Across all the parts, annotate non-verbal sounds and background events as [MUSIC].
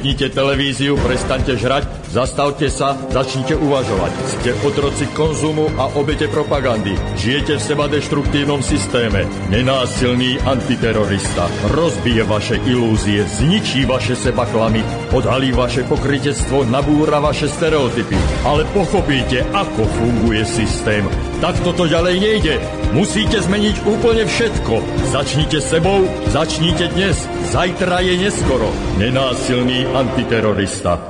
Vypnite televíziu, prestaňte žrať, zastavte sa, začnite uvažovať. Ste otroci konzumu a obete propagandy. Žijete v seba deštruktívnom systéme. Nenásilný antiterorista rozbije vaše ilúzie, zničí vaše seba klamy, odhalí vaše pokrytectvo, nabúra vaše stereotypy. Ale pochopíte, ako funguje systém. Tak toto ďalej nejde. Musíte zmeniť úplne všetko. Začnite sebou, začnite dnes. Zajtra je neskoro. Nenásilný antiterorista.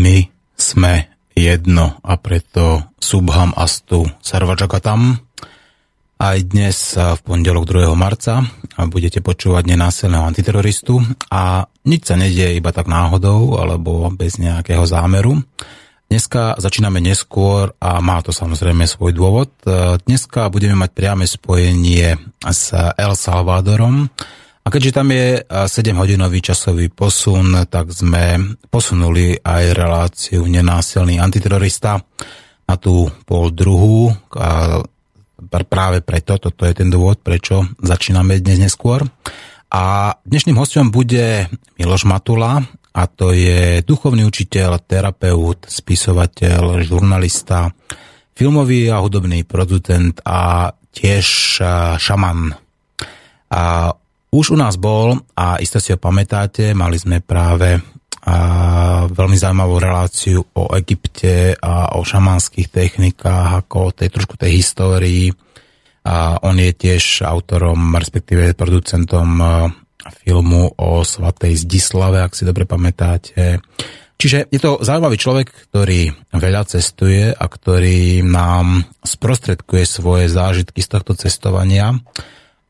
My sme jedno a preto Subham Astu Sarvajagatam. Aj dnes v pondelok 2. marca budete počúvať nenásilného antiteroristu a nič sa nedieje iba tak náhodou alebo bez nejakého zámeru. Dneska začíname neskôr a má to samozrejme svoj dôvod. Dneska budeme mať priame spojenie s El Salvadorom a keďže tam je 7-hodinový časový posun, tak sme posunuli aj reláciu nenásilný antiterorista na tú pol druhú. A práve preto, toto je ten dôvod, prečo začíname dnes neskôr. A dnešným hostom bude Miloš Matula, a to je duchovný učiteľ, terapeut, spisovateľ, žurnalista, filmový a hudobný producent a tiež šaman. A už u nás bol a isto si ho pamätáte, mali sme práve a veľmi zaujímavú reláciu o Egypte a o šamanských technikách, ako o tej trošku tej histórii. A on je tiež autorom, respektíve producentom filmu o svatej Zdislave, ak si dobre pamätáte. Čiže je to zaujímavý človek, ktorý veľa cestuje a ktorý nám sprostredkuje svoje zážitky z tohto cestovania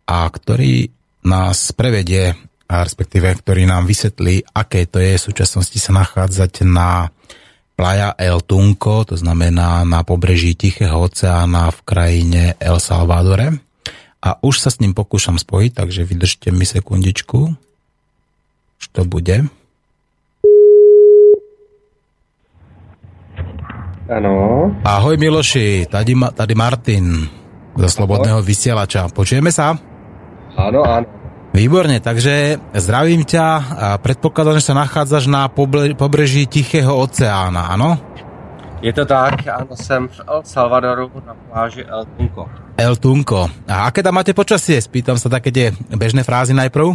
a ktorý nás prevedie, a respektíve ktorý nám vysvetlí, aké to je v súčasnosti sa nachádzať na Playa El Tunco, to znamená na pobreží Tichého oceána v krajine El Salvadore a už sa s ním pokúšam spojiť, takže vydržte mi sekundičku. Už to bude. Ano. Ahoj Miloši, tady, tady Martin zo Slobodného vysielača. Počujeme sa? Áno, áno. Výborne, takže zdravím ťa a predpokladám, že sa nachádzaš na pobreží Tichého oceána, áno? Je to tak, ano, jsem v El Salvadoru na pláži El Tunco. El Tunco. A aké tam máte počasie? Spýtam sa také tie bežné frázy najprv.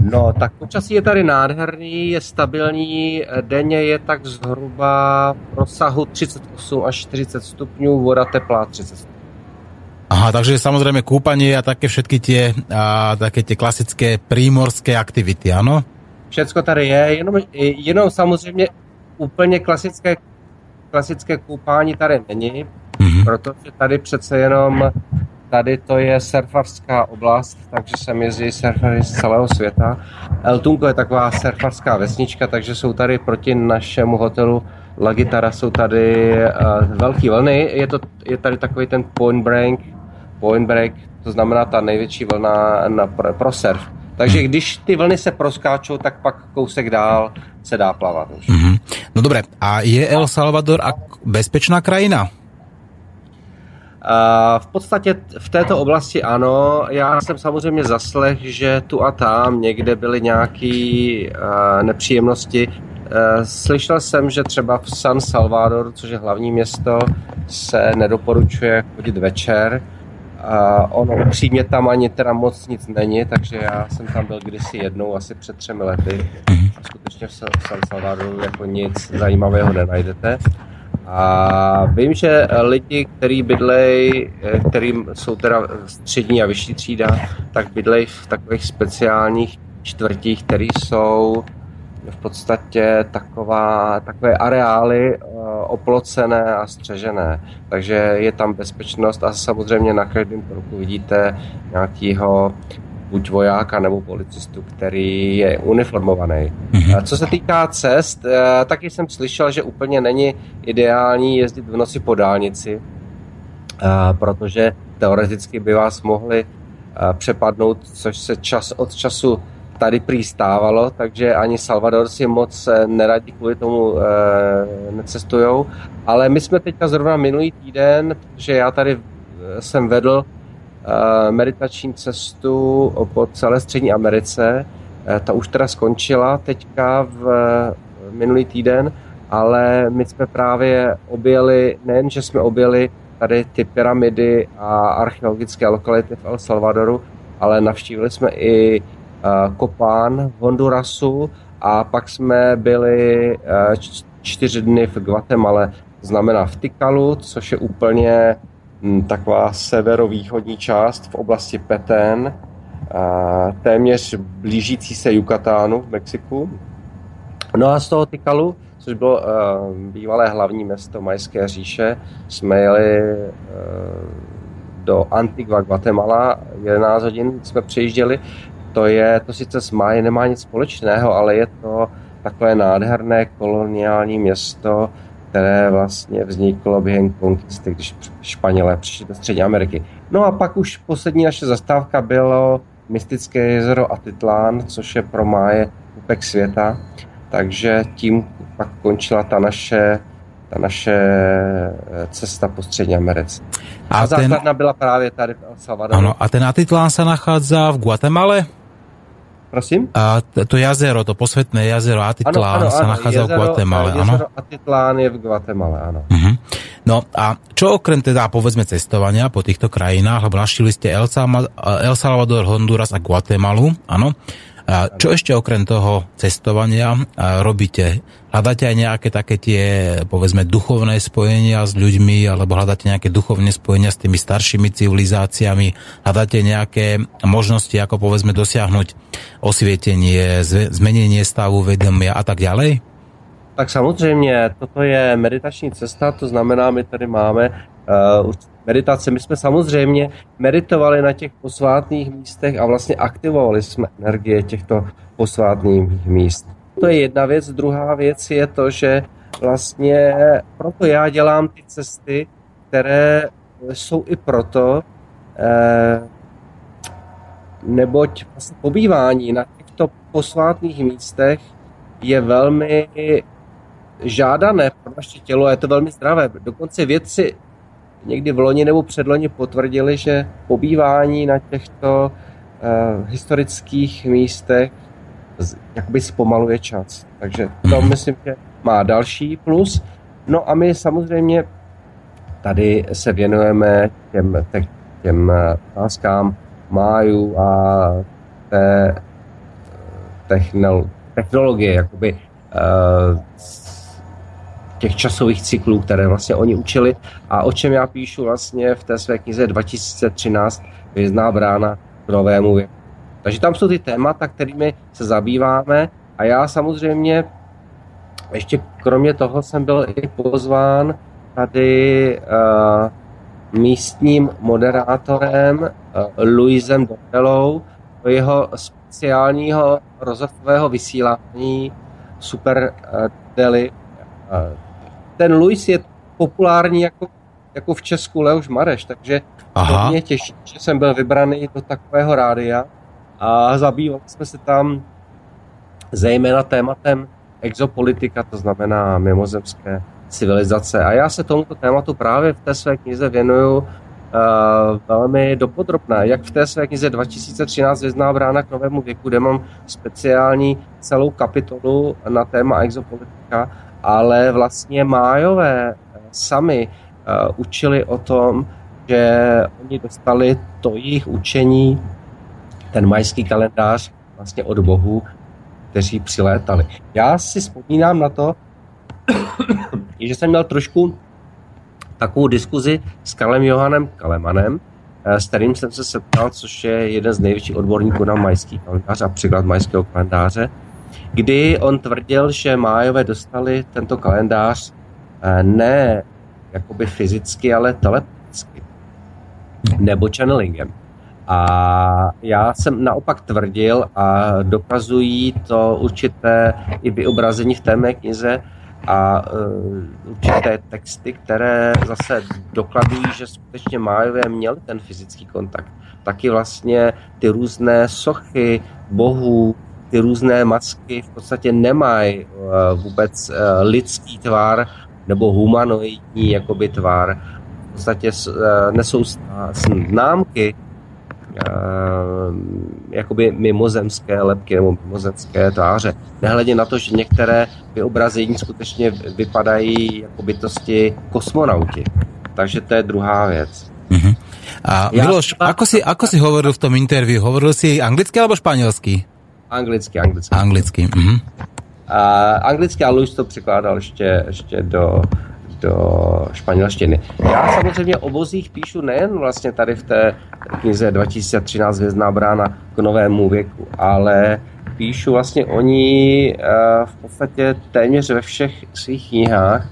No, tak počasí je tady nádherný, je stabilní, denně je tak zhruba v rozsahu 38 až 40 stupňů, voda teplá 30 stupňů. Aha, takže samozrejme kúpanie a také všetky tie, a, také tie klasické prímorské aktivity, ano? Všecko tady je, jenom, jenom samozřejmě úplně klasické klasické koupání tady není, mm-hmm. protože tady přece jenom tady to je surfarská oblast, takže sem jezdí surfery z celého světa. El Tunco je taková surfarská vesnička, takže jsou tady proti našemu hotelu La Guitarra jsou tady uh, velký vlny. Je, to, je tady takový ten point break, point break, to znamená ta největší vlna na, pro, pro surf. Takže když ty vlny se proskáčou, tak pak kousek dál se dá plavat už. Mm-hmm. No dobré, a je El Salvador bezpečná krajina? Uh, v podstatě v této oblasti ano. Já jsem samozřejmě zaslech, že tu a tam někde byly nějaké uh, nepříjemnosti. Uh, slyšel jsem, že třeba v San Salvador, což je hlavní město, se nedoporučuje chodit večer, a ono upřímně tam ani teda moc nic není, takže já jsem tam byl kdysi jednou, asi před třemi lety. A skutečně v San Salvadoru jako nic zajímavého nenajdete. A vím, že lidi, kteří bydlej, kterým jsou teda střední a vyšší třída, tak bydlej v takových speciálních čtvrtích, které jsou v podstatě taková, takové areály uh, oplocené a střežené. Takže je tam bezpečnost a samozřejmě na každém kroku vidíte nějakého buď vojáka nebo policistu, který je uniformovaný. Mm-hmm. Co se týká cest, uh, taky jsem slyšel, že úplně není ideální jezdit v noci po dálnici, uh, protože teoreticky by vás mohli přepadnout, což se čas od času tady prý stávalo, takže ani Salvador si moc eh, neradí kvůli tomu e, necestujou. Ale my jsme teďka zrovna minulý týden, že já tady eh, jsem vedl e, meditační cestu po celé Střední Americe ta už teda skončila teďka v minulý týden, ale my jsme právě objeli, nejen, že jsme objeli tady ty pyramidy a archeologické lokality v El Salvadoru, ale navštívili jsme i Kopán v Hondurasu a pak jsme byli čtyři dny v Guatemala, znamená v Tikalu, což je úplně hm, taková severovýchodní část v oblasti Petén, téměř blížící se Yucatánu v Mexiku. No a z toho Tikalu, což bylo bývalé hlavní město Majské říše, jsme jeli do Antigua Guatemala, 11 hodin jsme přijížděli. To je, to sice s Máji nemá nic společného, ale je to takové nádherné koloniální město, které vlastně vzniklo během konkisty, když Španělé přišli do Střední Ameriky. No a pak už poslední naše zastávka bylo mystické jezero Atitlán, což je pro máje pupek světa. Takže tím pak končila ta naše, ta naše eh, cesta po Střední Americe. A, a základna ten... byla právě tady v El Salvadoru. Ano, a ten Atitlán se nachází v Guatemala? Prosím? A to jazero, to posvetné jazero Atitlán ano, ano, sa nachádza v Guatemala, áno? Jezero Atitlán je v Guatemala, áno. Uh-huh. No a čo okrem teda povedzme cestovania po týchto krajinách, lebo naštívili ste El, El Salvador, Honduras a Guatemalu, áno? A čo ešte okrem toho cestovania robíte? Hľadáte aj nejaké také tie, povedzme, duchovné spojenia s ľuďmi, alebo hľadáte nejaké duchovné spojenia s tými staršími civilizáciami? Hľadáte nejaké možnosti, ako povedzme dosiahnuť osvietenie, zmenenie stavu vedomia a tak ďalej? Tak samozřejmě, toto je meditační cesta, to znamená, my tady máme uh, meditace. My jsme samozřejmě meditovali na těch posvátných místech a vlastně aktivovali jsme energie těchto posvátných míst. To je jedna věc. Druhá věc je to, že vlastně proto já dělám ty cesty, které jsou i proto, eh, neboť vlastně pobývání na těchto posvátných místech je velmi žádané pro naše tělo a je to velmi zdravé. Dokonce vědci někdy v loni nebo předloni potvrdili, že pobývání na těchto uh, historických místech jakoby zpomaluje čas. Takže to mm. myslím, že má další plus. No a my samozřejmě tady se věnujeme těm, těm eh, otázkám májů a té technolo- technologie, jakoby uh, těch časových cyklů, které vlastně oni učili a o čem já píšu vlastně v té své knize 2013 Vězná brána k novému věku. Takže tam jsou ty témata, kterými se zabýváme a já samozřejmě ještě kromě toho jsem byl i pozván tady uh, místním moderátorem uh, Luisem Dodelou do jeho speciálního rozhlasového vysílání Super uh, Deli. Uh, ten Luis je populární jako, jako v Česku Leoš Mareš, takže Aha. mě těší, že jsem byl vybraný do takového rádia a zabývali jsme se tam zejména tématem exopolitika, to znamená mimozemské civilizace. A já se tomuto tématu právě v té své knize věnuju uh, velmi dopodrobné. Jak v té své knize 2013 Vězná brána k novému věku, kde mám speciální celou kapitolu na téma exopolitika, ale vlastně májové sami uh, učili o tom, že oni dostali to jejich učení, ten majský kalendář vlastně od bohů, kteří přilétali. Já si vzpomínám na to, [COUGHS] že jsem měl trošku takovou diskuzi s Kalem Johanem Kalemanem, eh, s kterým jsem se setkal, což je jeden z největších odborníků na majský kalendář a příklad majského kalendáře kdy on tvrdil, že Májové dostali tento kalendář eh, ne jakoby fyzicky, ale telepaticky nebo channelingem. A já jsem naopak tvrdil a dokazují to určité i vyobrazení v té mé knize a uh, určité texty, které zase dokladují, že skutečně Májové měli ten fyzický kontakt. Taky vlastně ty různé sochy bohů, ty různé masky v podstatě nemají eh, vůbec eh, lidský tvar nebo humanoidní jakoby tvar. V podstatě eh, nesou známky jakoby mimozemské lepky nebo mimozemské tváře. Nehledě na to, že některé vyobrazení skutečně vypadají jako bytosti kosmonauti. Takže to je druhá věc. Uh-huh. A Miloš, ako si, ako si hovoril v tom interviu? Hovoril si anglicky alebo španělsky? Anglicky, anglicky. Anglicky, uh-huh. A anglicky a Luis to překládal ještě, ještě do, do španělštiny. Já samozřejmě o vozích píšu nejen vlastně tady v té knize 2013 Vězná brána k novému věku, ale píšu vlastně o ní eh, v podstatě téměř ve všech svých knihách,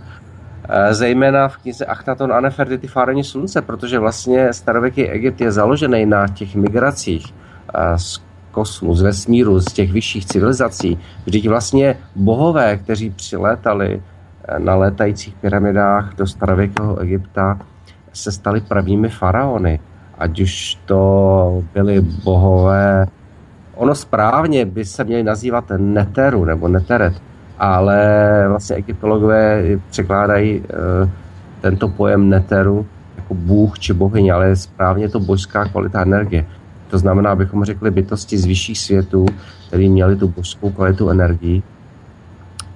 eh, zejména v knize Achnaton a Nefertiti Fárení slunce, protože vlastně starověký Egypt je založený na těch migracích eh, z kosmu, z vesmíru, z těch vyšších civilizací. Vždyť vlastně bohové, kteří přilétali na létajících pyramidách do starověkého Egypta, se stali pravými faraony. Ať už to byli bohové, ono správně by se měli nazývat Neteru nebo Neteret, ale vlastně egyptologové překládají e, tento pojem Neteru jako bůh či bohyně, ale správně to božská kvalita energie. To znamená, abychom řekli bytosti z vyšších světů, který měli tu božskou kvalitu energii.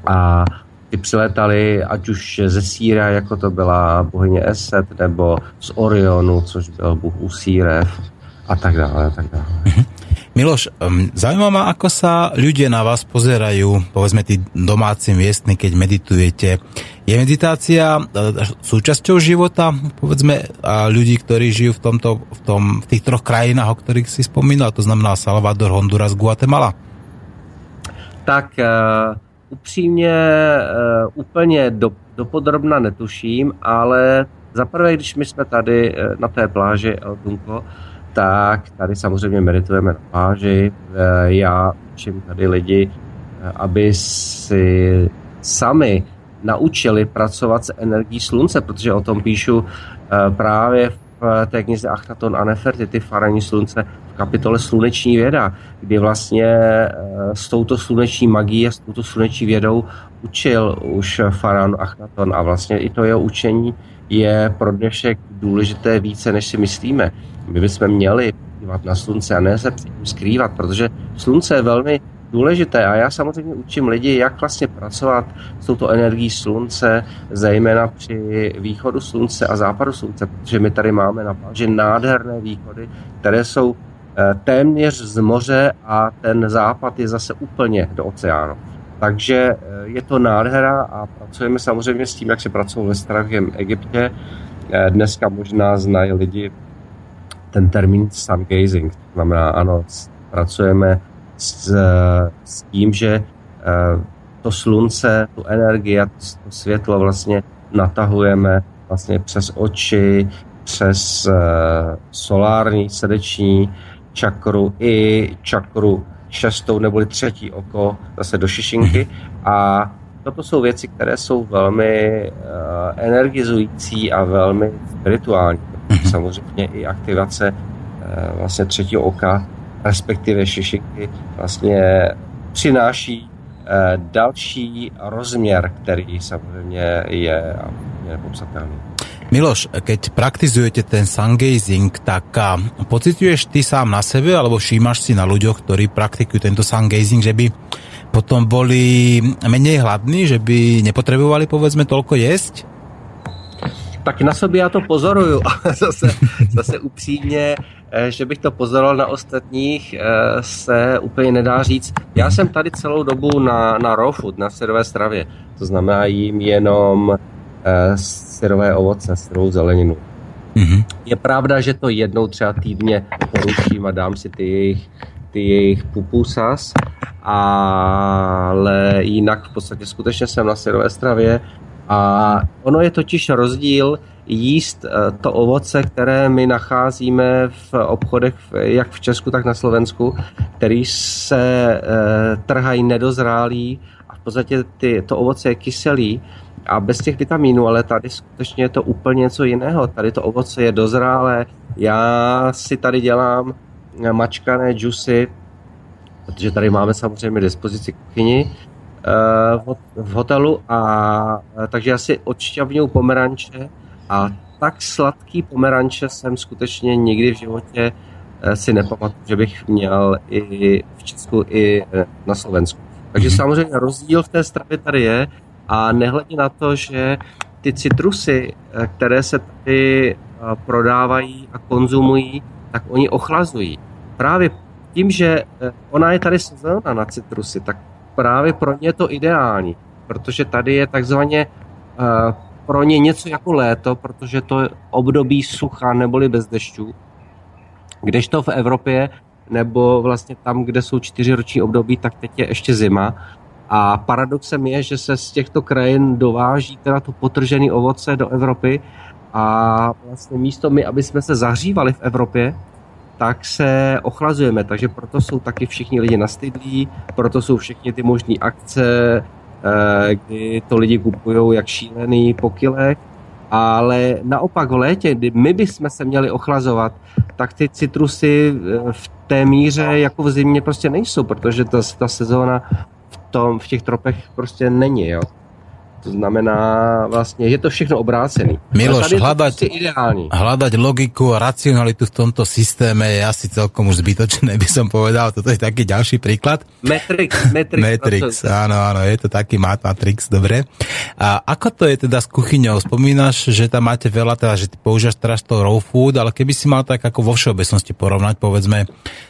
A ty přiletali ať už ze Síra, jako to byla bohyně Eset, nebo z Orionu, což byl bůh Usírev a tak dále, a tak dále. Miloš, zaujíma ma, ako sa ľudia na vás pozerajú, povedzme tí domáci miestni, keď meditujete. Je meditácia e, súčasťou života, povedzme, a ľudí, ktorí žijú v, tomto, v, tom, v tých troch krajinách, o ktorých si spomínal, to znamená Salvador, Honduras, Guatemala? Tak uh upřímně uh, úplně do, dopodrobna netuším, ale zaprvé, když my jsme tady uh, na té pláži El Dunco, tak tady samozřejmě meditujeme na pláži. Uh, já učím tady lidi, uh, aby si sami naučili pracovat s energií slunce, protože o tom píšu uh, právě v té knize Achnaton a Nefertiti, Farání slunce, kapitole Sluneční věda, kdy vlastně eh, s touto sluneční magií a s touto sluneční vědou učil už Faran Achnaton a vlastně i to jeho učení je pro dnešek důležité více, než si myslíme. My bychom měli dívat na slunce a ne se tím skrývat, protože slunce je velmi důležité a já samozřejmě učím lidi, jak vlastně pracovat s touto energií slunce, zejména při východu slunce a západu slunce, protože my tady máme na pláži nádherné východy, které jsou Eh, téměř z moře a ten západ je zase úplně do oceánu. Takže eh, je to nádhera a pracujeme samozřejmě s tím, jak se pracovalo ve starém Egyptě. Eh, dneska možná znají lidi ten termín sun gazing. To znamená, ano, pracujeme s, s tím, že to slunce, tu energii a to světlo vlastně natahujeme vlastně přes oči, přes solární srdeční čakru i čakru šestou neboli třetí oko zase do šišinky a toto jsou věci, které jsou velmi uh, energizující a velmi spirituální. Mhm. Samozřejmě i aktivace uh, vlastně třetího oka, respektive šišinky, vlastně přináší uh, další rozměr, který samozřejmě je nepopsatelný. Miloš, keď praktizujete ten sungazing, tak pocituješ ty sám na sebe, alebo všímaš si na ľuďoch, ktorí praktikujú tento sungazing, že by potom boli menej hladní, že by nepotrebovali povedzme toľko jesť? Tak na sobě já to pozoruju, [LAUGHS] ale zase, zase upřímně, eh, že bych to pozoroval na ostatních, eh, se úplně nedá říct. Já jsem tady celou dobu na, na raw food, na syrové stravě. To znamená jím jenom syrové ovoce, syrou zeleninu. Mm-hmm. Je pravda, že to jednou třeba týdně poruším a dám si ty jejich, ty jejich pupusas, ale jinak v podstatě skutečně jsem na syrové stravě a ono je totiž rozdíl jíst eh, to ovoce, které my nacházíme v obchodech jak v Česku, tak na Slovensku, který se e, trhají nedozrálý a v podstatě ty, to ovoce je kyselý a bez těch vitamínů, ale tady skutečně je to úplně něco jiného. Tady to ovoce je dozrálé. Já si tady dělám mačkané džusy, protože tady máme samozřejmě dispozici kuchyni uh, v hotelu a takže já si odšťavňuju pomeranče a tak sladký pomeranče jsem skutečně nikdy v životě si nepamatuju, že bych měl i v Česku, i na Slovensku. Takže mm-hmm. samozřejmě rozdíl v té stravě tady je a nehledě na to, že ty citrusy, které se tady prodávají a konzumují, tak oni ochlazují. Právě tím, že ona je tady sezóna na citrusy, tak právě pro ně je to ideální, protože tady je takzvaně pro ně něco jako léto, protože to je období sucha neboli bez dešťů, kdežto v Evropě nebo vlastně tam, kde jsou čtyřiroční období, tak teď je ještě zima. A paradoxem je, že se z těchto krajin dováží teda to potržené ovoce do Evropy a vlastně místo my, aby jsme se zahřívali v Evropě, tak se ochlazujeme, takže proto jsou taky všichni lidi nastydlí, proto jsou všechny ty možné akce, eh, kdy to lidi kupují jak šílený po kilech, ale naopak v létě, kdy my bychom se měli ochlazovat, tak ty citrusy eh, v té míře jako v zimě prostě nejsou, protože ta, ta sezóna tom, v těch tropech prostě není. Jo. To znamená, vlastně je to všechno obrácený. Miloš, hľadať, prostě ideální. hľadať logiku a racionalitu v tomto systéme je asi celkom už zbytočné, by som povedal. Toto je taký ďalší príklad. Matrix. [LAUGHS] Matrix, Matrix áno, áno, je to taký Matrix, dobre. A ako to je teda s kuchyňou? Spomínaš, že tam máte veľa, teda, že ty používaš teraz to raw food, ale keby si mal tak ako vo všeobecnosti porovnať, povedzme,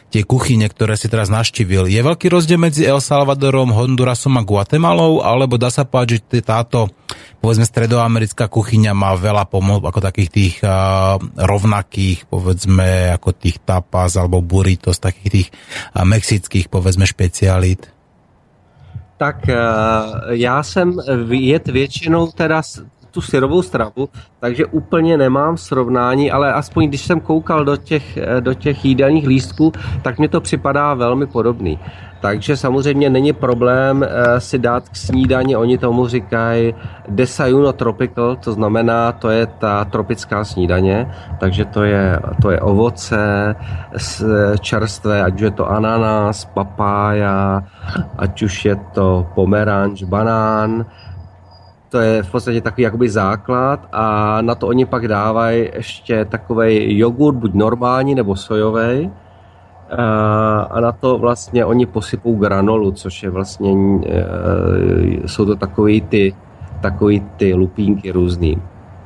tie kuchyne, ktoré si teraz naštívil. Je veľký rozdiel medzi El Salvadorom, Hondurasom a Guatemalou, alebo dá sa povedať, že táto povedzme stredoamerická kuchyňa má veľa pomôcť ako takých tých uh, rovnakých, povedzme, ako tých tapas alebo burritos, takých tých uh, mexických, povedzme, špecialít? Tak uh, já jsem jet většinou teda tu syrovou stravu, takže úplně nemám srovnání, ale aspoň když jsem koukal do těch, do těch jídelních lístků, tak mi to připadá velmi podobný. Takže samozřejmě není problém uh, si dát k snídani, oni tomu říkají desayuno tropical, to znamená, to je ta tropická snídaně, takže to je, to je ovoce čerstvé, ať už je to ananas, papája, ať už je to pomeranč, banán, to je v podstatě takový jakoby základ a na to oni pak dávají ještě takový jogurt, buď normální nebo sojový. A na to vlastně oni posypou granolu, což je vlastně, e, jsou to takový ty, takový ty lupínky různý.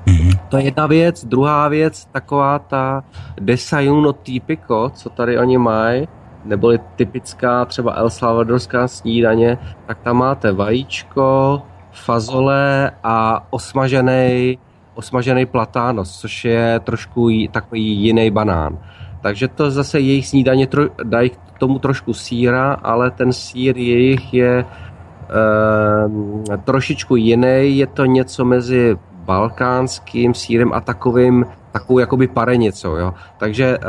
Mm-hmm. To je jedna věc. Druhá věc, taková ta desayuno typico, co tady oni mají, neboli typická třeba El Salvadorská snídaně, tak tam máte vajíčko, fazole a osmažený, osmažený platános, což je trošku takový jiný banán. Takže to zase jejich snídaně tro, dají k tomu trošku síra, ale ten sír jejich je e, trošičku jiný. Je to něco mezi balkánským sírem a takovým takovou jakoby parenico, jo. Takže e,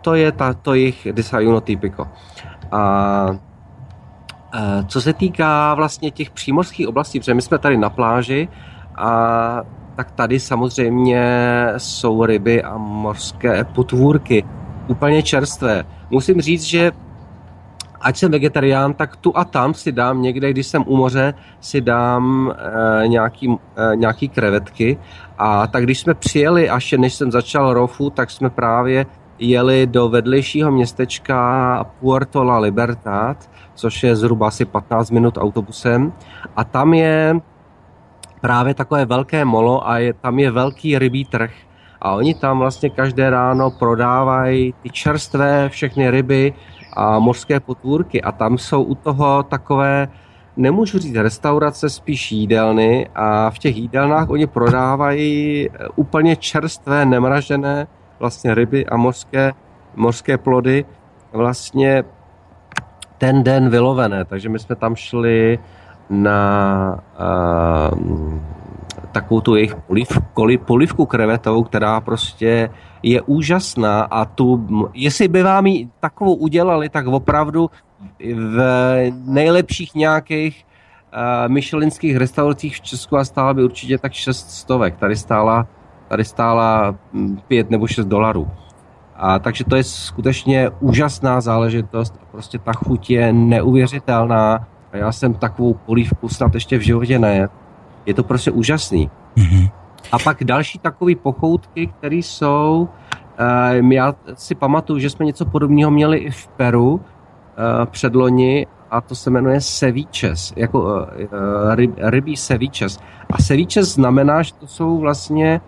to je ta, to jejich desayuno typico. A co se týká vlastně těch přímořských oblastí, protože my jsme tady na pláži a tak tady samozřejmě jsou ryby a mořské potvůrky úplně čerstvé. Musím říct, že ať jsem vegetarián, tak tu a tam si dám někde, když jsem u moře, si dám e, nějaký, e, nějaký krevetky. A tak když jsme přijeli, až než jsem začal rofu, tak jsme právě jeli do vedlejšího městečka Puerto La Libertad, což je zhruba asi 15 minut autobusem. A tam je právě takové velké molo a je, tam je velký rybí trh. A oni tam vlastně každé ráno prodávají ty čerstvé všechny ryby a mořské potvůrky. A tam jsou u toho takové, nemůžu říct restaurace, spíš jídelny. A v těch jídelnách oni prodávají úplně čerstvé, nemražené vlastně ryby a mořské, mořské plody vlastně ten den vylovené. Takže my jsme tam šli na uh, takovou tu jejich polivku, polivku krevetovou, která prostě je úžasná a tu, jestli by vám ji takovou udělali, tak opravdu v nejlepších nějakých uh, myšelinských restauracích v Česku a stála by určitě tak 6 stovek. Tady stála tady stála 5 hm, nebo 6 dolarů. A takže to je skutečně úžasná záležitost. Prostě ta chuť je neuvěřitelná. A já jsem takovou polívku snad ještě v životě ne. Je to prostě úžasný. Mm-hmm. A pak další takové pochoutky, které jsou, já si pamatuju, že jsme něco podobného měli i v Peru předloni a to se jmenuje ceviches, jako ryb, rybí ceviches. A ceviches znamená, že to jsou vlastně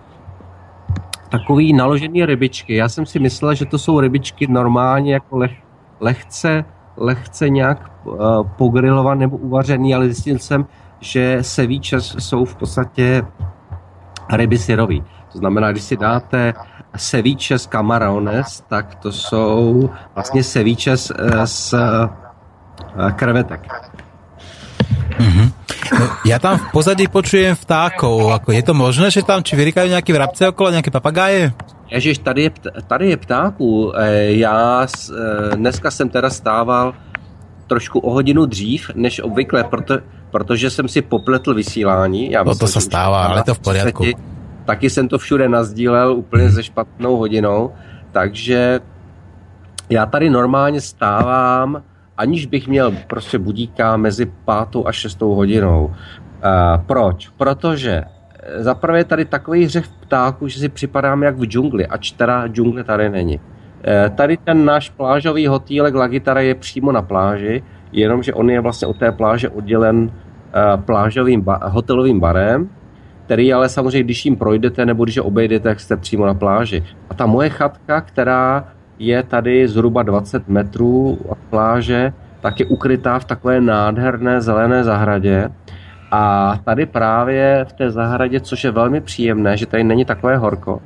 takový naložený rybičky. Já jsem si myslel, že to jsou rybičky normálně jako leh, lehce, lehce nějak uh, pogrilované nebo uvařený, ale zjistil jsem, že ceviche jsou v podstatě ryby syrový. To znamená, když si dáte ceviche z camarones, tak to jsou vlastně ceviche z, z uh, krevetek. Mm-hmm. Ja tam v pozadí počujem vtákov. Ako je to možné, že tam či vyrikajú nejaké vrabce okolo, nejaké papagáje? Ježiš, tady je, tady je ptáků. E, já e, dneska jsem teda stával trošku o hodinu dřív, než obvykle, proto, protože jsem si popletl vysílání. Já no to se stává, ale to v pořádku. Taky jsem to všude nazdílel úplně ze špatnou hodinou, takže já tady normálně stávám aniž bych měl prostě budíka mezi pátou a šestou hodinou. Uh, proč? Protože eh, zaprvé je tady takový hřech ptáků, že si připadám jak v džungli, ač teda džungle tady není. Uh, tady ten náš plážový hotýlek La Guitara je přímo na pláži, jenomže on je vlastně od té pláže oddělen plážovým ba- hotelovým barem, který ale samozřejmě, když jim projdete nebo když je obejdete, tak jste přímo na pláži. A ta moje chatka, která je tady zhruba 20 metrů od pláže, tak je ukrytá v takové nádherné zelené zahradě. A tady právě v té zahradě, což je velmi příjemné, že tady není takové horko,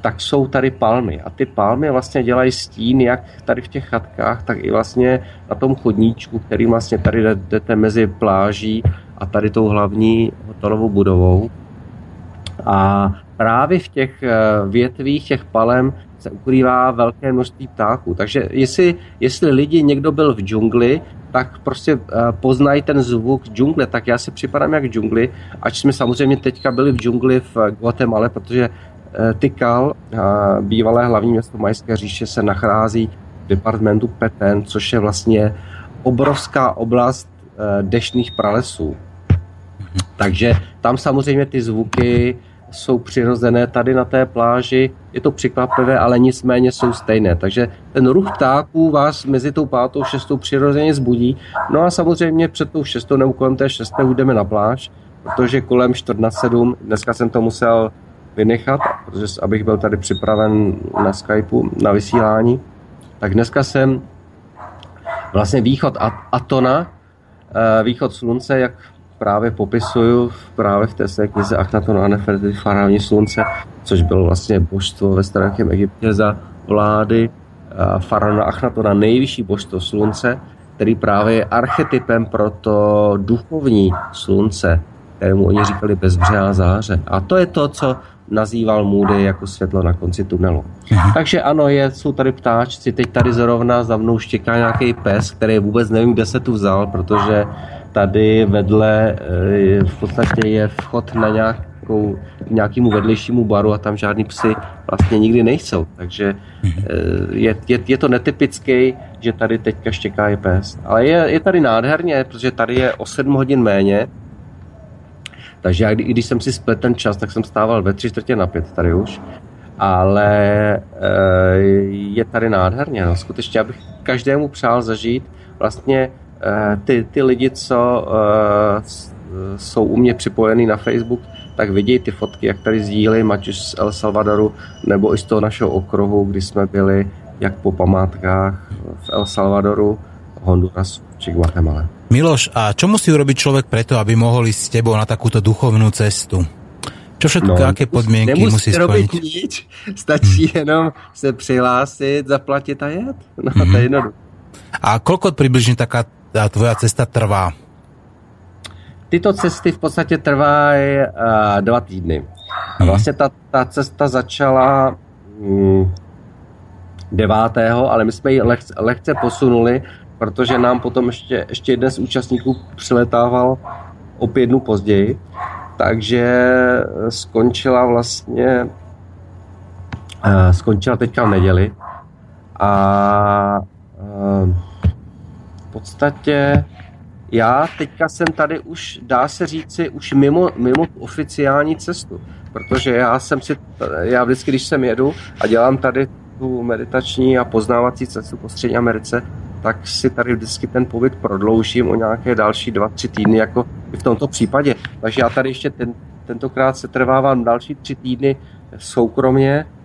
tak jsou tady palmy. A ty palmy vlastně dělají stín jak tady v těch chatkách, tak i vlastně na tom chodníčku, který vlastně tady jdete mezi pláží a tady tou hlavní hotelovou budovou. A právě v těch eh, větvích těch palem se ukrývá velké množství ptáků. Takže jestli, jestli lidi někdo byl v džungli, tak prostě uh, poznají ten zvuk džungle, tak já si připadám jak džungli, ač jsme samozřejmě teďka byli v džungli v Guatemala, protože uh, Tikal, uh, bývalé hlavní město Majské říše, se nachází v departmentu Petén, což je vlastně obrovská oblast dešných pralesů. Takže tam samozřejmě ty zvuky jsou přirozené tady na té pláži. Je to překvapivé, ale nicméně jsou stejné. Takže ten ruch ptáků vás mezi tou pátou, šestou přirozeně zbudí. No a samozřejmě před tou šestou nebo kolem té šesté jdeme na pláž, protože kolem čtvrt na sedm, dneska jsem to musel vynechat, protože abych byl tady připraven na Skypeu, na vysílání, tak dneska jsem vlastně východ Atona, eh, východ slunce, jak právě popisuju právě v té své knize Achnaton a Nefertiti faraoni slunce, což bylo vlastně božstvo ve starém Egyptě za vlády faraona Achnatona, nejvyšší božstvo slunce, který právě je archetypem pro to duchovní slunce, kterému oni říkali bezbřehá záře. A to je to, co nazýval Moody jako světlo na konci tunelu. Mhm. Takže ano, je, jsou tady ptáčci, teď tady zrovna za mnou štěká nějaký pes, který vůbec nevím, kde se tu vzal, protože tady vedle eh, v podstatě je vchod na nějakou, k nějakému vedlejšímu baru a tam žádný psy vlastně nikdy nejsou. Takže eh, je, je, je to netypický, že tady teďka štěká je pes. Ale je, je tady nádherně, protože tady je o 7 hodin méně, takže já, když jsem si splet ten čas, tak jsem stával ve tři čtvrtě na pět tady už. Ale eh, je tady nádherně. No. Skutečně, abych každému přál zažít vlastně ty, ty lidi, co uh, jsou u mě připojení na Facebook, tak vidějí ty fotky, jak tady sdílím, ať už z El Salvadoru, nebo i z toho našeho okruhu, kdy jsme byli jak po památkách v El Salvadoru, Hondurasu či Guatemala. Miloš, a čo musí urobiť človek preto, aby mohol ísť s tebou na takúto duchovnú cestu? Čo všetko, no, aké podmienky musí splniť? nič, [LAUGHS] stačí hmm. jenom se přihlásit, zaplatit a jet. No, hmm. to je mhm. jednoduché. A koľko približne taká ta tvoja cesta trvá? Tyto cesty v podstatě trvají uh, dva týdny. A mhm. vlastně ta, ta cesta začala um, devátého, ale my jsme ji lehce, lehce posunuli, protože nám potom ještě, ještě jeden z účastníků přiletával o pět dnů později, takže skončila vlastně uh, skončila teďka v neděli a uh, podstatě já teďka jsem tady už, dá se říci, už mimo, mimo oficiální cestu, protože já jsem si, já vždycky, když jsem jedu a dělám tady tu meditační a poznávací cestu po Střední Americe, tak si tady vždycky ten pobyt prodloužím o nějaké další dva, tři týdny, jako i v tomto případě. Takže já tady ještě ten, tentokrát se trvávám další tři týdny soukromně eh,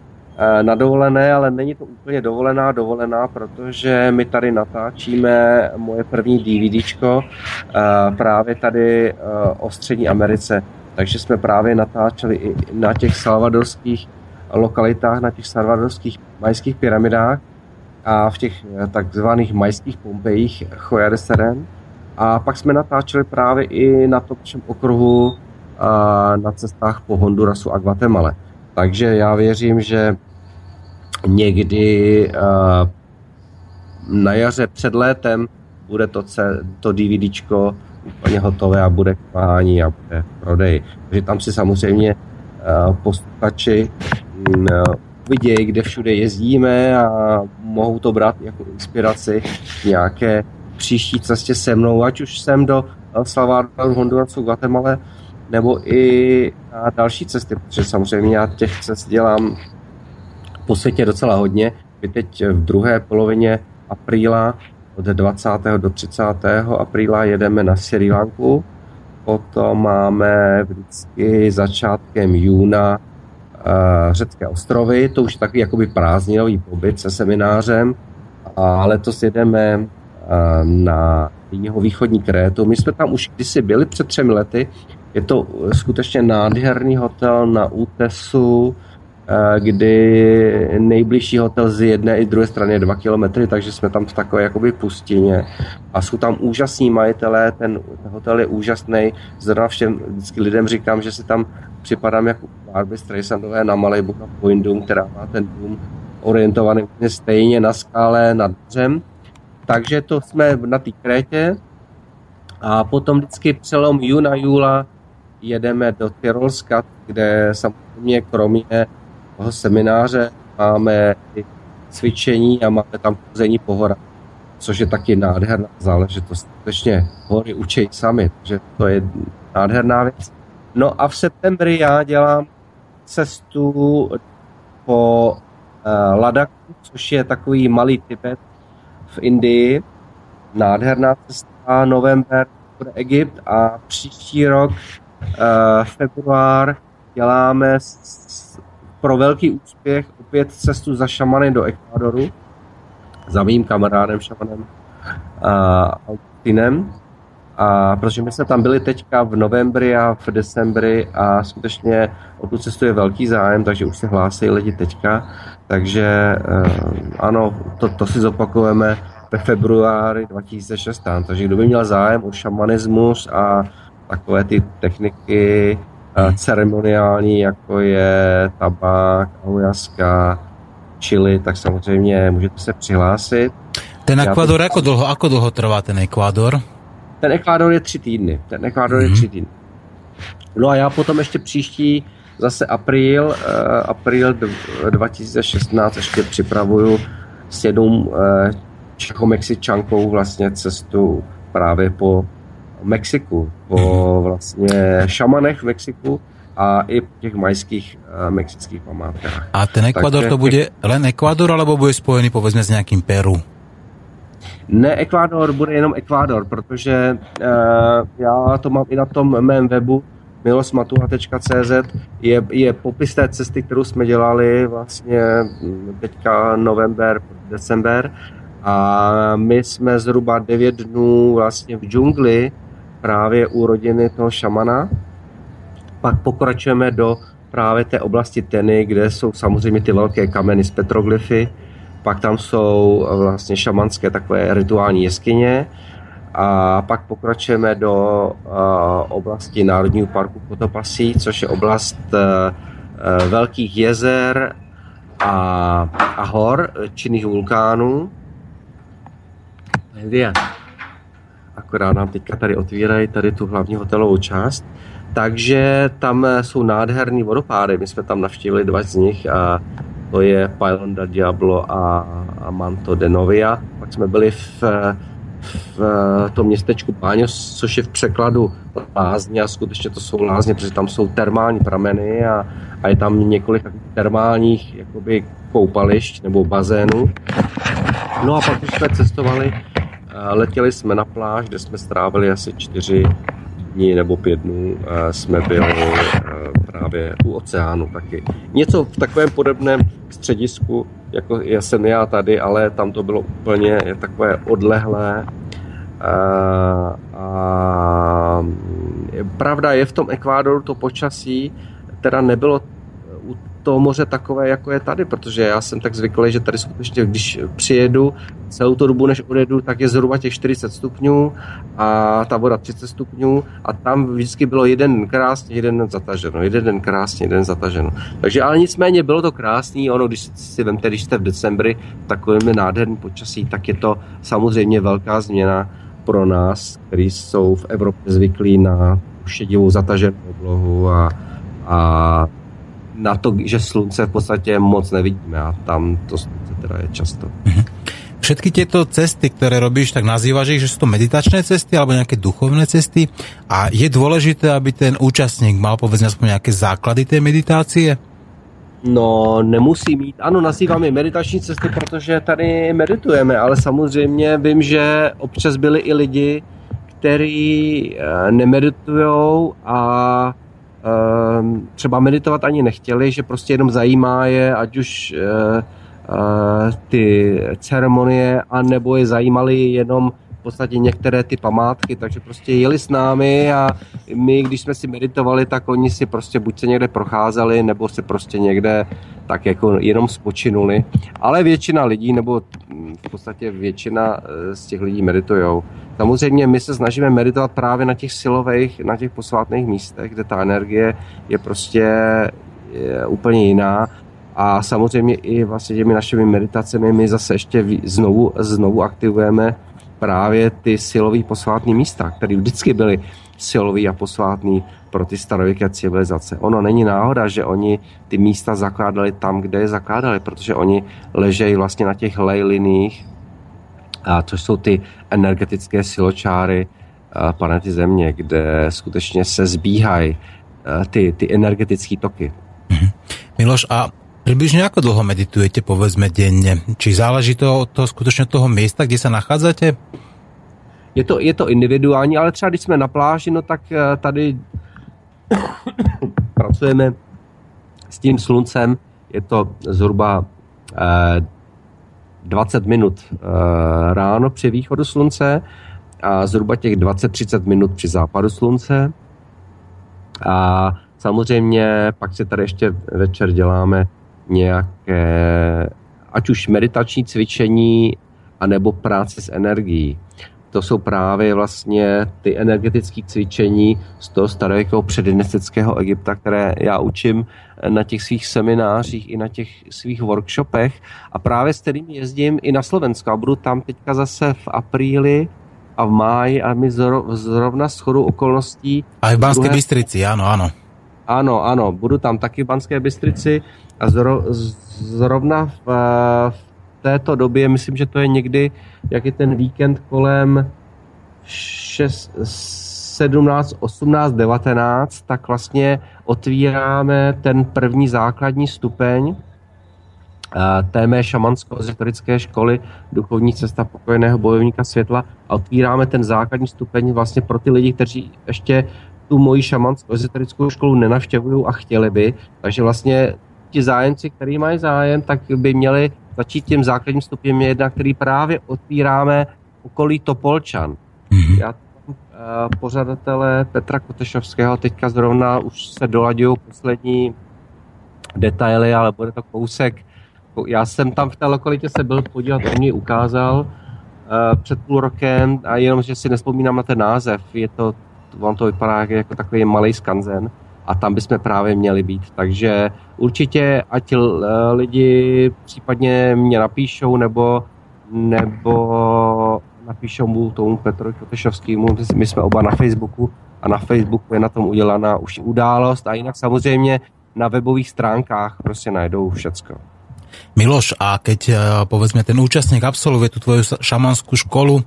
na dovolené, ale není to úplně dovolená dovolená, protože my tady natáčíme moje první DVDčko eh, právě tady eh, o Střední Americe. Takže jsme právě natáčeli i na těch salvadorských lokalitách, na těch salvadorských majských pyramidách a v těch takzvaných majských Pompejích Choja de Seren. A pak jsme natáčeli právě i na tom okruhu na cestách po Hondurasu a Guatemala. Takže já věřím, že někdy na jaře před létem bude to, to DVDčko úplně hotové a bude kvání a bude prodej. Takže tam si samozřejmě posluchači vidějí, kde všude jezdíme a mohou to brát jako inspiraci nějaké příští cestě se mnou, ať už jsem do El Salvadoru, Hondurasu, Guatemala, nebo i na další cesty, protože samozřejmě já těch cest dělám po světě docela hodně. My teď v druhé polovině apríla od 20. do 30. apríla jedeme na Sri Lanku, potom máme vždycky začátkem júna uh, řecké ostrovy, to už je takový jakoby prázdninový pobyt se seminářem a letos jedeme uh, na jeho východní Krétu. My jsme tam už kdysi byli před třemi lety, je to skutečně nádherný hotel na Útesu, eh, kdy nejbližší hotel z jedné i druhé strany je dva kilometry, takže jsme tam v takové jakoby pustině. A jsou tam úžasní majitelé, ten, hotel je úžasný. Zrovna všem vždycky lidem říkám, že si tam připadám jako Barbie Streisandové na Malibu na Point Doom, která má ten dům orientovaný stejně na skále nad mořem. Takže to jsme na té Krétě a potom vždycky přelom juna, júla jedeme do Tyrolska, kde samozřejmě kromě semináře máme cvičení a máme tam chození po horách, což je taky nádherná záležitost. Skutečně hory učej sami, takže to je nádherná věc. No a v septembri já dělám cestu po uh, Ladaku, což je takový malý Tibet v Indii. Nádherná cesta, november bude Egypt a příští rok uh, február děláme s, pro velký úspěch opět cestu za šamany do Ekvádoru za mým kamarádem šamanem Altinem. A protože my jsme tam byli teďka v novembri a v decembri a skutečně o tu cestu je velký zájem, takže už se hlásí lidi teďka. Takže uh, ano, to, to si zopakujeme ve februári 2016. Takže kdo by měl zájem o šamanismus a takové ty techniky uh, ceremoniální, jako je tabák, ahujaska, čili, tak samozřejmě můžete se přihlásit. Ten Ekvádor, jako dlouho, ako dlouho trvá ten Ekvádor? Ten Ekvádor je tři týdny. Ten Ekvádor mm-hmm. je mhm. tři týdny. No a já potom ještě příští zase apríl, uh, apríl 2016 ještě připravuju s jednou uh, Čechomexičankou vlastně cestu právě po Mexiku, po vlastně šamanech v Mexiku a i po těch majských uh, mexických památkách. A ten Ekvador Takže, to bude len Ekvador, alebo bude spojený povedzme s nějakým Peru? Ne, Ekvádor bude jenom Ekvádor, protože uh, já to mám i na tom mém webu milosmatuha.cz je, je popis té cesty, kterou jsme dělali vlastně teďka november, december a my jsme zhruba 9 dnů vlastně v džungli právě u rodiny toho šamana. Pak pokračujeme do právě té oblasti Teny, kde jsou samozřejmě ty velké kameny z petroglyfy. Pak tam jsou vlastně šamanské takové rituální jeskyně. A pak pokračujeme do uh, oblasti Národního parku Potopasí, což je oblast uh, velkých jezer a, a hor, činných vulkánů. Dia akorát nám teďka tady otvírají tady tu hlavní hotelovou část. Takže tam jsou nádherný vodopády. My jsme tam navštívili dva z nich a to je Pylon da Diablo a, a Manto de Novia. Pak jsme byli v v eh, tom městečku Páňos, což je v překladu lázně a skutečně to jsou lázně, protože tam jsou termální prameny a, a je tam několik termálních jakoby koupališť nebo bazénů. No a pak už jsme cestovali, eh, letěli jsme na pláž, kde jsme strávili asi čtyři dní nebo pět dnů jsme byli právě u oceánu taky. Něco v takovém podobném středisku, jako jsem já tady, ale tam to bylo úplně takové odlehlé. A, a pravda je v tom Ekvádoru to počasí teda nebylo to moře takové, jako je tady, protože já jsem tak zvyklý, že tady skutečně, když přijedu celou tu dobu, než odjedu, tak je zhruba těch 40 stupňů a ta voda 30 stupňů a tam vždycky bylo jeden krásně, jeden zataženo, jeden den krásně, jeden zataženo. Takže ale nicméně bylo to krásný, ono, když si vemte, když jste v decembri takovým nádherným počasí, tak je to samozřejmě velká změna pro nás, kteří jsou v Evropě zvyklí na šedivou zataženou oblohu a, a na to, že slunce v podstatě moc nevidíme a tam to slunce teda je často. Mhm. Všetky tieto cesty, ktoré robíš, tak nazývaš ich, že sú to meditačné cesty alebo nejaké duchovné cesty a je dôležité, aby ten účastník mal povedzme aspoň nejaké základy té meditácie? No, nemusí mít. Ano, nazývám je meditační cesty, protože tady meditujeme, ale samozřejmě vím, že občas byli i lidi, kteří eh, nemeditují a třeba meditovat ani nechtěli, že prostě jenom zajímá je, ať už eh, eh, ty ceremonie, anebo je zajímaly jenom v podstatě některé ty památky, takže prostě jeli s námi a my, když jsme si meditovali, tak oni si prostě buď se někde procházeli, nebo si prostě někde tak jako jenom spočinuli. Ale většina lidí, nebo v podstatě většina eh, z těch lidí meditujou. Samozřejmě my se snažíme meditovat právě na těch silových, na těch posvátných místech, kde ta energie je prostě je úplně jiná. A samozřejmě i vlastně těmi našimi meditacemi my zase ještě znovu, znovu aktivujeme právě ty silové posvátné místa, které vždycky byly silový a posvátný pro ty starověké civilizace. Ono není náhoda, že oni ty místa zakládali tam, kde je zakládali, protože oni ležejí vlastně na těch lejliních, a to jsou ty energetické siločáry planety Země, kde skutečně se zbíhají ty, ty energetické toky. Mhm. Miloš, a Približne ako dlho meditujete, povedzme, denne? Či záleží to od toho skutečně toho místa, kde se nachádzate? Je to, je to individuální, ale třeba když jsme na pláži, no tak eh, tady [COUGHS] pracujeme s tím sluncem. Je to zhruba eh, 20 minut eh, ráno při východu slunce a zhruba těch 20-30 minut při západu slunce. A samozřejmě pak si tady ještě večer děláme nějaké, ať už meditační cvičení, anebo práce s energií. To jsou právě vlastně ty energetické cvičení z toho starého předinestického Egypta, které já učím na těch svých seminářích i na těch svých workshopech a právě s kterými jezdím i na Slovensko a budu tam teďka zase v apríli a v máji a my zrovna s chodou okolností... A v Banské druhé... Bystrici, ano, ano. Ano, ano, budu tam taky v Banské Bystrici a zrovna v, v této době, myslím, že to je někdy, jak je ten víkend kolem 6, 17, 18, 19, tak vlastně otvíráme ten první základní stupeň eh, té mé šamansko-ezoterické školy Duchovní cesta pokojeného bojovníka světla a otvíráme ten základní stupeň vlastně pro ty lidi, kteří ještě tu moji šamansko-ezoterickou školu nenavštěvují a chtěli by. Takže vlastně ti zájemci, kteří mají zájem, tak by měli začít tím základním stupněm jedna, který právě otvíráme okolí Topolčan. Mm-hmm. Já uh, pořadatele Petra Kotešovského teďka zrovna už se dolaďují poslední detaily, ale bude to kousek. Já jsem tam v té lokalitě se byl podívat, on mi ukázal uh, před půl rokem a jenom, že si nespomínám na ten název, je to, vám to vypadá jako takový malý skanzen a tam bychom právě měli být. Takže určitě, ať lidi případně mě napíšou, nebo, nebo napíšou mu tomu Petru Kotešovskému, my jsme oba na Facebooku a na Facebooku je na tom udělaná už událost a jinak samozřejmě na webových stránkách prostě najdou všecko. Miloš, a keď e, povedzme ten účastník absolvuje tú tvoju šamanskú školu,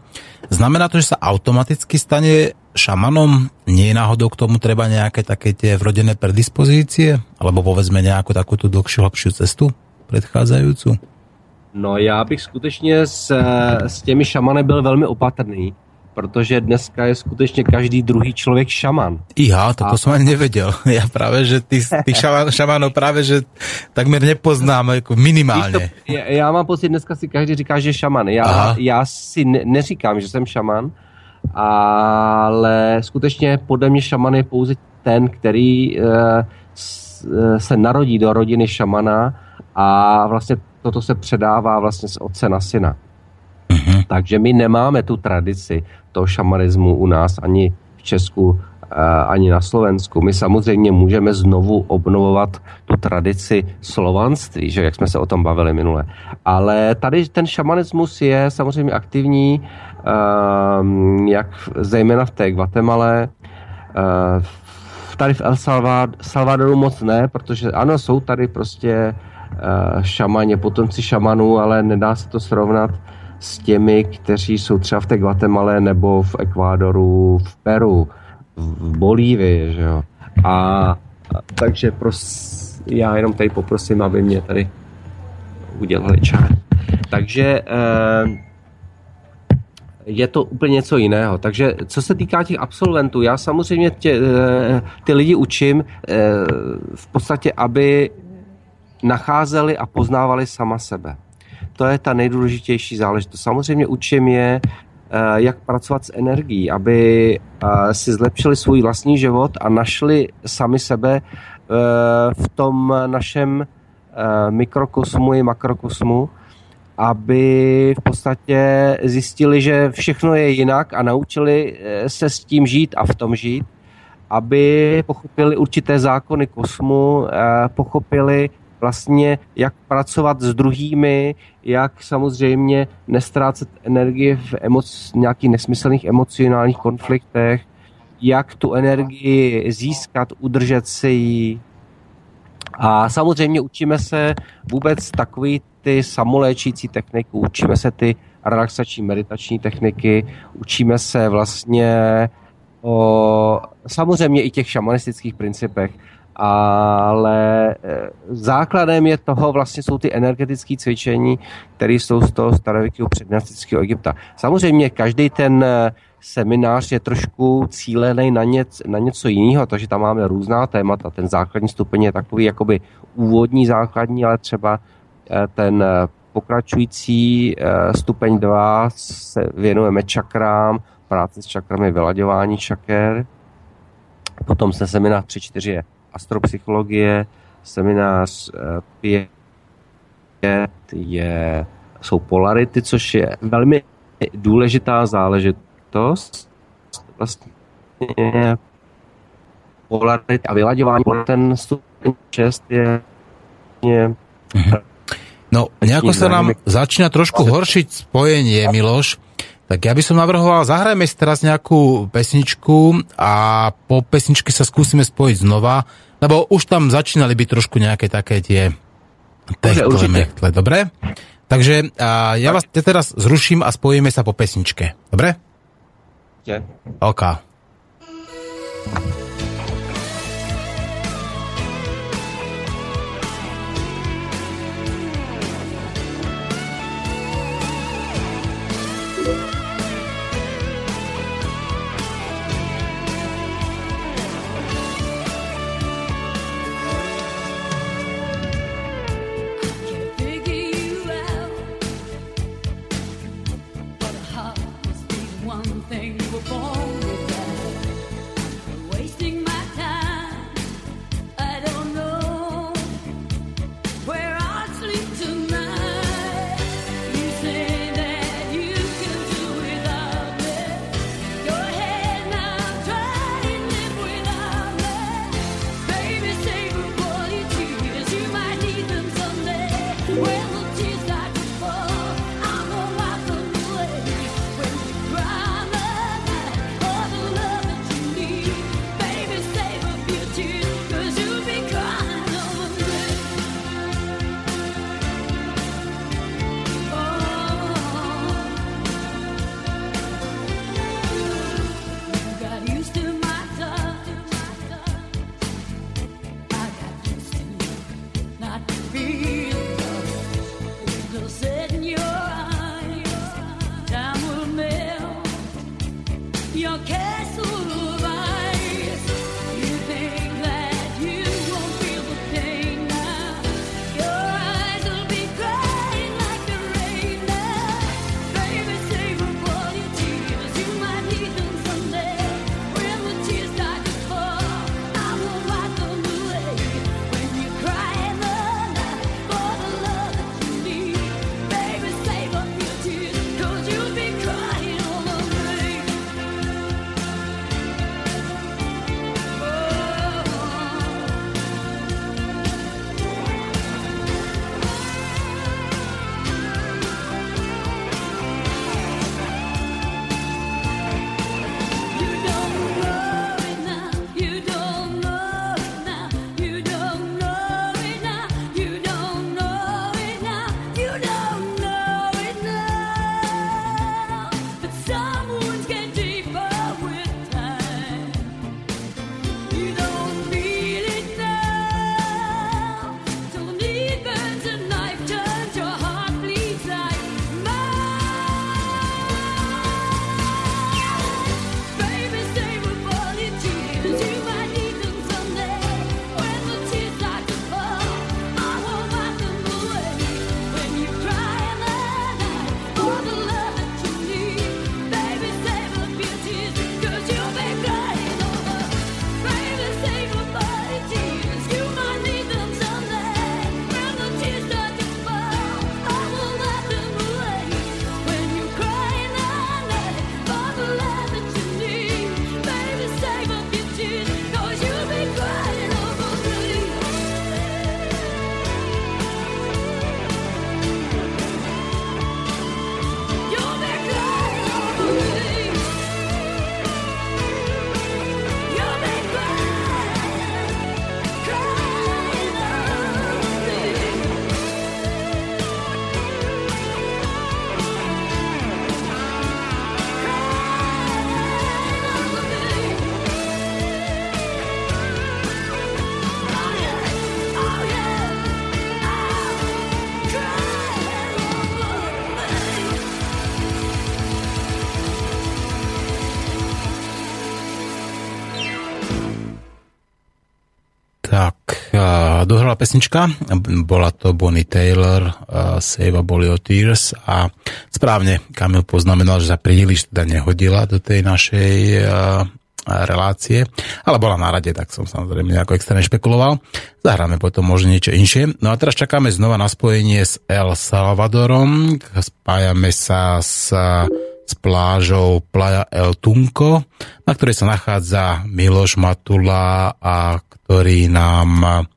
znamená to, že sa automaticky stane šamanom? Nie je náhodou k tomu treba nejaké také tie vrodené predispozície? Alebo povedzme nejakú tú dlhšiu, hlbšiu cestu predchádzajúcu? No já bych skutečně s, s těmi šamany byl velmi opatrný, protože dneska je skutečně každý druhý člověk šaman. Iha, to, to jsem ani nevěděl. [LAUGHS] Já právě, že ty, ty [LAUGHS] šaman, šamanů právě, že takmer nepoznám, jako minimálně. To, já mám pocit, dneska si každý říká, že je šaman. Já, já si ne, neříkám, že jsem šaman, ale skutečně podle mě šaman je pouze ten, který uh, se narodí do rodiny šamana a vlastně toto se předává vlastně z otce na syna. Mm-hmm. Takže my nemáme tu tradici toho šamanismu u nás ani v Česku, eh, ani na Slovensku. My samozřejmě můžeme znovu obnovovat tu tradici slovanství, že jak jsme se o tom bavili minule. Ale tady ten šamanismus je samozřejmě aktivní, ehm, jak zejména v té Guatemala, eh, tady v El Salvadoru moc ne, protože ano, jsou tady prostě Eh, šamaně, potomci šamanů, ale nedá se to srovnat s těmi, kteří jsou třeba v té Guatemala nebo v Ekvádoru, v Peru, v Bolívii, že jo. A takže pros, já jenom tady poprosím, aby mě tady udělali čaj. Takže eh, je to úplně něco jiného. Takže co se týká těch absolventů, já samozřejmě tě, eh, ty lidi učím v podstatě, aby nacházeli a poznávali sama sebe. To je ta nejdůležitější záležitost. Samozřejmě učím je, eh, jak pracovat s energií, aby eh, si zlepšili svůj vlastní život a našli sami sebe eh, v tom našem mikrokosmu i makrokosmu, aby v podstatě zjistili, že všechno je jinak a naučili se s tím žít a v tom žít, aby pochopili určité zákony kosmu, pochopili vlastně jak pracovat s druhými, jak samozřejmě nestrácet energii v emoc, nějakých nesmyslných emocionálních konfliktech, jak tu energii získat, udržet si ji. A samozřejmě učíme se vůbec takový ty samoléčící techniky, učíme se ty relaxační meditační techniky, učíme se vlastně o samozřejmě i těch šamanistických principech ale eh, základem je toho vlastně jsou ty energetické cvičení, které jsou z toho starověkého přednastického Egypta. Samozřejmě každý ten eh, seminář je trošku cílený na, něc, na něco jiného, takže tam máme různá témata. Ten základní stupeň je takový jakoby úvodní základní, ale třeba eh, ten pokračující stupeň 2 se věnujeme čakrám, práci s čakrami, vyladěvání čaker. Potom se seminář 3-4 je astropsychologie, seminář eh, pět je, jsou polarity, což je velmi důležitá záležitost. Vlastně polarity a vyladěvání ten stupeň 6 je, je mhm. No, nejako sa nám začína trošku horšiť spojenie, Miloš. Tak ja by som navrhoval, zahrajme si teraz nejakú pesničku a po pesničke sa skúsime spojiť znova, lebo už tam začínali byť trošku nejaké také tie techtle, mechtle, dobre? Takže a ja vás teraz zruším a spojíme sa po pesničke, dobre? Je. OK. we're pesnička, bola to Bonnie Taylor, Save a Bolly o Tears a správne Kamil poznamenal, že sa príliš teda nehodila do tej našej relácie, ale bola na rade, tak som samozrejme nejako extrémne špekuloval. Zahráme potom možno niečo inšie. No a teraz čakáme znova na spojenie s El Salvadorom. Spájame sa s, s plážou Playa El Tunco, na ktorej sa nachádza Miloš Matula a ktorý nám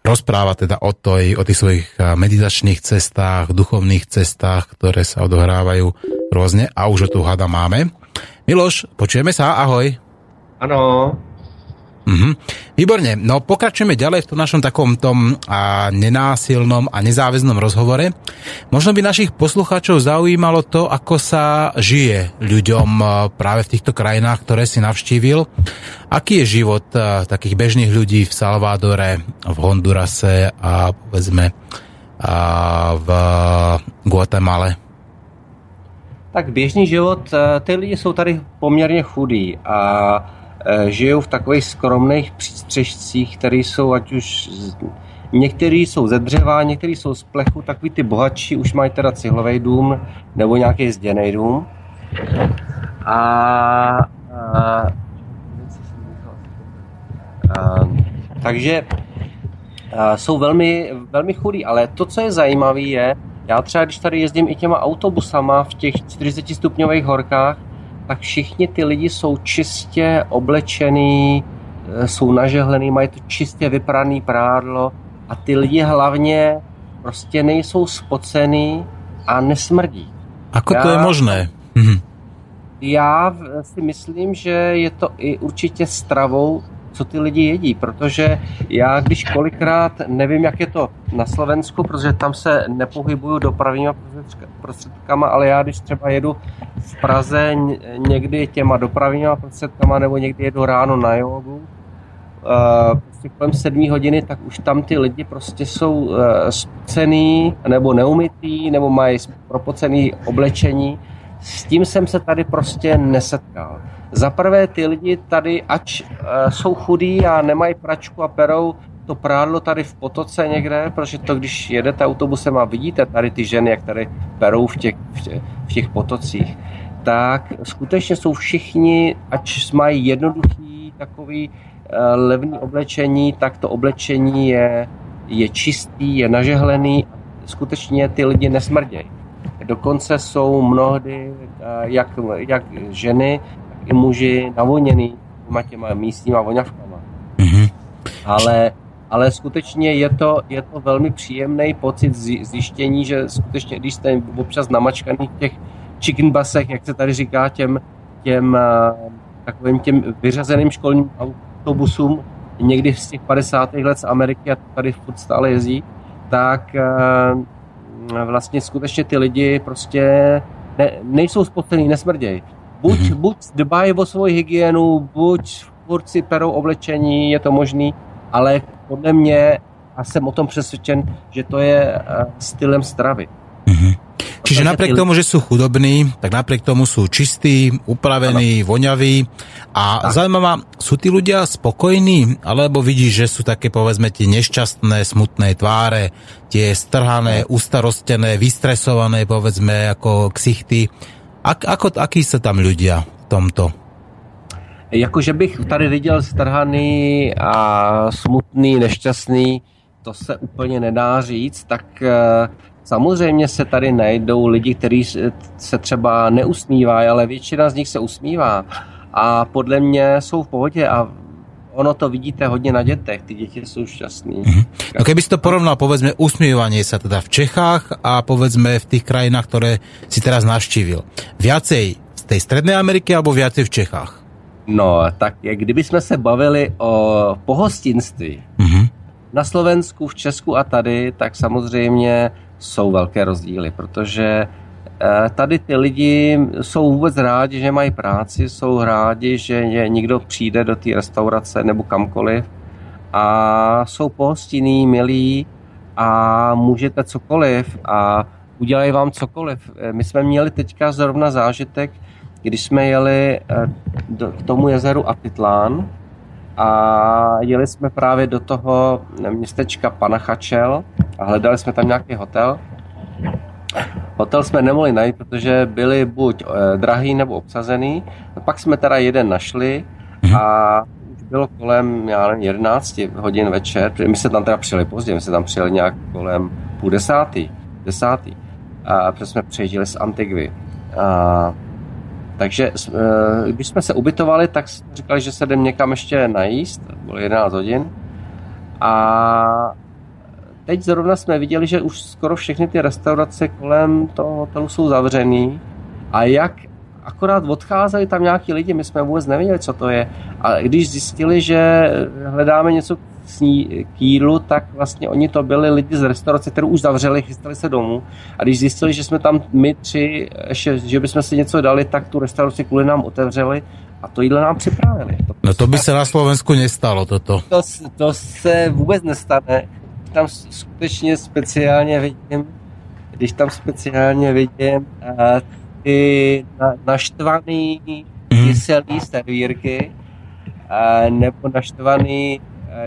rozpráva teda o, toj, o tých svojich meditačných cestách, duchovných cestách, ktoré sa odohrávajú rôzne a už ho tu hada máme. Miloš, počujeme sa, ahoj. Ano. Mm-hmm. Výborne, no pokračujeme ďalej v tom našom takom tom a, nenásilnom a nezáväznom rozhovore. Možno by našich poslucháčov zaujímalo to, ako sa žije ľuďom práve v týchto krajinách, ktoré si navštívil. Aký je život a, takých bežných ľudí v Salvadore, v Hondurase a povedzme a, v Guatemala? Tak běžný život, ty lidi jsou tady poměrně chudí a žijou v takových skromných přístřežcích, které jsou ať už Některý jsou ze dřeva, některý jsou z plechu, takový ty bohatší už mají teda cihlový dům nebo nějaký zděný dům. A, a, a takže a, jsou velmi, velmi chudí, ale to, co je zajímavé, je, já třeba, když tady jezdím i těma autobusama v těch 40 stupňových horkách, tak všichni ty lidi jsou čistě oblečený, eh, jsou nažehlený, mají to čistě vypraný prádlo a ty lidi hlavně prostě nejsou spocený a nesmrdí. Ako to já, je možné? Mhm. Já si myslím, že je to i určitě stravou co ty lidi jedí, protože já když kolikrát, nevím, jak je to na Slovensku, protože tam se nepohybuju dopravníma prostředkama, ale já když třeba jedu v Praze někdy těma dopravníma prostředkama nebo někdy jedu ráno na jogu, Uh, prostě kolem sedmí hodiny, tak už tam ty lidi prostě jsou uh, spocený, nebo neumytý, nebo mají propocený oblečení. S tím jsem se tady prostě nesetkal. Za prvé ty lidi tady, ač uh, jsou chudí a nemají pračku a perou to prádlo tady v potoce někde, protože to, když jedete autobusem a vidíte tady ty ženy, jak tady perou v těch, v těch, v těch potocích, tak skutečně jsou všichni, ač mají jednoduchý takový uh, levný oblečení, tak to oblečení je, je čistý, je nažehlený, skutečně ty lidi nesmrdějí. Dokonce jsou mnohdy uh, jak, jak ženy, i muži navoněný těma těma místníma voňavkama. Mm-hmm. Ale, ale skutečně je to, je to velmi příjemný pocit zjištění, že skutečně, když jste občas namačkaný v těch chicken basech, jak se tady říká, těm, těm takovým těm vyřazeným školním autobusům, někdy z těch 50. let z Ameriky a tady furt stále jezdí, tak vlastně skutečně ty lidi prostě ne, nejsou spocený, nesmrdějí buď, mm-hmm. buď dbají o svoji hygienu, buď furt si perou oblečení, je to možný, ale podle mě, a jsem o tom přesvědčen, že to je uh, stylem stravy. Mm-hmm. Čiže napriek tomu, že sú chudobní, tak napriek tomu sú čistí, upravení, voňaví. A tak. zaujímavá, sú tí ľudia spokojní? Alebo vidíš, že sú také, povedzme, tie nešťastné, smutné tváre, tie strhané, ustarostené, vystresované, povedzme, ako ksichty? Ak, ako, aký se tam ľudia v tomto? Jakože bych tady viděl strhaný a smutný, nešťastný, to se úplně nedá říct, tak eh, samozřejmě se tady najdou lidi, kteří se třeba neusmívají, ale většina z nich se usmívá a podle mě jsou v pohodě a ono to vidíte hodně na dětech, ty děti jsou šťastní. Mm-hmm. No keby si to porovnal, povedzme, usmievanie sa teda v Čechách a povedzme v tých krajinách, ktoré si teraz navštívil. Viacej z tej Strednej Ameriky alebo viacej v Čechách? No, tak kdyby jsme se bavili o pohostinství, mm-hmm. na Slovensku, v Česku a tady, tak samozřejmě jsou velké rozdíly, protože Eh, tady ty lidi jsou vůbec rádi, že mají práci, jsou rádi, že někdo přijde do té restaurace nebo kamkoliv a jsou pohostinní, milí a můžete cokoliv a udělají vám cokoliv. Eh, my jsme měli teďka zrovna zážitek, když jsme jeli eh, k tomu jezeru Atitlán a jeli jsme právě do toho městečka Panachachel a hledali jsme tam nějaký hotel. Hotel jsme nemohli najít, protože byli buď eh, drahý nebo obsazený. A pak jsme teda jeden našli a už bylo kolem, já nevím, 11 hodin večer, my se tam teda přijeli pozdě, my se tam přijeli nějak kolem půl desátý, desátý. A protože jsme přejížděli z Antigvy. A takže eh, když jsme se ubytovali, tak jsme říkali, že se jdeme někam ještě najíst, bylo 11 hodin. A teď zrovna jsme viděli, že už skoro všechny ty restaurace kolem toho hotelu jsou zavřený. A jak akorát odcházeli tam nějaký lidi, my jsme vůbec nevěděli, co to je. A když zjistili, že hledáme něco sní, k jídlu, tak vlastně oni to byli lidi z restaurace, kterou už zavřeli, chystali se domů. A když zjistili, že jsme tam my tři, ještě, že bychom si něco dali, tak tu restauraci kvůli nám otevřeli a to jídlo nám připravili. To no to by se na Slovensku nestalo, toto. To, to se vůbec nestane. Tam skutečně speciálně vidím, když tam speciálně vidím a ty na, naštvaný mm. kyselý servírky a, nebo naštvaný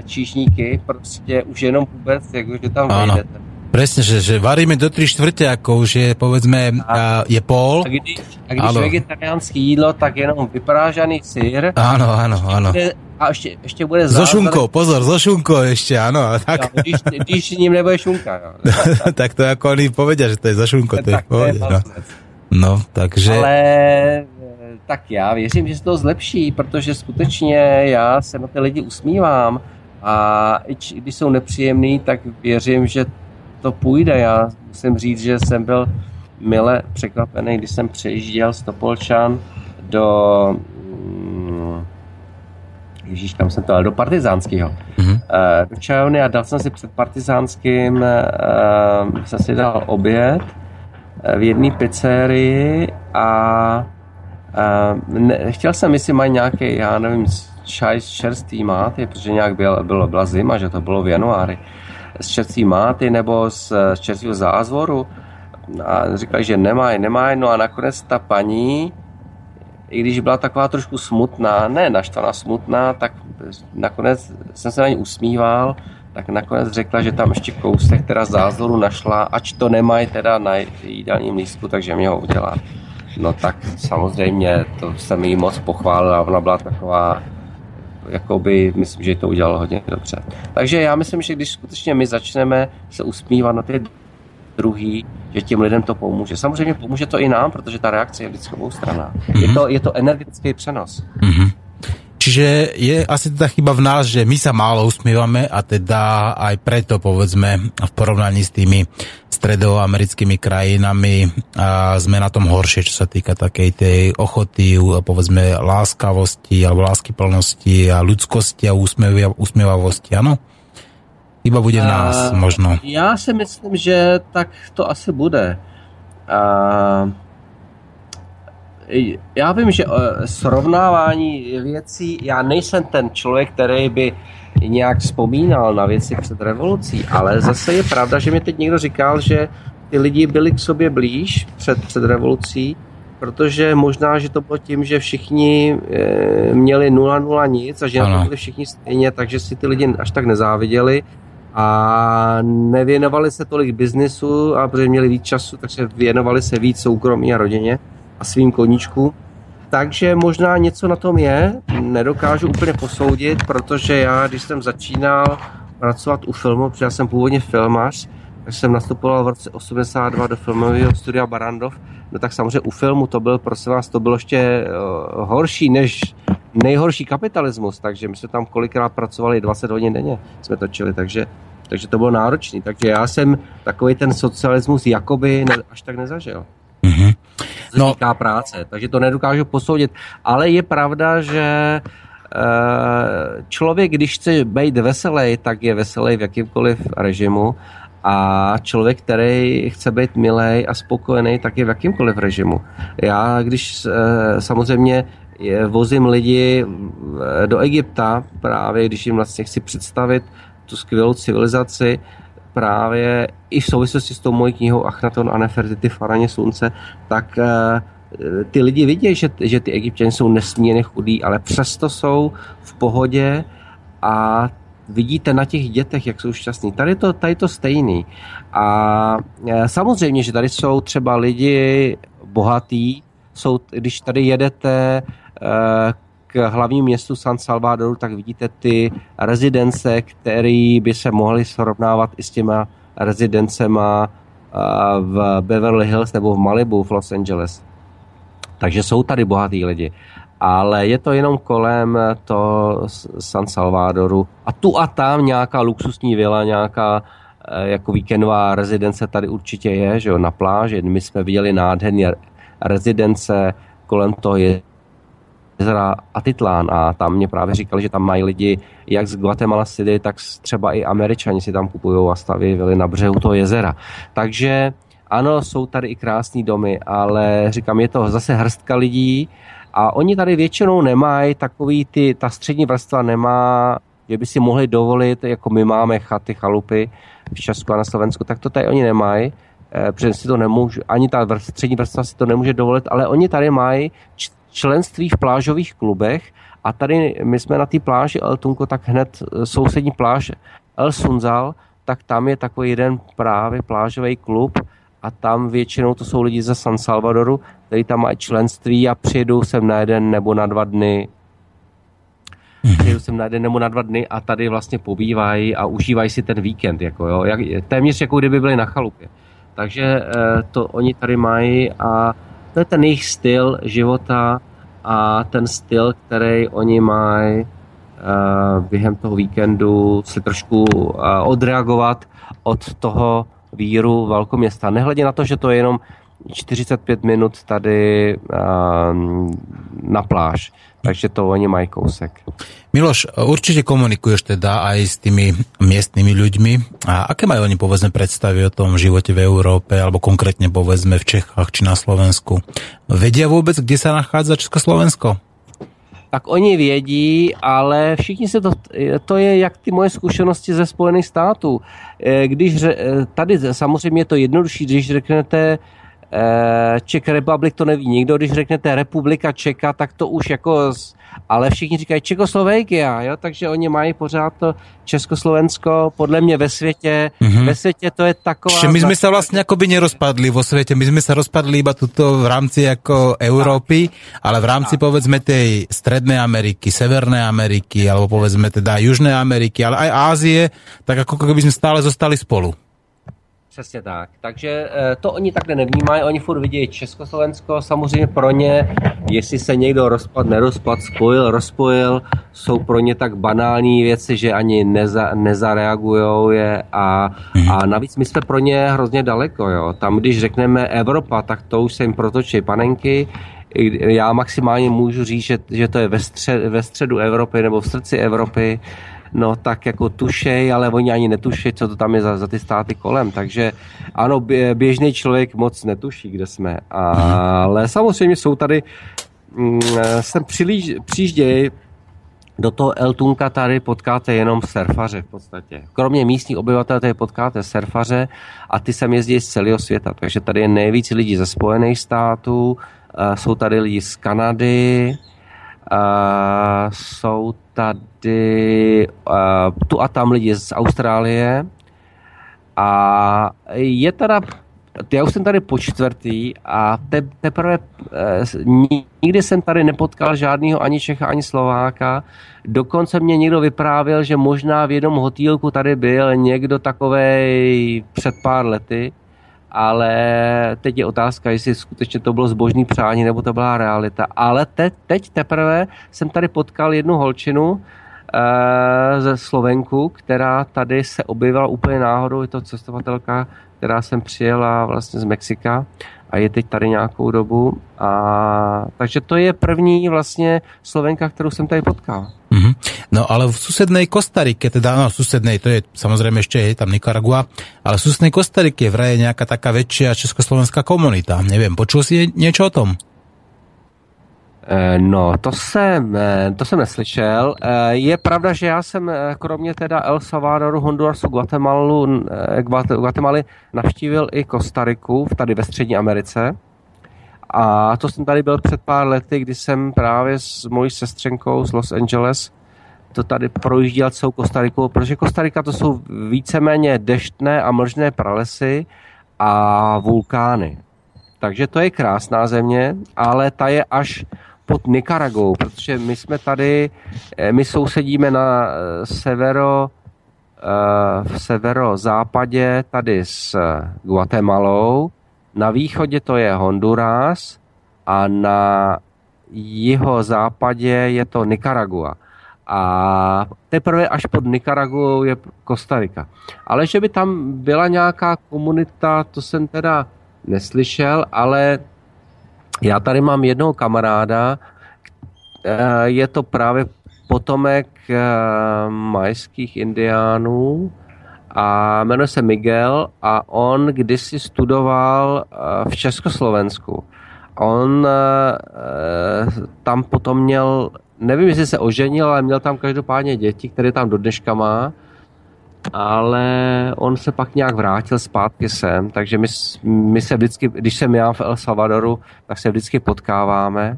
číšníky, prostě už jenom vůbec, jako, že tam ano. vejdete. Presne, že, že varíme do 3 štvrte, ako už je, povedzme, a, je pol. A když, a když vegetariánské jídlo, tak jenom vyprážaný sír. Áno, áno, áno. A ještě, ještě bude zázor. So šunkou, pozor, so šunkou ještě, ano. Tak. No, když, když ním nebude šunka. No. [LAUGHS] tak to jako oni povedia, že to je za šunko, to je v pohodě, no. no, takže... Ale tak já věřím, že se to zlepší, protože skutečně já se na ty lidi usmívám a i když jsou nepříjemný, tak věřím, že to půjde. Já musím říct, že jsem byl mile překvapený, když jsem přejížděl z Topolčan do mm, Ježíš, tam jsem to do partizánského. Mm-hmm. Do čajovny a dal jsem si před partizánským, uh, jsem si dal oběd v jedné pizzerii a uh, ne, chtěl jsem, jestli mají nějaký, já nevím, čaj z čerstvý máty, protože nějak byl, bylo, byla zima, že to bylo v januári, z čerstvý máty nebo z, z čerstvého zázvoru a říkali, že nemají, nemají, no a nakonec ta paní, i když byla taková trošku smutná, ne naštvaná, smutná, tak nakonec jsem se na ní usmíval, tak nakonec řekla, že tam ještě kousek teda zázoru našla, ač to nemají teda na jídelním lístku, takže mě ho udělá. No tak samozřejmě, to jsem jí moc pochválil a ona byla taková jakoby, myslím, že to udělalo hodně dobře. Takže já myslím, že když skutečně my začneme se usmívat na ty druhý, že těm lidem to pomůže. Samozřejmě pomůže to i nám, protože ta reakce je vždycky obou strana. Mm-hmm. Je, to, je to energetický přenos. Mm-hmm. Čiže je asi teda chyba v nás, že my sa málo usmievame a teda aj preto, povedzme, v porovnaní s tými stredoamerickými krajinami a sme na tom horšie, čo sa týka takej tej ochoty, povedzme, láskavosti alebo láskyplnosti a ľudskosti a usmievavosti, ano? Iba bude v nás, uh, možno. Já si myslím, že tak to asi bude. Uh, já vím, že eh, srovnávání věcí, já nejsem ten člověk, který by nějak vzpomínal na věci před revolucí, ale zase je pravda, že mi teď někdo říkal, že ty lidi byli k sobě blíž před, před revolucí, protože možná, že to bylo tím, že všichni e, měli 0-0 nic a že ano. na to byli všichni stejně, takže si ty lidi až tak nezáviděli a nevěnovali se tolik biznisu a protože měli víc času, takže věnovali se víc soukromí a rodině a svým koníčku. Takže možná něco na tom je, nedokážu úplně posoudit, protože já, když jsem začínal pracovat u filmu, protože já jsem původně filmař, tak jsem nastupoval v roce 82 do filmového studia Barandov, no tak samozřejmě u filmu to byl, prosím vás, to bylo ještě uh, horší než nejhorší kapitalismus, takže my jsme tam kolikrát pracovali 20 hodin denně, jsme točili, takže, takže to bylo náročné. Takže já jsem takový ten socialismus jakoby ne, až tak nezažil. Mm-hmm. No. týká práce, takže to nedokážu posoudit. Ale je pravda, že eh, člověk, když chce být veselý, tak je veselý v jakýmkoliv režimu a člověk, který chce být milej a spokojený, tak je v jakýmkoliv režimu. Já, když eh, samozřejmě vozím lidi eh, do Egypta, právě když jim vlastně chci představit tu skvělou civilizaci, právě i v souvislosti s tou mojí knihou Achnaton a Nefertiti Faraně slunce, tak eh, ty lidi vidí, že, že ty egyptěni jsou nesmírně chudí, ale přesto jsou v pohodě a vidíte na těch dětech, jak jsou šťastní. Tady to, tady to stejný. A e, samozřejmě, že tady jsou třeba lidi bohatý, jsou, když tady jedete e, k hlavnímu městu San Salvadoru, tak vidíte ty rezidence, které by se mohly srovnávat i s těma rezidencema v Beverly Hills nebo v Malibu v Los Angeles. Takže jsou tady bohatý lidi. Ale je to jenom kolem to San Salvadoru. A tu a tam nějaká luxusní vila, nějaká e, jako víkendová rezidence tady určitě je, že jo, na pláži. My jsme viděli nádherné rezidence kolem toho je jezera Atitlán a tam mě právě říkali, že tam mají lidi jak z Guatemala City, tak třeba i Američani si tam kupují a staví vily na břehu toho jezera. Takže ano, jsou tady i krásné domy, ale říkám, je to zase hrstka lidí a oni tady většinou nemají takový ty, ta střední vrstva nemá, že by si mohli dovolit, jako my máme chaty, chalupy v Česku a na Slovensku, tak to tady oni nemají eh, protože si to nemůžu, ani ta střední vrstva si to nemůže dovolit, ale oni tady mají členství v plážových klubech a tady my jsme na té pláži El Tunco, tak hned e, sousední pláž El Sunzal, tak tam je takový jeden právě plážový klub a tam většinou to jsou lidi ze San Salvadoru, kteří tam mají členství a přijedou sem na jeden nebo na dva dny mhm. přijedou sem na jeden nebo na dva dny a tady vlastně pobývají a užívají si ten víkend, jako jo, jak, téměř jako kdyby byli na chalupě. Takže e, to oni tady mají a to je ten jejich styl života a ten styl, který oni mají uh, během toho víkendu si trošku uh, odreagovat od toho víru velkoměsta. Nehledě na to, že to je jenom 45 minut tady uh, na pláž takže to oni mají kousek. Miloš, určite komunikuješ teda aj s tými miestnymi ľuďmi. A aké majú oni povedzme predstavy o tom živote v Európe, alebo konkrétne povedzme v Čechách či na Slovensku? Vedia vôbec, kde sa nachádza Československo? tak oni vědí, ale všichni se to, to je jak ty moje zkušenosti ze Spojených států. Eh, když tady samozřejmě je to jednodušší, když řeknete Eh, Czech Republic to neví nikdo, když řeknete Republika Čeka, tak to už jako, ale všichni říkají Čekoslovenkia, jo, takže oni mají pořád to Československo, podle mě ve světě, mm-hmm. ve světě to je taková... Čiže my jsme se vlastně jako by nerozpadli vo světě, my jsme se rozpadli iba tuto v rámci jako Európy, ale v rámci povedzme tej Strednej Ameriky, Severné Ameriky, alebo povedzme teda Južné Ameriky, ale aj Ázie, tak jako by jsme stále zostali spolu. Přesně tak. Takže eh, to oni takhle nevnímají, oni furt vidí Československo, samozřejmě pro ně, jestli se někdo rozpad, nerozpad, spojil, rozpojil, jsou pro ně tak banální věci, že ani neza, nezareagujou je a, mhm. a navíc my jsme pro ně hrozně daleko, jo. Tam, když řekneme Evropa, tak to už se jim protočí panenky, já maximálně můžu říct, že, že to je ve, střed, ve středu Evropy nebo v srdci Evropy, no tak jako tušej, ale oni ani netuší, co to tam je za, za ty státy kolem. Takže ano, běžný člověk moc netuší, kde jsme. Ale samozřejmě jsou tady, mm, sem přilíž, do toho Eltunka tady potkáte jenom surfaře v podstatě. Kromě místních obyvatel tady potkáte surfaře a ty sem jezdí z celého světa. Takže tady je nejvíc lidí ze Spojených států, jsou tady lidi z Kanady, jsou tady uh, tu a tam lidi z Austrálie a je teda já už jsem tady po čtvrtý a te, teprve uh, nikdy jsem tady nepotkal žádného ani Čecha, ani Slováka. Dokonce mě někdo vyprávěl, že možná v jednom hotýlku tady byl někdo takovej před pár lety ale teď je otázka, jestli skutečně to bylo zbožný přání, nebo to byla realita. Ale teď, teď teprve jsem tady potkal jednu holčinu, e, ze Slovenku, která tady se objevila úplně náhodou, je to cestovatelka, která jsem přijela vlastně z Mexika a je teď tady nějakou dobu. A, takže to je první vlastně Slovenka, kterou jsem tady potkal. Mm-hmm. No ale v susednej Kostarike, teda no susednej, to je samozrejme ešte je tam Nicaragua, ale v susednej Kostarike vraj je nejaká taká väčšia československá komunita. Neviem, počul si niečo o tom? Eh, no, to jsem, eh, to jsem neslyšel. Eh, je pravda, že já jsem kromě teda El Salvadoru, Hondurasu, Guatemalu, Guatemaly navštívil i Kostariku, tady ve Střední Americe. A to jsem tady byl před pár lety, kdy jsem právě s mojí sestřenkou z Los Angeles to tady projížděl celou Kostariku, protože Kostarika to jsou víceméně deštné a mlžné pralesy a vulkány. Takže to je krásná země, ale ta je až pod Nikaragou, protože my jsme tady, eh, my sousedíme na eh, severo, eh, v severozápadě tady s Guatemalou, na východě to je Honduras a na jeho západě je to Nicaragua. A teprve až pod Nicaraguou je Kostarika. Ale že by tam byla nějaká komunita, to jsem teda neslyšel, ale já tady mám jednoho kamaráda, eh, je to právě potomek eh, majských indiánů a jmenuje se Miguel a on kdysi studoval eh, v Československu. On tam potom měl, nevím, jestli se oženil, ale měl tam každopádně děti, které tam do dneška má ale on se pak nějak vrátil zpátky sem, takže my, my se vždycky, když jsem já v El Salvadoru, tak se vždycky potkáváme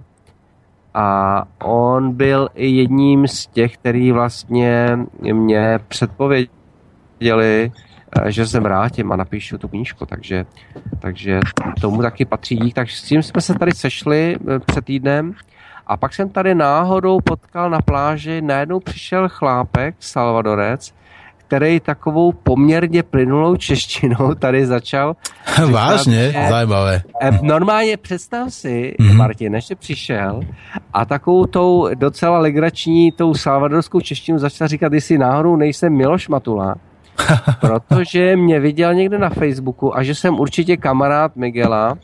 a on byl i jedním z těch, který vlastně mě předpověděli, eh, že se vrátím a napíšu tu knížku, takže, takže tomu taky patří dík. Takže s tím jsme se tady sešli eh, před týdnem a pak jsem tady náhodou potkal na pláži, najednou přišel chlápek, Salvadorec, který takovou poměrně plynulou češtinou tady začal. [LAUGHS] Vážně? Že, Zajímavé. Eh, normálně představ si, mm-hmm. Martin, než jsi přišel a takovou tou docela legrační, tou salvadorskou češtinu začal říkat, jestli náhodou nejsem Miloš Matula, [LAUGHS] protože mě viděl někde na Facebooku a že jsem určitě kamarád Miguela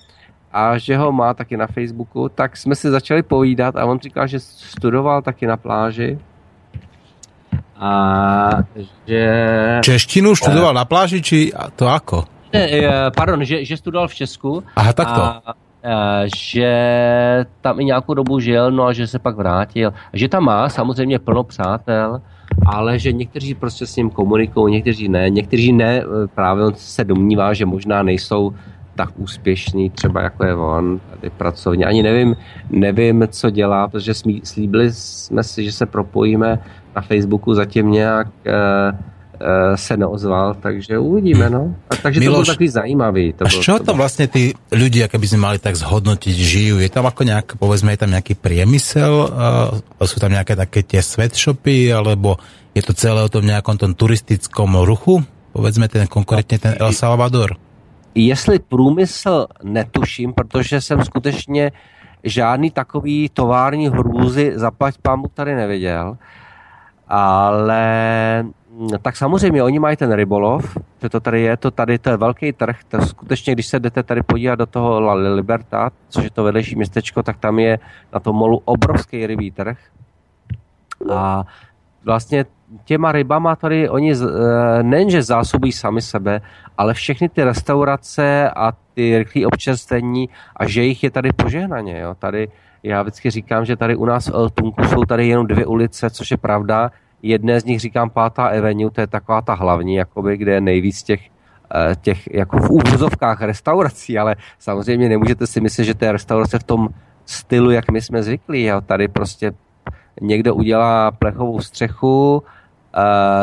a že ho má taky na Facebooku, tak jsme si začali povídat a on říkal, že studoval taky na pláži a že... Češtinu študoval na pláži, či to ako? Pardon, že, že studoval v Česku. Aha, takto. A, a, že tam i nějakou dobu žil, no a že se pak vrátil. Že tam má samozřejmě plno přátel, ale že někteří prostě s ním komunikují, někteří ne. Někteří ne, právě on se domnívá, že možná nejsou tak úspěšný, třeba jako je on, tady pracovně. Ani nevím, nevím, co dělá, protože slíbili jsme si, že se propojíme na Facebooku zatím nějak uh, uh, se neozval, takže uvidíme, no. A takže Miloš, to bylo takový zajímavý. To bylo, čo to vlastně ty lidi, by sme mali tak zhodnotit, žijú? Je tam jako nějak, povedzme, je tam nějaký priemysel? Uh, jsou tam nějaké také tie sweatshopy, alebo je to celé o tom nějakom tom turistickom ruchu? Povedzme ten konkrétně ten El Salvador. Jestli průmysl netuším, protože jsem skutečně žádný takový tovární hrůzy zaplať pámu tady neviděl, ale mm, tak samozřejmě oni mají ten rybolov, že to tady je, to tady to je velký trh, to skutečně, když se jdete tady podívat do toho La Libertad, což je to vedlejší městečko, tak tam je na tom molu obrovský rybí trh. A vlastně těma rybama tady oni eh, nejenže zásobují sami sebe, ale všechny ty restaurace a ty rychlé občerstvení a že jich je tady požehnaně. Jo. Tady já vždycky říkám, že tady u nás v Eltunku jsou tady jenom dvě ulice, což je pravda. Jedné z nich říkám Pátá Avenue, to je taková ta hlavní, jakoby, kde je nejvíc těch, eh, těch jako v úvozovkách restaurací, ale samozřejmě nemůžete si myslet, že to je restaurace v tom stylu, jak my jsme zvyklí. Jo. Tady prostě někdo udělá plechovou střechu,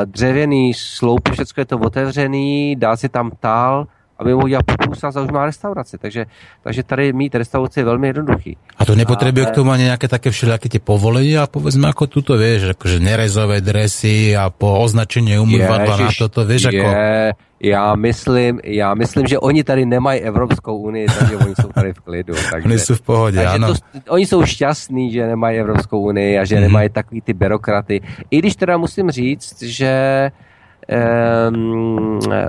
dřevěný sloup, všechno je to otevřený, dá si tam tál, aby mohl dělat popůstat a už má restauraci. Takže, takže tady mít restauraci je velmi jednoduchý. A to nepotřebuje k tomu ani nějaké také všelijaké ty povolení a povedzme jako tuto, vieš, jakože nerezové dresy a po označení umývadla na toto, vieš, je, jako... Já myslím, já myslím, že oni tady nemají Evropskou unii, takže oni jsou tady v klidu. [LAUGHS] Takže, oni jsou v pohodě, takže ano. To, oni jsou šťastní, že nemají Evropskou unii a že mm-hmm. nemají takový ty byrokraty. I když teda musím říct, že Um,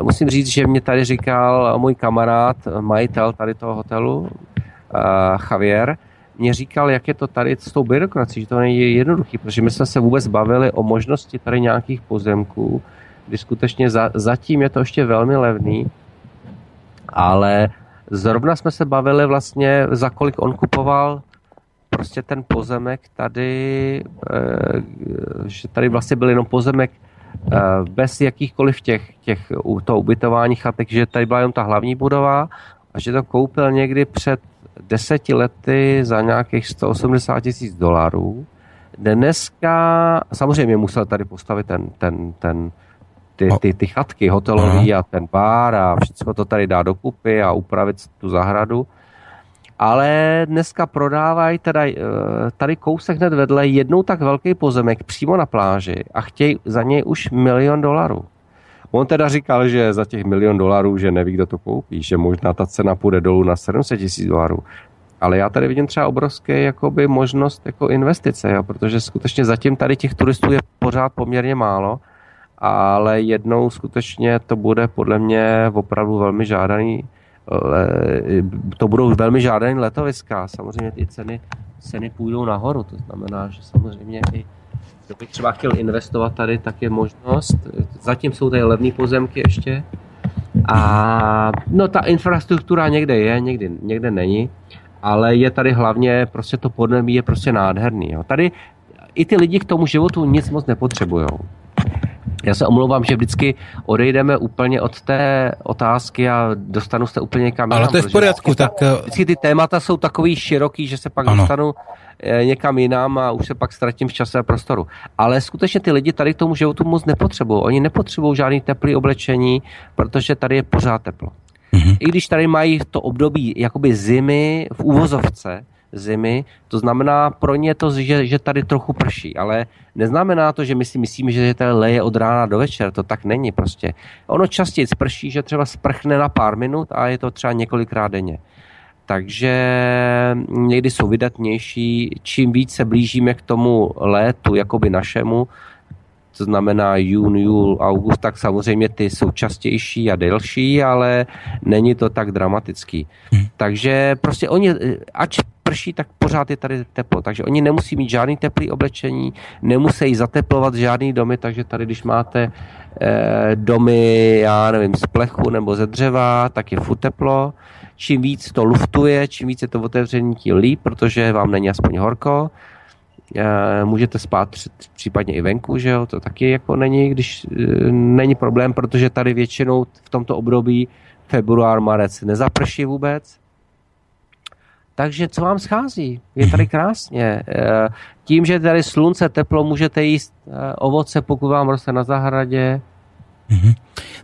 musím říct, že mě tady říkal můj kamarád, majitel tady toho hotelu, uh, Javier, mě říkal, jak je to tady s tou byrokracií, že to není jednoduchý, protože my jsme se vůbec bavili o možnosti tady nějakých pozemků, kdy skutečně za, zatím je to ještě velmi levný, ale zrovna jsme se bavili vlastně, za kolik on kupoval prostě ten pozemek tady, eh, že tady vlastně byl jenom pozemek eh, bez jakýchkoliv těch, těch to ubytování chatek, že tady byla jenom ta hlavní budova a že to koupil někdy před deseti lety za nějakých 180 tisíc dolarů dneska, samozřejmě musel tady postavit ten, ten, ten, ty, ty, ty chatky hotelový a ten bar a všechno to tady dá dokupy a upravit tu zahradu. Ale dneska prodávají tady, eh, tady kousek hned vedle jednou tak velký pozemek přímo na pláži a chtějí za něj už milion dolarů. On teda říkal, že za těch milion dolarů, že neví, kdo to koupí, že možná ta cena půjde dolů na 700 tisíc dolarů. Ale já tady vidím třeba obrovské jakoby, možnost jako investice, jo, protože skutečně zatím tady těch turistů je pořád poměrně málo, ale jednou skutečně to bude podle mě opravdu velmi žádaný, to budou velmi žádaný letoviska. Samozřejmě ty ceny, ceny půjdou nahoru, to znamená, že samozřejmě i kdo by třeba chtěl investovat tady, tak je možnost. Zatím jsou tady levné pozemky ještě. A no ta infrastruktura někde je, někdy, někde není, ale je tady hlavně prostě to podnebí je prostě nádherný. Jo. Tady i ty lidi k tomu životu nic moc nepotřebují. Já se omlouvám, že vždycky odejdeme úplně od té otázky a dostanu se úplně někam Ale to je v pořádku. Tak... Eh, vždycky ty témata jsou takový široký, že se pak ano. dostanu eh, někam jinam a už se pak ztratím v čase a prostoru. Ale skutečně ty lidi tady k tomu životu moc nepotřebují. Oni nepotřebují žádný teplý oblečení, protože tady je pořád teplo. Mm-hmm. I když tady mají to období jakoby zimy v úvozovce, zimy. To znamená pro ně to, že, že tady trochu prší, ale neznamená to, že my si myslíme, že tady leje od rána do večera. To tak není prostě. Ono častěji sprší, že třeba sprchne na pár minut a je to třeba několikrát denně. Takže někdy jsou vydatnější. Čím víc se blížíme k tomu létu, jakoby našemu, to znamená jún, jul, august, tak samozřejmě ty jsou častější a delší, ale není to tak dramatický. Hmm. Takže prostě oni, ač prší, tak pořád je tady teplo. Takže oni nemusí mít žádný teplý oblečení, nemusí zateplovat žádný domy, takže tady, když máte eh, domy, já nevím, z plechu nebo ze dřeva, tak je furt teplo. Čím víc to luftuje, čím víc je to otevřený, tím líp, protože vám není aspoň horko. Eh, můžete spát případně i venku, že jo, to taky jako není, když eh, není problém, protože tady většinou v tomto období február, marec nezaprší vůbec, takže co vám schází? Je tady [LAUGHS] krásně. Eh, tím, že tady slunce, teplo, můžete jíst ovoce, pokud vám roste na zahradě. Mhm.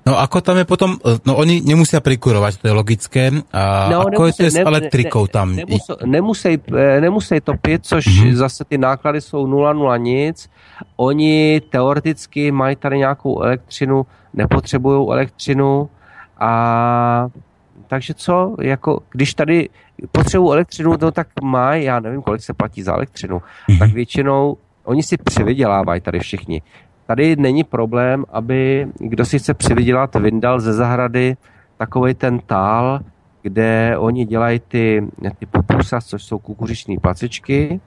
No ako tam je potom, eh, no oni nemusí prikurovat, to je logické. A no, ako nemusí, je to s elektrikou tam? Nemusí, nemusí to pít, což mm-hmm. zase ty náklady jsou 0,0 nic. Oni teoreticky mají tady nějakou elektřinu, nepotřebují elektřinu a takže co, jako, když tady potřebují elektřinu, no tak má, já nevím, kolik se platí za elektřinu, mm-hmm. tak většinou oni si přivydělávají tady všichni. Tady není problém, aby kdo si chce přivydělat, vyndal ze zahrady takový ten tál, kde oni dělají ty, ty pupusa, což jsou kukuřičné placičky.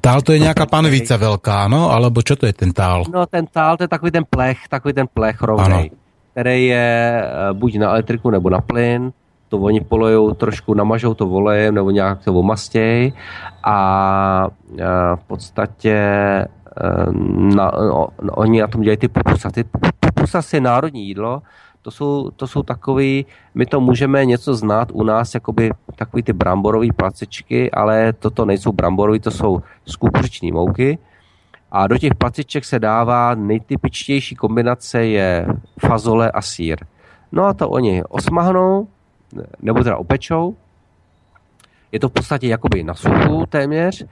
Tál to je nějaká panvice velká, no? Alebo čo to je ten tál? No ten tál, to je takový ten plech, takový ten plech rovnej, který je eh, buď na elektriku nebo na plyn to oni polejou trošku, namažou to volejem nebo nějak to omastěj a v podstatě na, no, oni na tom dělají ty pupusasy. Pupusas je národní jídlo, to jsou, to jsou takový, my to můžeme něco znát u nás, jakoby takový ty bramborové placičky, ale toto nejsou bramborové, to jsou z mouky. A do těch placiček se dává nejtypičtější kombinace je fazole a sír. No a to oni osmahnou, nebo teda opečou. Je to v podstatě jakoby na suchu téměř.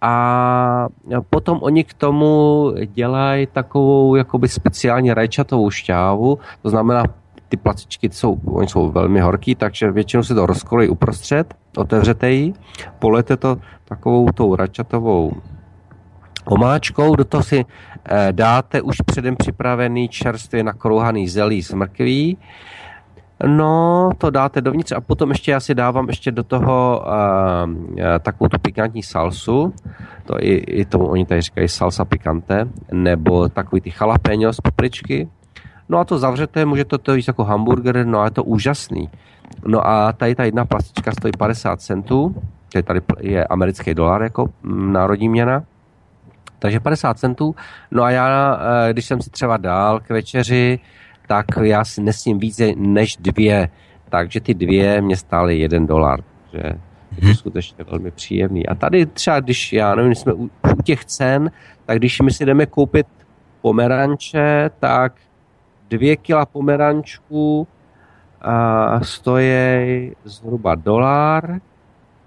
A potom oni k tomu dělají takovou jakoby speciální rajčatovou šťávu, to znamená, ty placičky jsou, oni jsou velmi horký, takže většinou se to rozkolí uprostřed, otevřete ji, polete to takovou tou rajčatovou omáčkou, do toho si eh, dáte už předem připravený čerstvě nakrouhaný zelí s mrkví, No, to dáte dovnitř a potom ještě já si dávám ještě do toho uh, takovou tu pikantní salsu, to i, i tomu oni tady říkají salsa pikante, nebo takový ty jalapeňo z papričky. No a to zavřete, můžete to jíst jako hamburger, no a je to úžasný. No a tady ta jedna plastička stojí 50 centů, tady je americký dolar jako mm, národní měna, takže 50 centů. No a já, eh, když jsem si třeba dal k večeři tak já si nesním více než dvě. Takže ty dvě mě stály jeden dolar. Že Je to mhm. skutečně velmi příjemný. A tady třeba, když, já nevím, jsme u, u těch cen, tak když my si jdeme koupit pomeranče, tak dvě kila pomerančů a stojí zhruba dolar,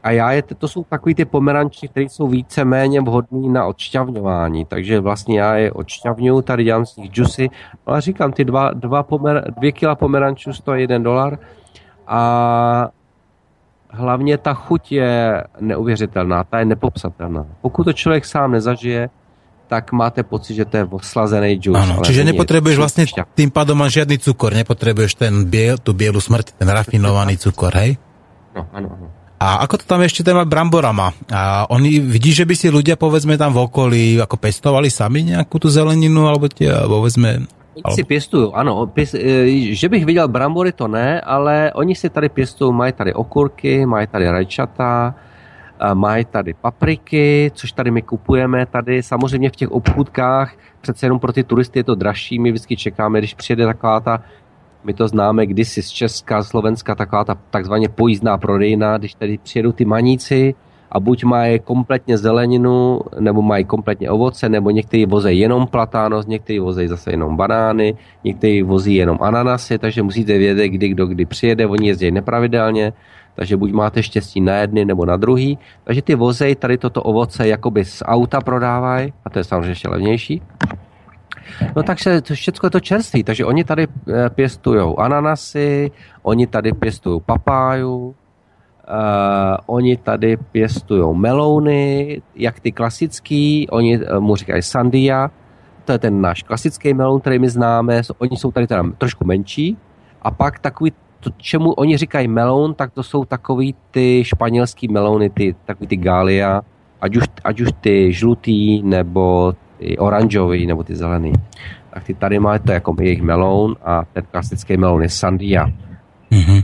a já je, to jsou takový ty pomeranči, které jsou více-méně vhodný na odšťavňování, takže vlastně já je odšťavňuju, tady dělám z nich džusy, ale říkám, ty dva, dva pomer, dvě kila pomerančů stojí jeden dolar a hlavně ta chuť je neuvěřitelná, ta je nepopsatelná. Pokud to člověk sám nezažije, tak máte pocit, že to je oslazený džus. Ano, čiže nepotřebuješ vlastně tým pádom žádný cukor, nepotřebuješ ten biel, tu bielu smrt, ten rafinovaný cukor, hej? No, ano, ano. A ako to tam ešte téma bramborama? A oni, vidí, že by si ľudia, povedzme, tam v okolí ako pestovali sami nejakú tú zeleninu, alebo tie, povedzme... Oni si pěstují, ano. Pěst, e, že bych viděl brambory, to ne, ale oni si tady pěstují, mají tady okurky, mají tady rajčata, mají tady papriky, což tady my kupujeme tady. Samozřejmě v těch obchůdkách, přece jenom pro ty turisty je to dražší, my vždycky čekáme, když přijede taková ta my to známe kdysi z Česka, Slovenska, taková ta takzvaně pojízdná prodejna, když tady přijedou ty maníci a buď mají kompletně zeleninu, nebo mají kompletně ovoce, nebo někteří vozí jenom platános, někteří vozí zase jenom banány, někteří vozí jenom ananasy, takže musíte vědět, kdy kdo kdy přijede, oni jezdí nepravidelně, takže buď máte štěstí na jedny nebo na druhý. Takže ty vozej tady toto ovoce jakoby z auta prodávají, a to je samozřejmě ještě levnější. No takže to všechno je to čerství, takže oni tady eh, pěstují ananasy, oni tady pěstují papáju, uh, oni tady pěstují melouny, jak ty klasický, oni uh, mu říkají sandia, to je ten náš klasický meloun, který my známe, oni jsou tady teda trošku menší, a pak takový to, čemu oni říkají meloun, tak to jsou takový ty španělský melouny, ty, takový ty gália, ať už, ať už ty žlutý nebo ty oranžový nebo ty zelený. Tak ty tady máte jako jejich meloun a ten klasický meloun je sandia. Mm-hmm.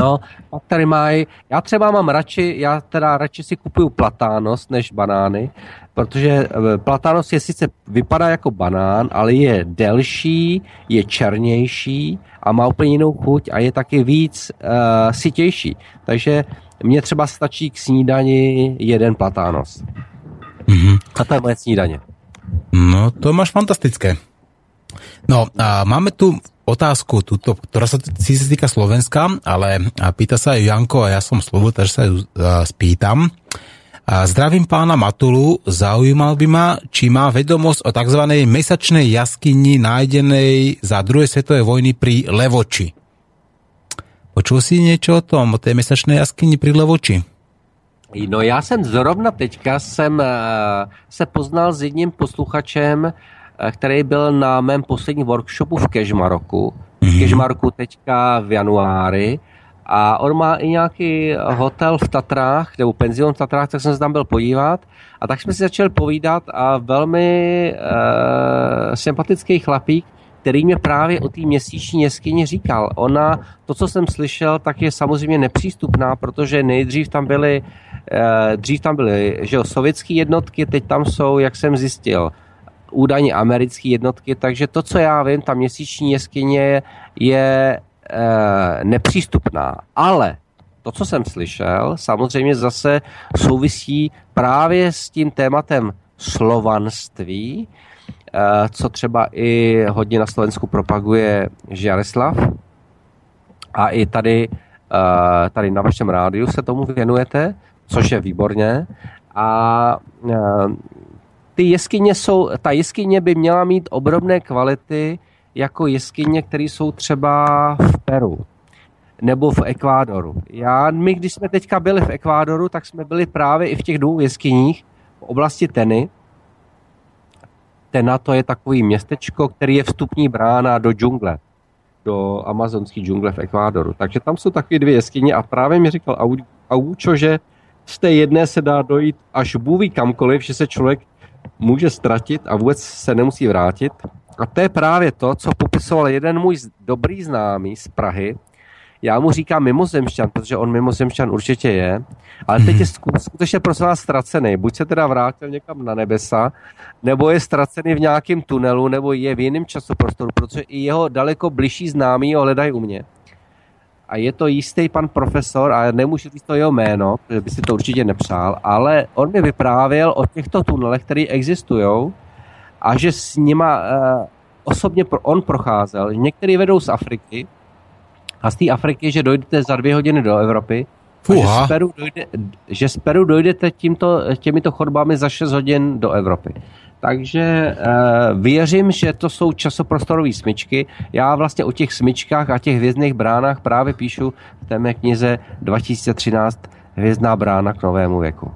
No, pak tady mají, já třeba mám radši, já teda radši si kupuju platános než banány, protože eh, platános je sice vypadá jako banán, ale je delší, je černější a má úplně jinou chuť a je taky víc uh, sytější. Takže mně třeba stačí k snídani jeden platános. Mm-hmm. A to je moje snídaně. No, to máš fantastické. No, a máme tu otázku, tuto, ktorá sa sa týka Slovenska, ale pýta sa Janko a ja som slovo, takže sa ju spýtam. A zdravím pána Matulu, zaujímal by ma, či má vedomosť o tzv. mesačnej jaskyni nájdenej za druhej svetovej vojny pri Levoči. Počul si niečo o tom, o tej mesačnej jaskyni pri Levoči? No já jsem zrovna teďka jsem eh, se poznal s jedním posluchačem, eh, který byl na mém posledním workshopu v Kežmaroku. V mhm. Kežmaroku teďka v januári. A on má i nějaký hotel v Tatrách, nebo penzion v Tatrách, tak jsem se tam byl podívat. A tak jsme si začali povídat a velmi uh, sympatický chlapík, který mě právě o té měsíční jeskyni říkal. Ona, to, co jsem slyšel, tak je samozřejmě nepřístupná, protože nejdřív tam byly, eh, dřív tam byly že jo, sovětské jednotky, teď tam jsou, jak jsem zjistil, údajně americké jednotky, takže to, co já vím, ta měsíční jeskyně je eh, nepřístupná. Ale to, co jsem slyšel, samozřejmě zase souvisí právě s tím tématem slovanství, Eh, co třeba i hodně na Slovensku propaguje Žaroslav. A i tady, eh, tady na vašem rádiu se tomu věnujete, což je výborně. A eh, ty jeskyně jsou, ta jeskyně by měla mít obrovné kvality jako jeskyně, které jsou třeba v Peru nebo v Ekvádoru. Já, my, když jsme teďka byli v Ekvádoru, tak jsme byli právě i v těch dvou jeskyních v oblasti Teny, Tena to je takový městečko, který je vstupní brána do džungle, do amazonské džungle v Ekvádoru. Takže tam jsou taky dvě jeskyně a právě mi říkal Aučo, že z té jedné se dá dojít až bůví kamkoliv, že se člověk může ztratit a vůbec se nemusí vrátit. A to je právě to, co popisoval jeden můj dobrý známý z Prahy, já mu říkám mimozemšťan, protože on mimozemšťan určitě je, ale teď je skutečně prosím vás ztracený. Buď se teda vrátil někam na nebesa, nebo je ztracený v nějakém tunelu, nebo je v jiném časoprostoru, protože i jeho daleko bližší známí ho hledají u mě. A je to jistý pan profesor, a nemůžu říct to jeho jméno, protože by si to určitě nepřál, ale on mi vyprávěl o těchto tunelech, které existují a že s nima uh, osobně pro, on procházel. Některý vedou z Afriky a z té Afriky, že dojdete za dvě hodiny do Evropy a že z, Peru dojde, že z Peru dojdete tímto, těmito chodbami za 6 hodin do Evropy. Takže uh, věřím, že to jsou časoprostorové smyčky. Já vlastně o těch smyčkách a těch hvězdných bránách právě píšu v té mé knize 2013 Hvězdná brána k novému věku.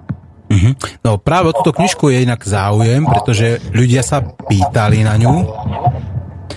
Mm-hmm. No práve o túto knižku je inak záujem, pretože ľudia sa pýtali na ňu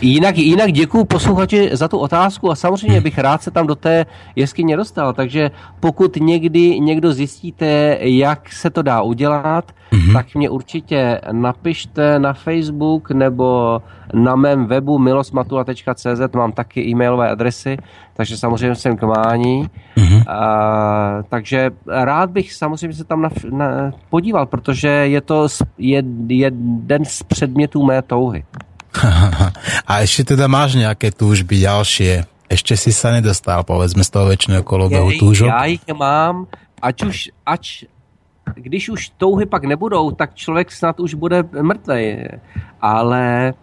Jinak, jinak děkuji posluchači za tu otázku a samozřejmě bych rád se tam do té jeskyně dostal, takže pokud někdy někdo zjistíte, jak se to dá udělat, mm-hmm. tak mě určitě napište na Facebook nebo na mém webu milosmatula.cz mám taky e-mailové adresy, takže samozřejmě jsem k mání. Mm-hmm. A, takže rád bych samozřejmě se tam na, na, podíval, protože je to jed, jeden z předmětů mé touhy. [LAUGHS] A ešte teda máš nejaké túžby ďalšie? Ešte si sa nedostal, povedzme, z toho väčšného kolobehu túžok? Já ich mám, ať už, ač, když už touhy pak nebudou, tak člověk snad už bude mrtvý. Ale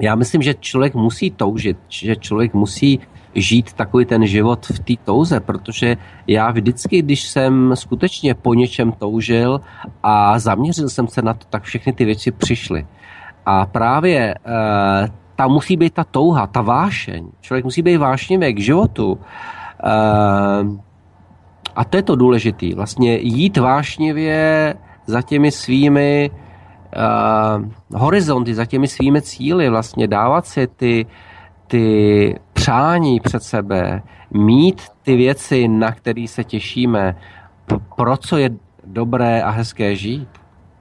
já myslím, že člověk musí toužit, že člověk musí žít takový ten život v té touze, protože já vždycky, když jsem skutečně po něčem toužil a zaměřil jsem se na to, tak všechny ty věci přišly. A právě e, tam musí být ta touha, ta vášeň. Člověk musí být vášnivý k životu. E, a to je to důležité. Vlastně jít vášnivě za těmi svými uh, horizonty, za těmi svými cíly, vlastně dávat si ty, ty přání před sebe, mít ty věci, na které se těšíme, pro co je dobré a hezké žít.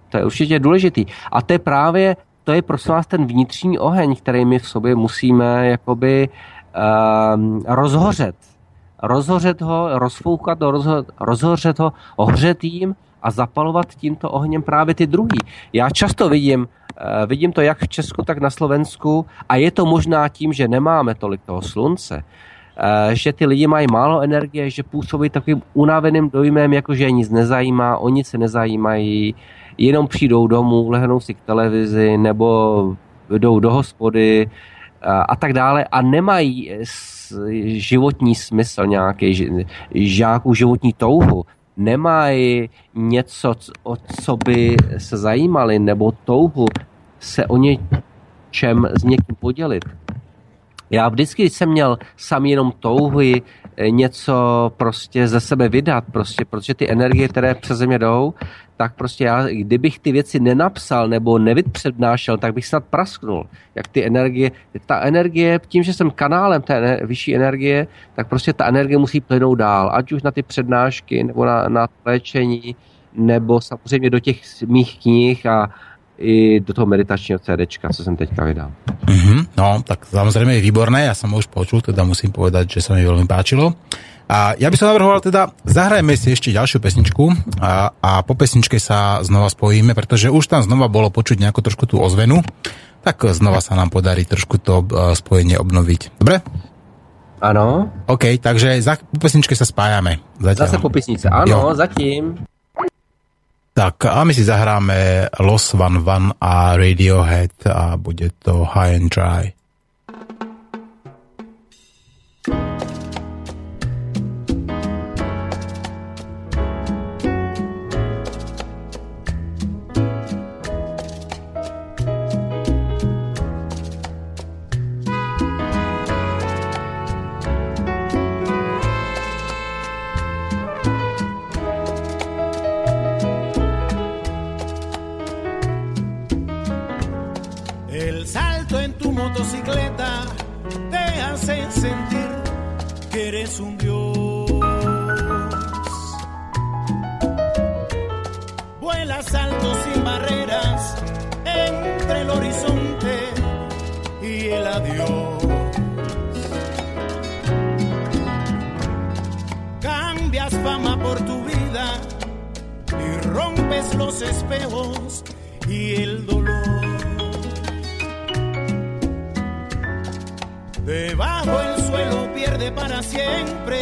To je určitě důležitý. A to je právě to je prosím vás ten vnitřní oheň, který my v sobě musíme jakoby um, rozhořet. Rozhořet ho, rozfoukat ho, rozho, rozhořet ho, ohřet jim a zapalovat tímto ohněm právě ty druhý. Já často vidím, uh, vidím to jak v Česku, tak na Slovensku a je to možná tím, že nemáme tolik toho slunce, uh, že ty lidi mají málo energie, že působí takovým unaveným dojmem, jako že je nic nezajímá, oni se nezajímají, jenom přijdou domů, lehnou si k televizi nebo jdou do hospody a, a tak dále a nemají životní smysl nějaký, žáků životní touhu, nemají něco, o co by se zajímali, nebo touhu se o něčem s někým podělit. Já vždycky jsem měl sam jenom touhy eh, něco prostě ze sebe vydat, prostě, protože ty energie, které přeze mě jdou, tak prostě já, kdybych ty věci nenapsal nebo nevypřednášel, tak bych snad prasknul. Jak ty energie, ta energie, tím, že jsem kanálem té vyšší energie, tak prostě ta energie musí plynout dál, ať už na ty přednášky, nebo na, na léčení, nebo samozřejmě do těch mých knih a i do toho meditačního CDčka, co jsem teďka vydal. Mm-hmm, no, tak samozrejme je výborné, ja som ho už počul, teda musím povedať, že sa mi veľmi páčilo. A ja by som navrhoval teda, zahrajme si ešte ďalšiu pesničku a, a po pesničke sa znova spojíme, pretože už tam znova bolo počuť nejakú trošku tú ozvenu, tak znova sa nám podarí trošku to e, spojenie obnoviť. Dobre? Ano. OK, takže za, po pesničke sa spájame. Zatiaľ. Zase po pesničce, ano, jo. zatím. Tak a my si zahráme Los Van Van a Radiohead a bude to High and Dry. Siempre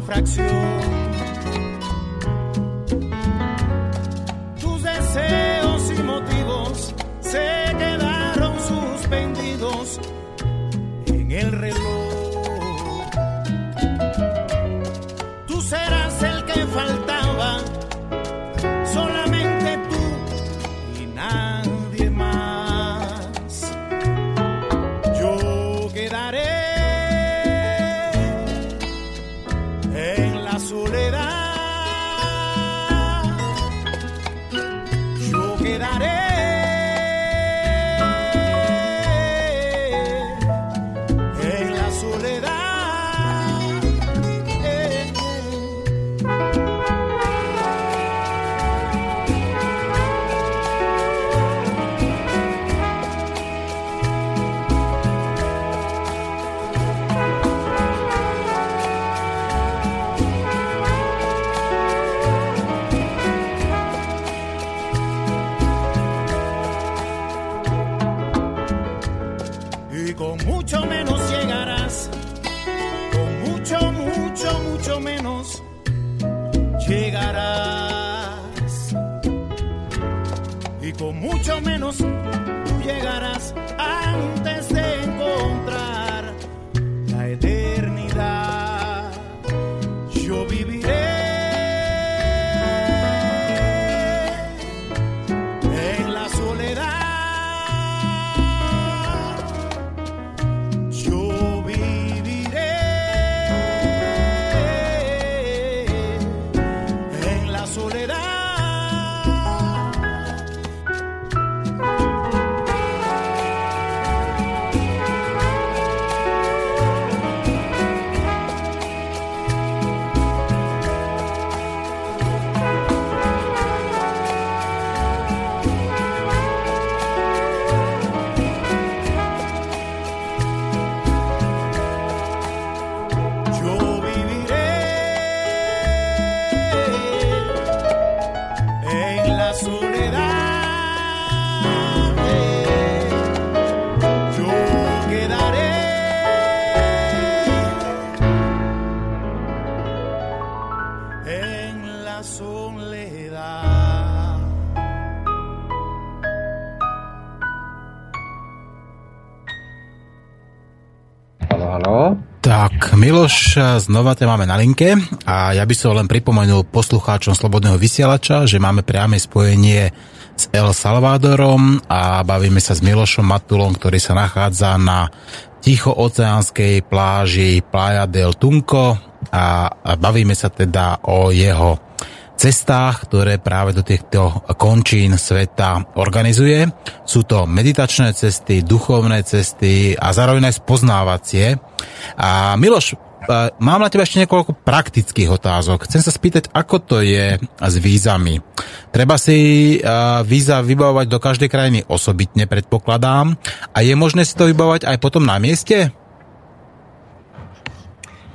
fracción. Tus deseos y motivos se quedaron suspendidos en el reloj. Miloš, znova te máme na linke a ja by som len pripomenul poslucháčom Slobodného vysielača, že máme priame spojenie s El Salvadorom a bavíme sa s Milošom Matulom, ktorý sa nachádza na tichooceánskej pláži Playa del Tunco a bavíme sa teda o jeho cestách, ktoré práve do týchto končín sveta organizuje. Sú to meditačné cesty, duchovné cesty a zároveň aj spoznávacie. A Miloš, mám na teba ešte niekoľko praktických otázok. Chcem sa spýtať, ako to je s vízami. Treba si e, víza vybavovať do každej krajiny osobitne, predpokladám. A je možné si to vybavovať aj potom na mieste?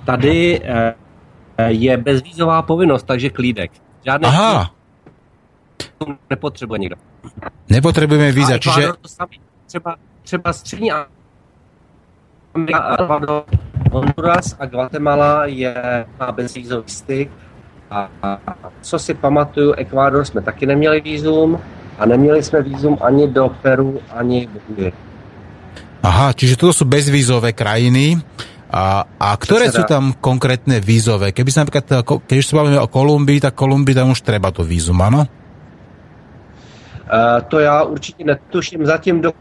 Tady eh, je bezvízová povinnost, takže klídek. Žádné Aha, nepotřebuje nikdo. nepotrebujeme víza, čiže... Třeba, třeba střední Amerika, Honduras a Guatemala je, má bezvízový styk A, a co si pamatuju, Ekvádor jsme taky neměli výzum a neměli jsme výzum ani do Peru, ani Bolívie. Aha, čiže toto sú bezvízové krajiny. A, a ktoré sú tam konkrétne vízové? Keby sa napríklad, keď už sa bavíme o Kolumbii, tak Kolumbii tam už treba to vízum, áno? Uh, to já určitě netuším, zatím do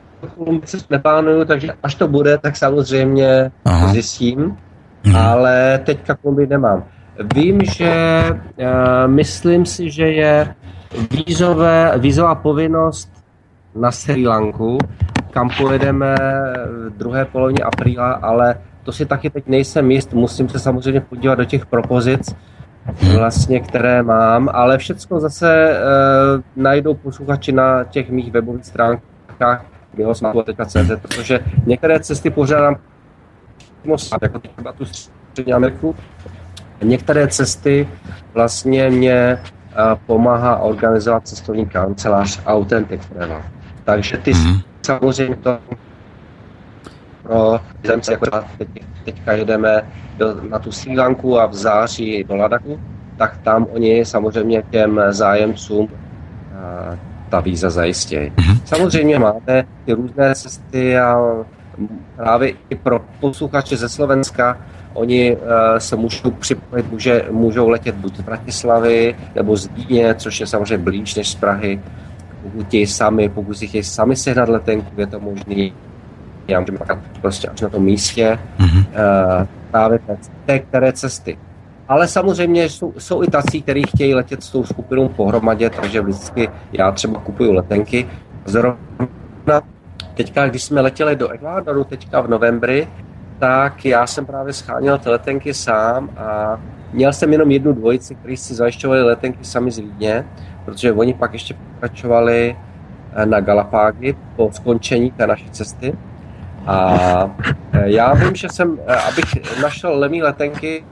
Se neplánuju, takže až to bude, tak samozřejmě Aha. zjistím, mhm. ale teďka Kolumbii nemám. Vím, že uh, myslím si, že je vízové, vízová povinnost na Sri Lanku, kam pojedeme v druhé polovině apríla, ale to si taky teď nejsem jist, musím se samozřejmě podívat do těch propozic, vlastně, které mám, ale všechno zase e, najdou posluchači na těch mých webových stránkách bihosmatu.cz, protože některé cesty pořádám jako třeba tu střední Ameriku, některé cesty vlastně mě pomáhá organizovat cestovní kancelář Authentic Travel. Takže ty mm-hmm. samozřejmě to pro zemce, jako teď, teďka jedeme do, na tu Sri Lanku a v září do Ladaku, tak tam oni samozřejmě těm zájemcům a, ta víza zajistějí. Mm-hmm. Samozřejmě máte ty různé cesty a právě i pro posluchače ze Slovenska Oni uh, se můžou připojit, může, můžou letět buď z Bratislavy nebo z Vídně, což je samozřejmě blíž než z Prahy. Pokud chtějí sami, pokud si chtějí sami sehnat letenku, je to možné. Já můžu prostě až na tom místě mm-hmm. uh, právě té, které cesty. Ale samozřejmě jsou, jsou i tací, kteří chtějí letět s tou skupinou pohromadě, takže vždycky já třeba kupuju letenky. Zrovna teďka, když jsme letěli do Ekvádoru teďka v novembri, tak já jsem právě scháněl ty letenky sám a měl jsem jenom jednu dvojici, kteří si zajišťovali letenky sami z Vídně, protože oni pak ještě pokračovali eh, na Galapágy po skončení té naší cesty. A eh, já vím, že jsem, eh, abych našel lemí letenky,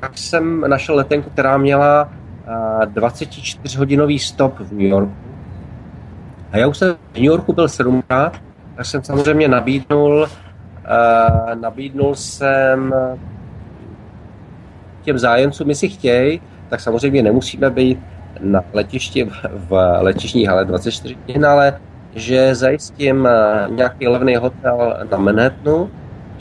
tak jsem našel letenku, která měla 24-hodinový stop v New Yorku. A já už jsem v New Yorku byl sedmkrát, tak jsem samozřejmě nabídnul Uh, nabídnul jsem těm zájemcům, jestli chtějí, tak samozřejmě nemusíme být na letišti v letišní hale 24 hodin, ale že zajistím eh, nějaký levný hotel na Manhattanu,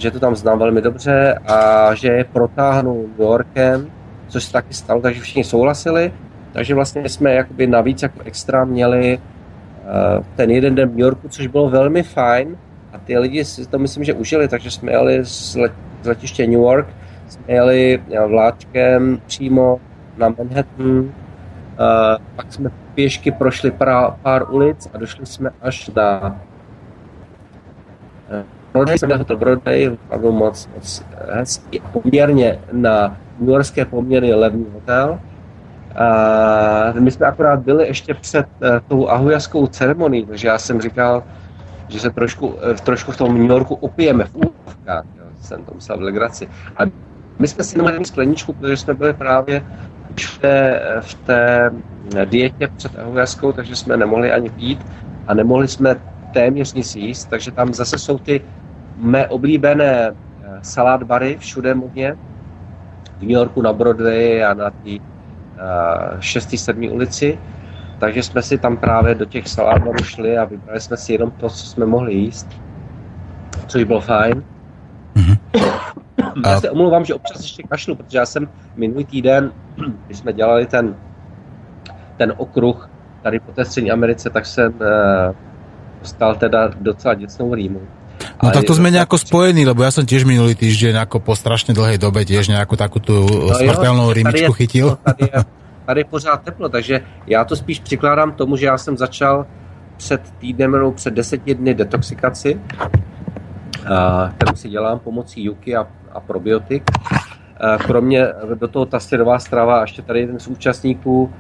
že to tam znám velmi dobře a že je protáhnu New Yorkem, což se taky stalo, takže všichni souhlasili. Takže vlastně jsme jakoby navíc jako extra měli uh, ten jeden den v New Yorku, což bylo velmi fajn, a ty lidi si to myslím, že užili, takže jsme jeli z, let, z letiště New York, jsme jeli vláčkem přímo na Manhattan, uh, pak jsme pěšky prošli pár, pár ulic a došli jsme až na Broadway, jsme hotel Broadway, opravdu moc, moc hezký, poměrně na New Yorkské poměry levný hotel. Uh, my jsme akorát byli ještě před uh, tou ahujaskou ceremonií, takže já jsem říkal, že se trošku, eh, trošku v tom New Yorku opijeme v úvkách, jsem to musel v legraci. A my jsme si měli skleničku, protože jsme byli právě v té, v té dietě před ahojaskou, takže jsme nemohli ani pít a nemohli jsme téměř nic jíst, takže tam zase jsou ty mé oblíbené eh, salát bary všude možně, v New Yorku na Broadway a na té 6. 7. ulici takže jsme si tam právě do těch salátbarů šli a vybrali jsme si jenom to, co jsme mohli jíst, což bylo fajn. Mm-hmm. [COUGHS] Já se omlouvám, že občas ještě kašlu, protože já jsem minulý týden, [CLEARS THROAT] když jsme dělali ten, ten okruh tady po té střední Americe, tak jsem uh, dostal teda docela děcnou rýmu. No tak to sme nejako spojení, lebo ja som tiež minulý týždeň ako po strašne dlhej dobe tiež nejakú takú tú no smrteľnú rýmičku chytil. Tady je, tady je pořád teplo, takže já to spíš přikládám tomu, že já jsem začal před týdnem nebo před deseti dny detoxikaci, kterou si dělám pomocí juky a, a probiotik. Kromě do toho ta středová strava a ještě tady jeden z účastníků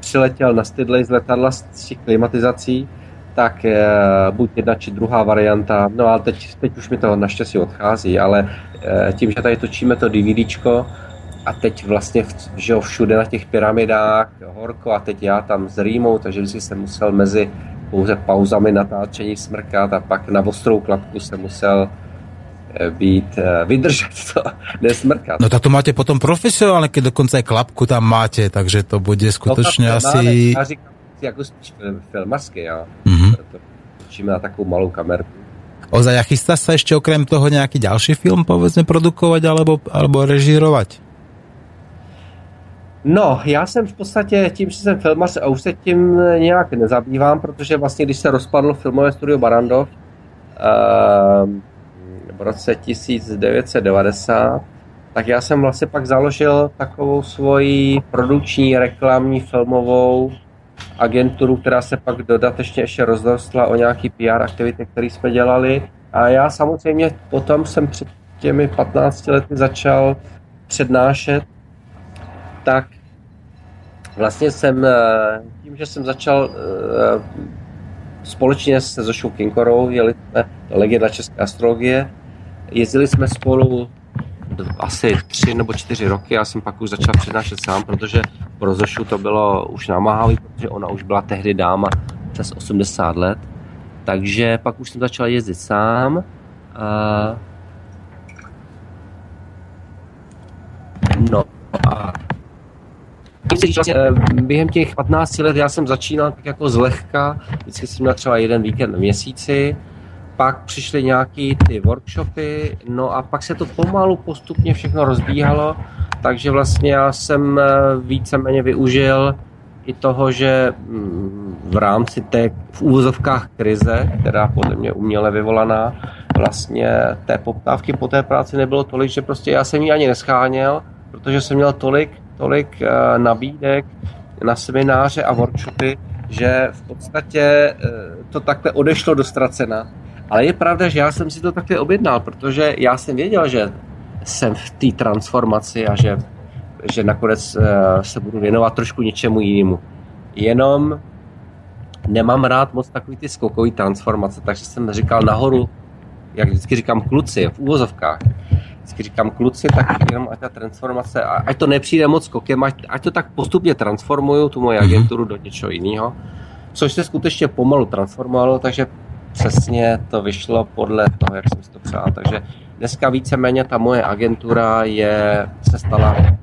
přiletěl na stydlej z letadla s klimatizací, tak e, buď jedna či druhá varianta, no ale teď, teď už mi to naštěstí odchází, ale e, tím, že tady točíme to DVDčko, a teď vlastně že jo, všude na těch pyramidách horko a teď já tam s rýmou, takže vždycky jsem musel mezi pouze pauzami natáčení smrkat a pak na ostrou klapku jsem musel být, vydržet to, [LAUGHS] nesmrkat. No tak to máte potom profesionálně, dokonce klapku tam máte, takže to bude skutečně no, asi... Já říkám, jako spíš filmařský, já. Mm-hmm. Na takovou malou kamerku. Ozaj, a chystáš sa ešte okrem toho nejaký ďalší film, povedzme, produkovať alebo, alebo režírovať? No, já jsem v podstatě tím, že jsem filmař a už se tím nějak nezabývám, protože vlastně, když se rozpadlo filmové studio Barandov uh, v roce 1990, tak já jsem vlastně pak založil takovou svoji produkční, reklamní, filmovou agenturu, která se pak dodatečně ještě rozrostla o nějaký PR aktivity, které jsme dělali. A já samozřejmě potom jsem před těmi 15 lety začal přednášet, tak vlastně jsem eh, tím, že jsem začal eh, společně se Zošou Kinkorou, jeli jsme legenda české astrologie, jezdili jsme spolu asi tři nebo čtyři roky. Já jsem pak už začal přednášet sám, protože pro Zošu to bylo už namáhavý, protože ona už byla tehdy dáma přes 80 let. Takže pak už jsem začal jezdit sám. A... No a eh, během těch 15 let já jsem začínal tak jako zlehka, vždycky jsem měl třeba jeden víkend v měsíci, pak přišly nějaký ty workshopy, no a pak se to pomalu postupně všechno rozbíhalo, takže vlastně já jsem eh, víceméně využil i toho, že mm, v rámci té v úvozovkách krize, která podle mě uměle vyvolaná, vlastně té poptávky po té práci nebylo tolik, že prostě já jsem ji ani nescháněl, protože jsem měl tolik, tolik uh, nabídek na semináře a workshopy, že v podstatě uh, to takhle odešlo do ztracena ale je pravda, že já jsem si to také objednal, protože já jsem věděl, že jsem v té transformaci a že, že nakonec uh, se budu věnovat trošku něčemu jinému. Jenom nemám rád moc takový ty skokový transformace, takže jsem říkal nahoru, jak vždycky říkám kluci, v úvozovkách, vždycky říkám kluci, tak jenom ať ta transformace, ať to nepřijde moc skokem, ať, ať to tak postupně transformuju, tu moji mhm. agenturu do něčeho jiného, což se skutečně pomalu transformovalo, takže přesně to vyšlo podle toho, jak jsem si to přál. Takže dneska víceméně ta moje agentura je, se stala eh,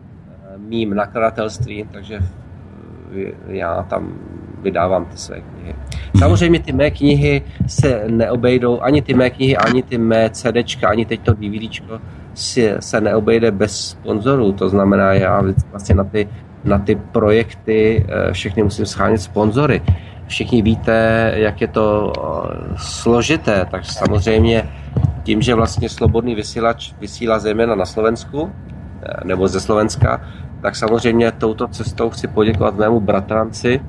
mým nakladatelstvím, takže eh, já tam vydávám ty své knihy. Samozřejmě ty mé knihy se neobejdou, ani ty mé knihy, ani ty mé CDčka, ani teď to DVDčko si, se neobejde bez sponzorů. To znamená, já vlastně na ty, na ty projekty eh, všechny musím schánět sponzory všichni víte, jak je to eh, složité, tak samozřejmě tím, že vlastně slobodný vysílač vysílá zejména na Slovensku, eh, nebo ze Slovenska, tak samozřejmě touto cestou chci poděkovat mému bratranci